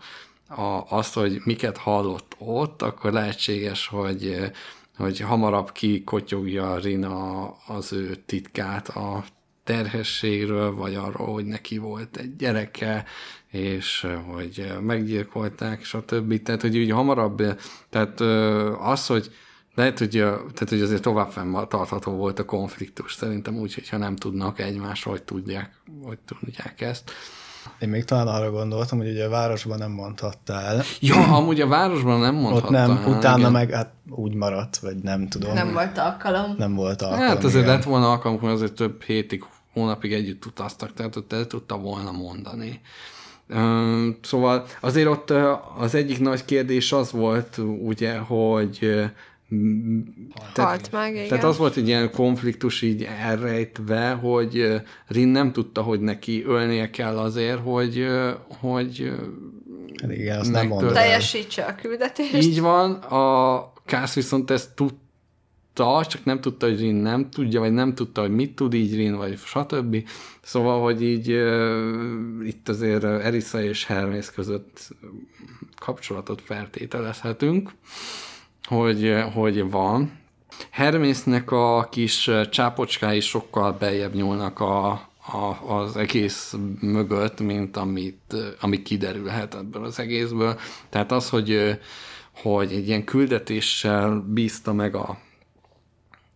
a, azt, hogy miket hallott ott, akkor lehetséges, hogy hogy hamarabb kikotyogja Rina az ő titkát a terhességről, vagy arról, hogy neki volt egy gyereke, és hogy meggyilkolták, stb. Tehát, hogy úgy hamarabb, tehát az, hogy lehet, hogy, tehát, hogy azért tovább tartható volt a konfliktus, szerintem úgy, hogyha nem tudnak egymásról, hogy tudják, hogy tudják ezt. Én még talán arra gondoltam, hogy ugye a városban nem mondhattál. Ja, amúgy a városban nem mondhattál. Ott nem, utána igen. meg hát úgy maradt, vagy nem tudom. Nem volt alkalom. Nem volt alkalom, Hát azért igen. lett volna alkalom, hogy azért több hétig, hónapig együtt utaztak, tehát ott el tudta volna mondani. Szóval azért ott az egyik nagy kérdés az volt, ugye, hogy Halt meg, igen. Tehát az volt egy ilyen konfliktus így elrejtve, hogy Rin nem tudta, hogy neki ölnie kell azért, hogy, hogy hát igen, azt nem mondta. Teljesítse a küldetést. Így van, a Kász viszont ezt tudta, csak nem tudta, hogy Rin nem tudja, vagy nem tudta, hogy mit tud így Rin, vagy stb. Szóval, hogy így itt azért Erisa és Hermész között kapcsolatot feltételezhetünk hogy, hogy van. Hermésznek a kis csápocskái sokkal beljebb nyúlnak a, a, az egész mögött, mint amit, ami kiderülhet ebből az egészből. Tehát az, hogy, hogy egy ilyen küldetéssel bízta meg a,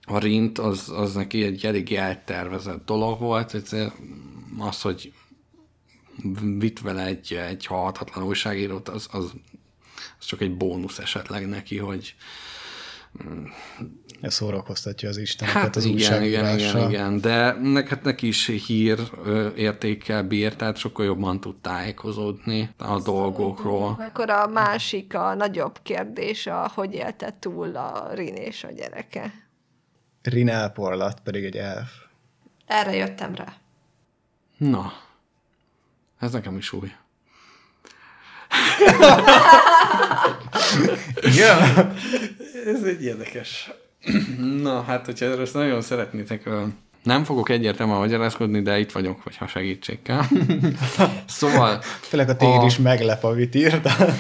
a rint, az, az neki egy elég eltervezett dolog volt. Az, hogy vitt vele egy, egy halhatatlan újságírót, az, az az csak egy bónusz esetleg neki, hogy, Ez szórakoztatja az isteneket Hát az igen, igen, igen, igen, de neked neki is hír ö, értékkel bír, tehát sokkal jobban tud tájékozódni a dolgokról. Akkor a másik, a nagyobb kérdés, a hogy élte túl a Rin és a gyereke. Rin elporlat pedig egy elf. Erre jöttem rá. Na, ez nekem is új. Igen? Ez egy érdekes. Na, hát, hogyha erről nagyon szeretnétek, nem fogok egyértelműen magyarázkodni, de itt vagyok, hogyha segítség kell. szóval Főleg a téged A- is meglep, amit írtál.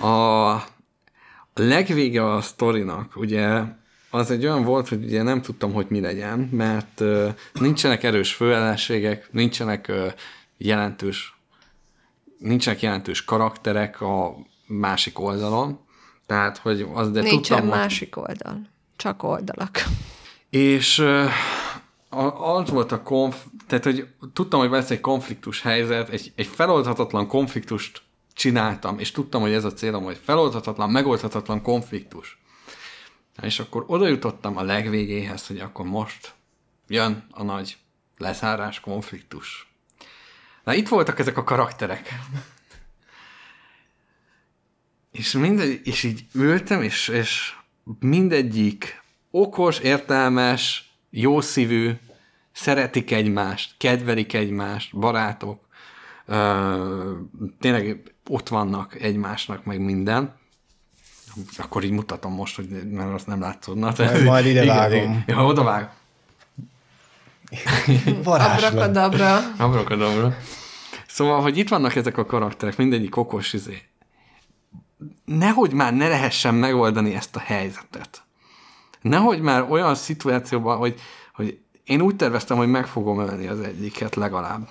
a legvége a sztorinak, ugye, az egy olyan volt, hogy ugye nem tudtam, hogy mi legyen, mert ö, nincsenek erős főellenségek, nincsenek ö, jelentős nincsenek jelentős karakterek a másik oldalon, tehát, hogy az, de Nincsen tudtam, másik oldal. Csak oldalak. És az volt a konf... Tehát, hogy tudtam, hogy lesz egy konfliktus helyzet, egy, egy feloldhatatlan konfliktust csináltam, és tudtam, hogy ez a célom, hogy feloldhatatlan, megoldhatatlan konfliktus. És akkor oda jutottam a legvégéhez, hogy akkor most jön a nagy lezárás konfliktus. Na itt voltak ezek a karakterek. És, mindegy, és így ültem, és, és mindegyik okos, értelmes, jószívű, szeretik egymást, kedvelik egymást, barátok, ö, tényleg ott vannak egymásnak, meg minden. Akkor így mutatom most, hogy mert azt nem látszódna. Majd- majd ide Igen, vágom. igen. Ja, oda vág. Varázslat. Abrakadabra. Abrakadabra. Szóval, hogy itt vannak ezek a karakterek, mindegyik okos izé. Nehogy már ne lehessen megoldani ezt a helyzetet. Nehogy már olyan szituációban, hogy, hogy én úgy terveztem, hogy meg fogom ölni az egyiket legalább.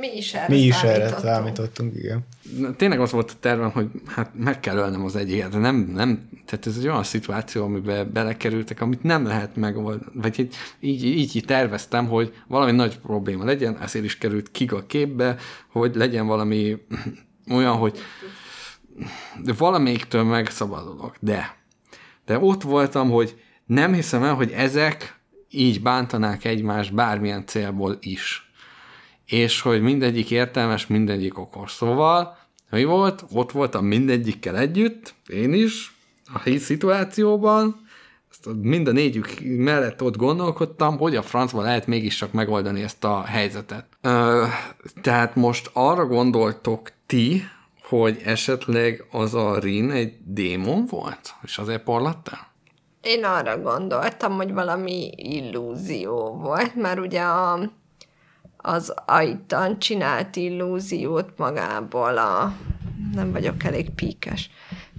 Mi is erre Mi is erre számítottunk. igen. Na, Tényleg az volt a tervem, hogy hát meg kell ölnem az egyiket, de nem, nem, tehát ez egy olyan szituáció, amiben belekerültek, amit nem lehet megoldani. Vagy így, így, így, így terveztem, hogy valami nagy probléma legyen, ezért is került kig a képbe, hogy legyen valami olyan, hogy de valamelyiktől megszabadulok, de de ott voltam, hogy nem hiszem el, hogy ezek így bántanák egymást bármilyen célból is. És hogy mindegyik értelmes, mindegyik okos. Szóval, mi volt? Ott voltam mindegyikkel együtt, én is, a híd szituációban, ezt mind a négyük mellett ott gondolkodtam, hogy a francban lehet mégis csak megoldani ezt a helyzetet. Ö, tehát most arra gondoltok ti, hogy esetleg az a Rin egy démon volt, és azért porlattál? Én arra gondoltam, hogy valami illúzió volt, mert ugye a, az Aitan csinált illúziót magából a... Nem vagyok elég píkes.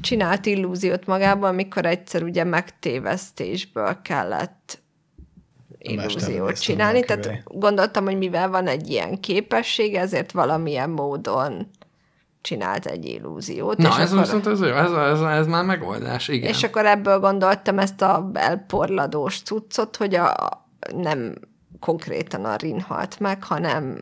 Csinált illúziót magából, amikor egyszer ugye megtévesztésből kellett illúziót csinálni. Tehát gondoltam, hogy mivel van egy ilyen képesség, ezért valamilyen módon csinált egy illúziót. Na, és ez akkor... viszont ez, jó, ez, ez, ez már megoldás, igen. És akkor ebből gondoltam ezt a elporladós cuccot, hogy a, nem konkrétan a Rin halt meg, hanem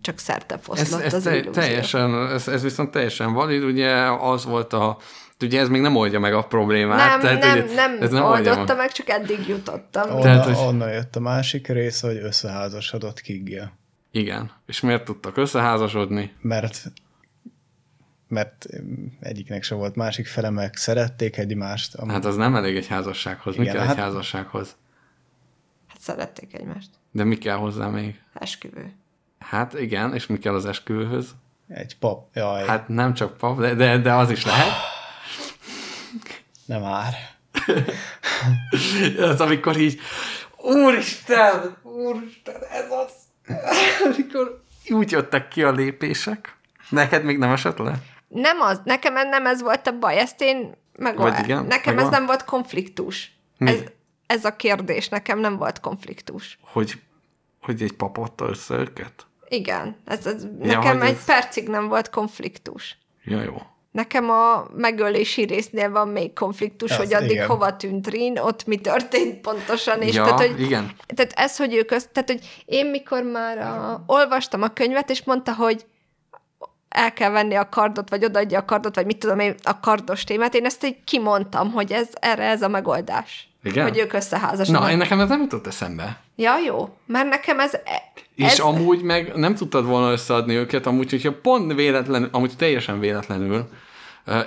csak szerte ez, foszlott ez az te, illúzió. teljesen, ez, ez viszont teljesen valid, ugye az volt a, ugye ez még nem oldja meg a problémát. Nem, nem, ugye, nem, ez nem oldotta meg. meg, csak eddig jutottam. Onna, Tehát, hogy- onnan jött a másik rész, hogy összeházasodott Kiggel. Igen. És miért tudtak összeházasodni? Mert mert egyiknek se volt másik fele, meg szerették egymást. Am- Hát az nem elég egy házassághoz. Mi Igen, kell egy hát- házassághoz? Hát szerették egymást. De mi kell hozzá még? Esküvő. Hát igen, és mi kell az esküvőhöz? Egy pap, jaj, hát... Nem csak pap, de, de, de az is lehet. nem már. Az, amikor így, úristen, úristen, ez az. Amikor úgy jöttek ki a lépések. Neked még nem esett le? Nem az, nekem nem ez volt a baj, ezt én meg Vagy igen, nekem megvan. ez nem volt konfliktus. Mi? Ez, ez a kérdés, nekem nem volt konfliktus. Hogy, hogy egy pap adta össze őket? Igen, ez, ez Ja, nekem egy ez- percig nem volt konfliktus. Ja, jó. Nekem a megölési résznél van még konfliktus, Az hogy addig igen. hova tűnt Rin, ott mi történt pontosan, és Ja, tehát, hogy, igen. tehát ez, hogy ők közt, tehát, hogy én mikor már a, olvastam a könyvet, és mondta, hogy el kell venni a kardot, vagy odaadja a kardot, vagy mit tudom én, a kardos témát, én ezt így kimondtam, hogy ez, erre ez a megoldás. Igen? Hogy ők összeházasodnak. Na, én nekem ez nem jutott eszembe. Ja, jó, mert nekem ez... És ez... amúgy meg nem tudtad volna összeadni őket, amúgy, hogyha pont véletlenül, amúgy teljesen véletlenül,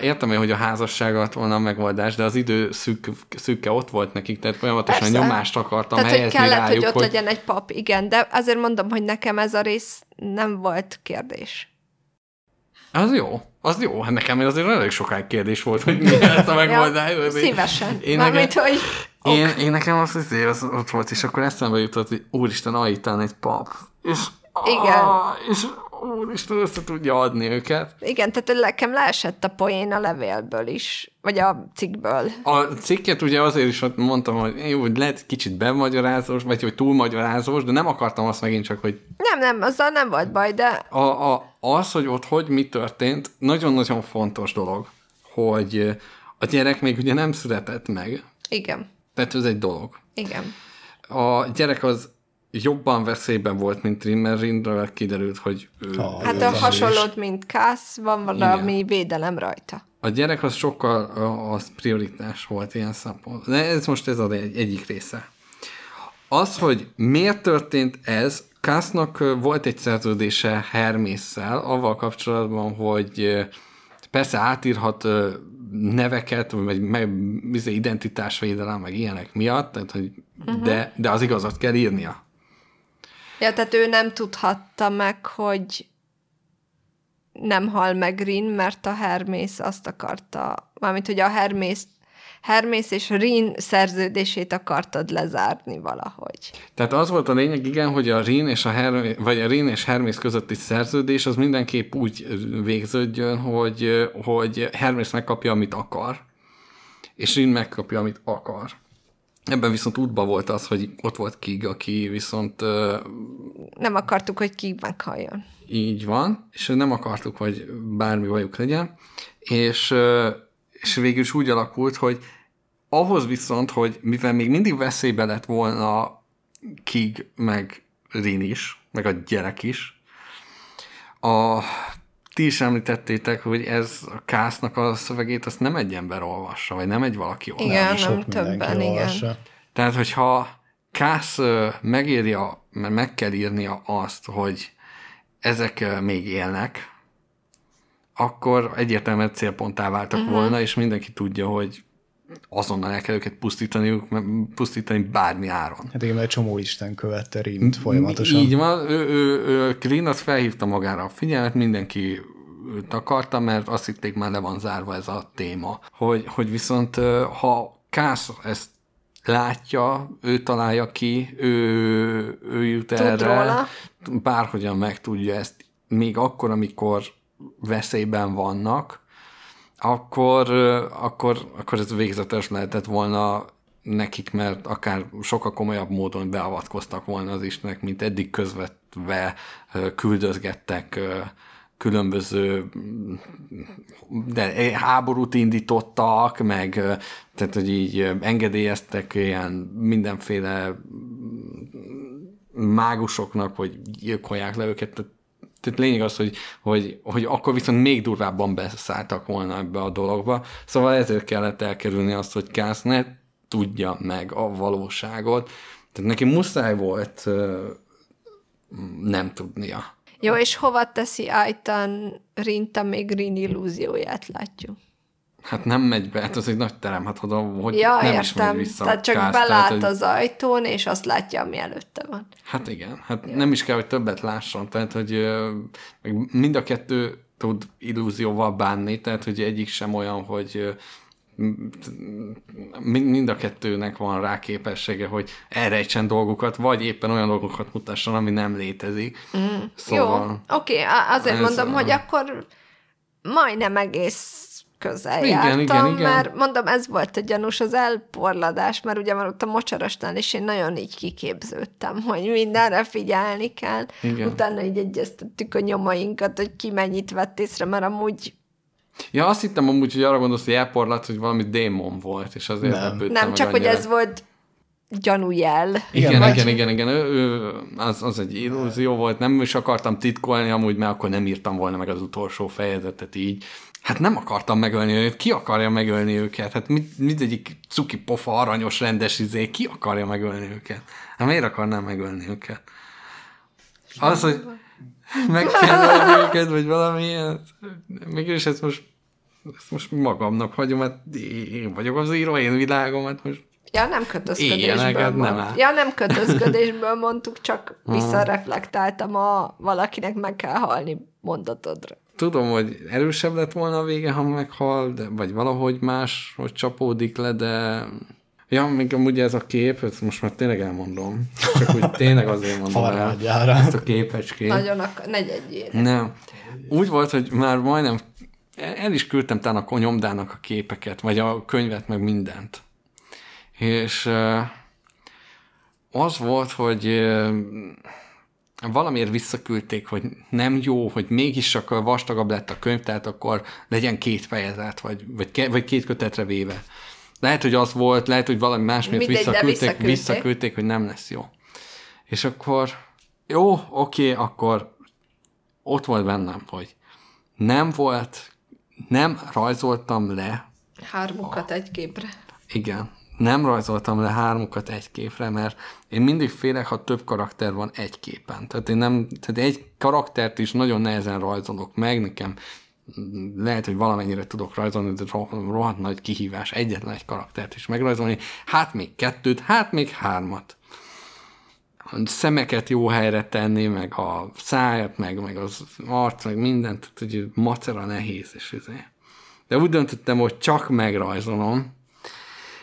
értem én, hogy a házasság volna a megoldás, de az idő szűk, szűke ott volt nekik, tehát folyamatosan Persze. nyomást akartam Tehát, hogy helyezni kellett, rájuk, hogy ott legyen egy pap, igen, de azért mondom, hogy nekem ez a rész nem volt kérdés. Az jó, az jó. Hát nekem azért elég sokáig kérdés volt, hogy mi lesz a megoldás. Ja, szívesen. Én, Mármint, nekem, hogy én, én, nekem az, az, az ott volt, és akkor eszembe jutott, hogy úristen, ajtán egy pap. És, Igen. Ah, és úristen, össze tudja adni őket. igen, tehát nekem leesett a poén a levélből is, vagy a cikkből. A cikket ugye azért is mondtam, hogy jó, hogy lehet kicsit bemagyarázós, vagy hogy túlmagyarázós, de nem akartam azt megint csak, hogy Nem, nem, azzal nem volt baj, de a, a, az, hogy ott hogy mi történt, nagyon-nagyon fontos dolog, hogy a gyerek még ugye nem született meg, igen, tehát ez egy dolog. igen. A gyerek az jobban veszélyben volt, mint Rin, mert Rinről kiderült, hogy ő, Ah, Hát Jó, a hasonlót, mint Kász, van valami Igen. védelem rajta. a gyerek az sokkal az prioritás volt ilyen szempont. De ez most ez az egy, egyik része. Az, hogy miért történt ez, Kásznak volt egy szerződése Hermésszel, avval kapcsolatban, hogy persze átírhat neveket, vagy meg, izé, identitásvédelem, meg ilyenek miatt, tehát, hogy uh-huh. de, de az igazat kell írnia. Ja, tehát ő nem tudhatta meg, hogy nem hal meg Rin, mert a Hermész azt akarta, mármint, hogy a Hermész, Hermész és Rin szerződését akartad lezárni valahogy. Tehát az volt a lényeg, igen, hogy a Rin és a, Her- vagy a Rin és Hermész közötti szerződés az mindenképp úgy végződjön, hogy, hogy Hermész megkapja, amit akar, és Rin megkapja, amit akar. Ebben viszont útban volt az, hogy ott volt Kig, aki viszont Nem akartuk, hogy ki meghalljon. így van, és nem akartuk, hogy bármi bajuk legyen, és, és végül is úgy alakult, hogy ahhoz viszont, hogy mivel még mindig veszélybe lett volna Kig, meg Rin is, meg a gyerek is, a, ti is említettétek, hogy ez a kásznak a szövegét azt nem egy ember olvassa, vagy nem egy valaki olvassa. Igen, Sok nem többen, mindenki igen. olvassa. Tehát, hogyha Kász megírja, mert meg kell írnia azt, hogy ezek még élnek, akkor egyértelműen célponttá váltak uh-huh. volna, és mindenki tudja, hogy azonnal el kell őket pusztítaniuk, pusztítani bármi áron. Hát igen, mert egy csomó Isten követte Rint folyamatosan. Így van, ő, ő, ő Green az felhívta magára a figyelmet, mindenki őt akarta, mert azt hitték már le van zárva ez a téma. Hogy, hogy viszont ha Kász ezt látja, ő találja ki, ő, ő jut Tud erre, róla. bárhogyan megtudja ezt, még akkor, amikor veszélyben vannak, akkor, akkor, akkor ez végzetes lehetett volna nekik, mert akár sokkal komolyabb módon beavatkoztak volna az Istenek, mint eddig közvetve küldözgettek különböző de háborút indítottak, meg tehát, hogy így engedélyeztek ilyen mindenféle mágusoknak, hogy gyilkolják le őket. Tehát, tehát lényeg az, hogy, hogy, hogy akkor viszont még durvábban beszálltak volna ebbe a dologba. Szóval ezért kellett elkerülni azt, hogy Kász ne tudja meg a valóságot. Tehát neki muszáj volt nem tudnia. Jó, és hova teszi Aitan Rinta még Rin illúzióját látjuk? Hát nem megy be, hát az egy nagy terem, hát oda, hogy Ja, nem is megy értem. vissza. Tehát csak Kász, belát hogy- az ajtón, és azt látja, ami előtte van. Hát igen, hát ja. nem is kell, hogy többet lásson, tehát hogy mind a kettő tud illúzióval bánni, tehát hogy egyik sem olyan, hogy mind a kettőnek van rá képessége, hogy elrejtsen dolgokat, vagy éppen olyan dolgokat mutasson, ami nem létezik. Mm. Szóval, Jó, oké, á- azért ez mondom, a- hogy akkor majdnem egész közel Igen, jártam, igen, igen. mert mondom, ez volt a gyanús az elporladás, mert ugye van ott a mocsarasnál, és én nagyon így kiképződtem, hogy mindenre figyelni kell. Igen. Utána így egyeztettük a nyomainkat, hogy ki mennyit vett észre, mert amúgy ja, azt hittem amúgy, hogy arra gondolsz, hogy elporlat, hogy valami démon volt, és azért Nem. lepődtem nem csak, hogy ez volt gyanújel. Igen, igen, Vagy- igen, igen, igen. Ő, ő, az, az egy illúzió volt, nem is akartam titkolni amúgy, mert akkor nem írtam volna meg az utolsó fejezetet így. Hát nem akartam megölni őket, ki akarja megölni őket? Hát mind, mindegyik cuki pofa, aranyos, rendes izé, ki akarja megölni őket? Hát miért akarnám megölni őket? Az, hogy meg kell őket, vagy valami ilyen. Mégis ezt most, ezt most magamnak hagyom, hát én vagyok az író, én világom, hát most Ja, nem kötözködésből nem mond- áll. Ja, nem kötözködésből mondtuk, csak visszareflektáltam a valakinek meg kell halni mondatodra. Tudom, hogy erősebb lett volna a vége, ha meghal, de, vagy valahogy más, hogy csapódik le, de... Ja, még amúgy ez a kép, ezt most már tényleg elmondom. Csak úgy tényleg azért mondom el ezt a képecskét. Nagyon a negyedjére. Nem. Úgy volt, hogy már majdnem el is küldtem talán a nyomdának a képeket, vagy a könyvet, meg mindent. És az volt, hogy valamiért visszaküldték, hogy nem jó, hogy mégis csak vastagabb lett a könyv, tehát akkor legyen két fejezet, vagy, vagy, ke, vagy két kötetre véve. Lehet, hogy az volt, lehet, hogy valami más miatt visszaküldték, visszaküldték. visszaküldték, hogy nem lesz jó. És akkor jó, oké, akkor ott volt bennem, hogy nem volt, nem rajzoltam le, Hármukat egy képre. igen, nem rajzoltam le hármukat egy képre, mert én mindig félek, ha több karakter van egy képen. Tehát én nem, tehát egy karaktert is nagyon nehezen rajzolok meg, nekem lehet, hogy valamennyire tudok rajzolni, de ro- rohadt nagy kihívás egyetlen egy karaktert is megrajzolni, hát még kettőt, hát még hármat. A szemeket jó helyre tenni, meg a szájat, meg, meg az arc, meg mindent, tehát, hogy macera nehéz, és izé. De úgy döntöttem, hogy csak megrajzolom,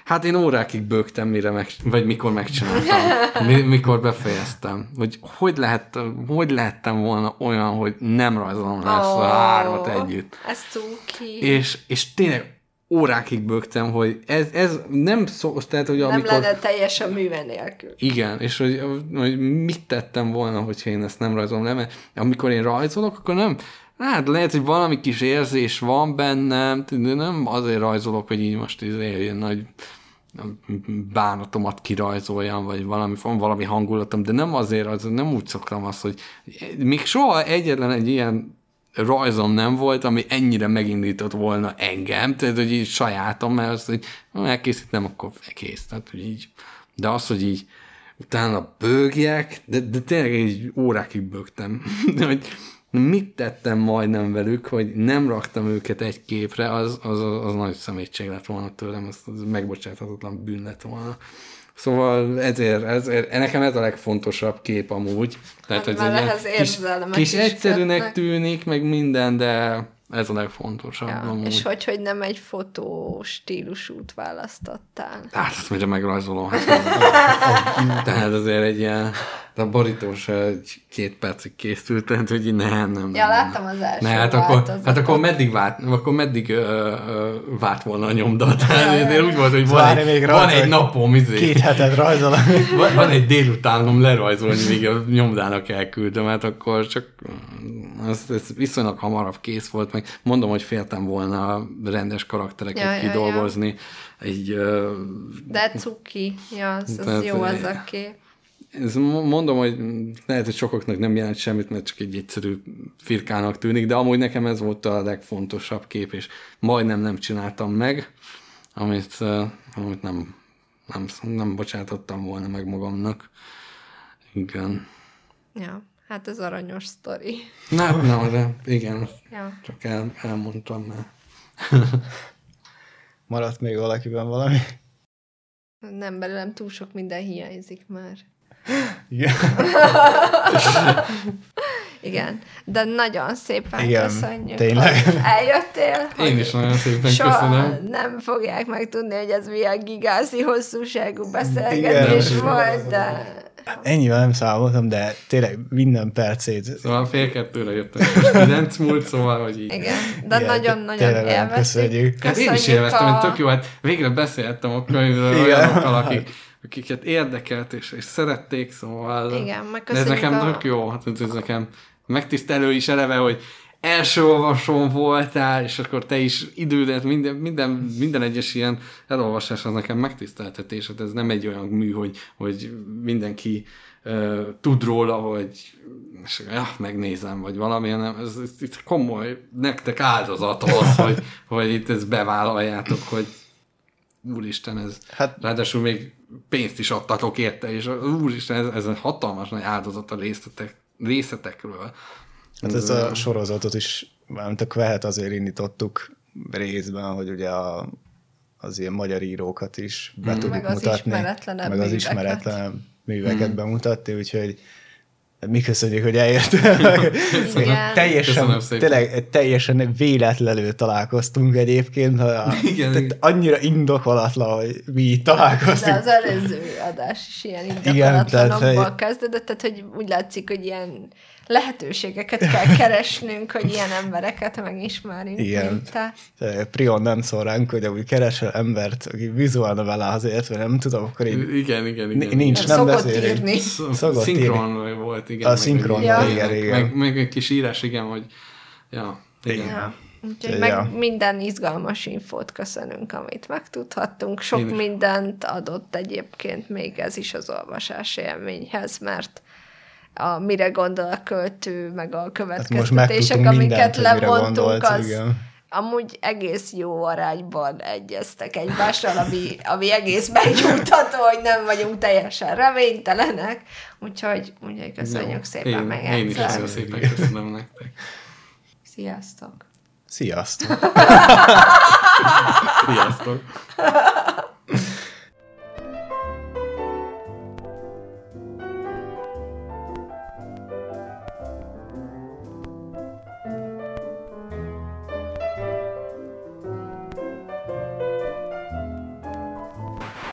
Hát én órákig bőgtem, mire meg, vagy mikor megcsináltam, mi, mikor befejeztem. Hogy hogy, lehet, hogy lehettem volna olyan, hogy nem rajzolom le ezt a hármat együtt. Ez cuki. És, és tényleg órákig bőgtem, hogy ez, ez nem szó, tehát, hogy nem amikor... lenne teljes a műve nélkül. Igen, és hogy, hogy mit tettem volna, hogyha én ezt nem rajzolom le, mert amikor én rajzolok, akkor nem, hát lehet, hogy valami kis érzés van bennem, de nem azért rajzolok, hogy így most izé, ilyen nagy bánatomat kirajzoljam, vagy valami, van valami hangulatom, de nem azért, az, nem úgy szoktam azt, hogy még soha egyetlen egy ilyen rajzom nem volt, ami ennyire megindított volna engem, tehát hogy így sajátom, mert azt, hogy elkészítem, akkor kész, tehát hogy így. De az, hogy így utána bőgjek, de, de tényleg így órákig bőgtem, hogy mit tettem majdnem velük, hogy nem raktam őket egy képre, az, az, az nagy szemétség lett volna tőlem, az, az megbocsáthatatlan bűn lett volna. Szóval ezért, ezért, nekem ez a legfontosabb kép amúgy. Tehát, Hát, ez egy kis, kis is egyszerűnek kötnek. tűnik, meg minden, de ez a legfontosabb Ja, amúgy. és hogy, hogy nem egy fotó stílusút választottál. Hát, azt mire megrajzolom. Hát, tehát azért egy ilyen, de a borítós egy két percig készült, tehát hogy így nem, nem. Ja, nem, láttam az első Ne, hát akkor, hát akkor meddig várt, akkor meddig ö, ö, várt volna a nyomda? Tehát Ja, ja, ja. úgy volt, hogy van, egy, még van egy napom, izé. Két hetet rajzolom. Van, van egy délutánom lerajzolni, míg a nyomdának elküldöm, hát akkor csak ez, ez viszonylag hamarabb kész volt, meg mondom, hogy féltem volna a rendes karaktereket Ja, ja, ja. kidolgozni. Egy, ö, De cuki. Ja, az, az jó az a kép. Ez mo- mondom, hogy lehet, hogy sokaknak nem jelent semmit, mert csak egy egyszerű firkának tűnik, de amúgy nekem ez volt a legfontosabb kép, és majdnem nem csináltam meg, amit, amit nem, nem, nem bocsátottam volna meg magamnak. Igen. Ja, hát ez aranyos sztori. Na, na, de igen, Ja. csak el, elmondtam már. Maradt még valakiben valami? Nem, belőlem túl sok minden hiányzik már. Igen. Igen, de nagyon szépen Igen, köszönjük, tényleg. hogy eljöttél. Én is nagyon szépen Soha köszönöm. nem fogják megtudni, hogy ez milyen gigázi hosszúságú beszélgetés Igen. volt, de Ennyivel nem számoltam, de tényleg minden percét. Szóval fél kettőre jöttem. Kilenc múlt, szóval, hogy így. igen, de nagyon-nagyon élveztük. köszönjük. Hát én is élveztem, hogy tök jó, hát végre beszéltem a könyvről olyanokkal, akik, akiket érdekelt és, és szerették, szóval Igen, meg de ez nekem a- tök jó, hát ez, ez nekem megtisztelő is eleve, hogy első olvasón voltál, és akkor te is idődet, minden, minden, minden egyes ilyen elolvasás az nekem megtiszteltetés, hát ez nem egy olyan mű, hogy, hogy mindenki uh, tud róla, hogy és, ja, megnézem, vagy valami, hanem ez, ez, ez komoly, nektek áldozat az, hogy, hogy itt ezt bevállaljátok, hogy úristen, ez, hát, ráadásul még pénzt is adtatok érte, és úristen, ez, ez egy hatalmas nagy áldozat a részletek, részletekről. Hát ez a sorozatot is, mert a Kvehet azért indítottuk részben, hogy ugye a, az ilyen magyar írókat is be hmm. tudjuk meg mutatni. Az meg az ismeretlenebb műveket hmm. bemutatni, úgyhogy mi köszönjük, hogy eljöttél. teljesen, tényleg teljesen véletlenül találkoztunk egyébként. Ha, igen, tehát annyira indokolatlan, hogy mi találkoztunk. De az előző adás is ilyen indokolatlanokból kezdődött, tehát hogy úgy látszik, hogy ilyen lehetőségeket kell keresnünk, hogy ilyen embereket megismerjünk. Igen. Te. Prion nem szól ránk, hogy úgy keresel embert, aki vizuálna vele azért, mert nem tudom, akkor így igen, igen, igen. nincs, nem, nem beszél. írni. Szokott szinkron írni. volt, igen. A szinkron, ja. igen, igen. Meg, meg, egy kis írás, igen, hogy ja, igen. Ja. Úgyhogy meg minden izgalmas infót köszönünk, amit megtudhattunk. Sok Én mindent adott egyébként még ez is az olvasás élményhez, mert a mire gondol a költő, meg a következtetések, hát amiket levontunk, az igen. amúgy egész jó arányban egyeztek egymással, ami, ami egész megnyugtató, hogy nem vagyunk teljesen reménytelenek, úgyhogy, úgyhogy köszönjük jó. szépen én, meg Én is nagyon szépen köszönöm nektek. Sziasztok! Sziasztok! Sziasztok!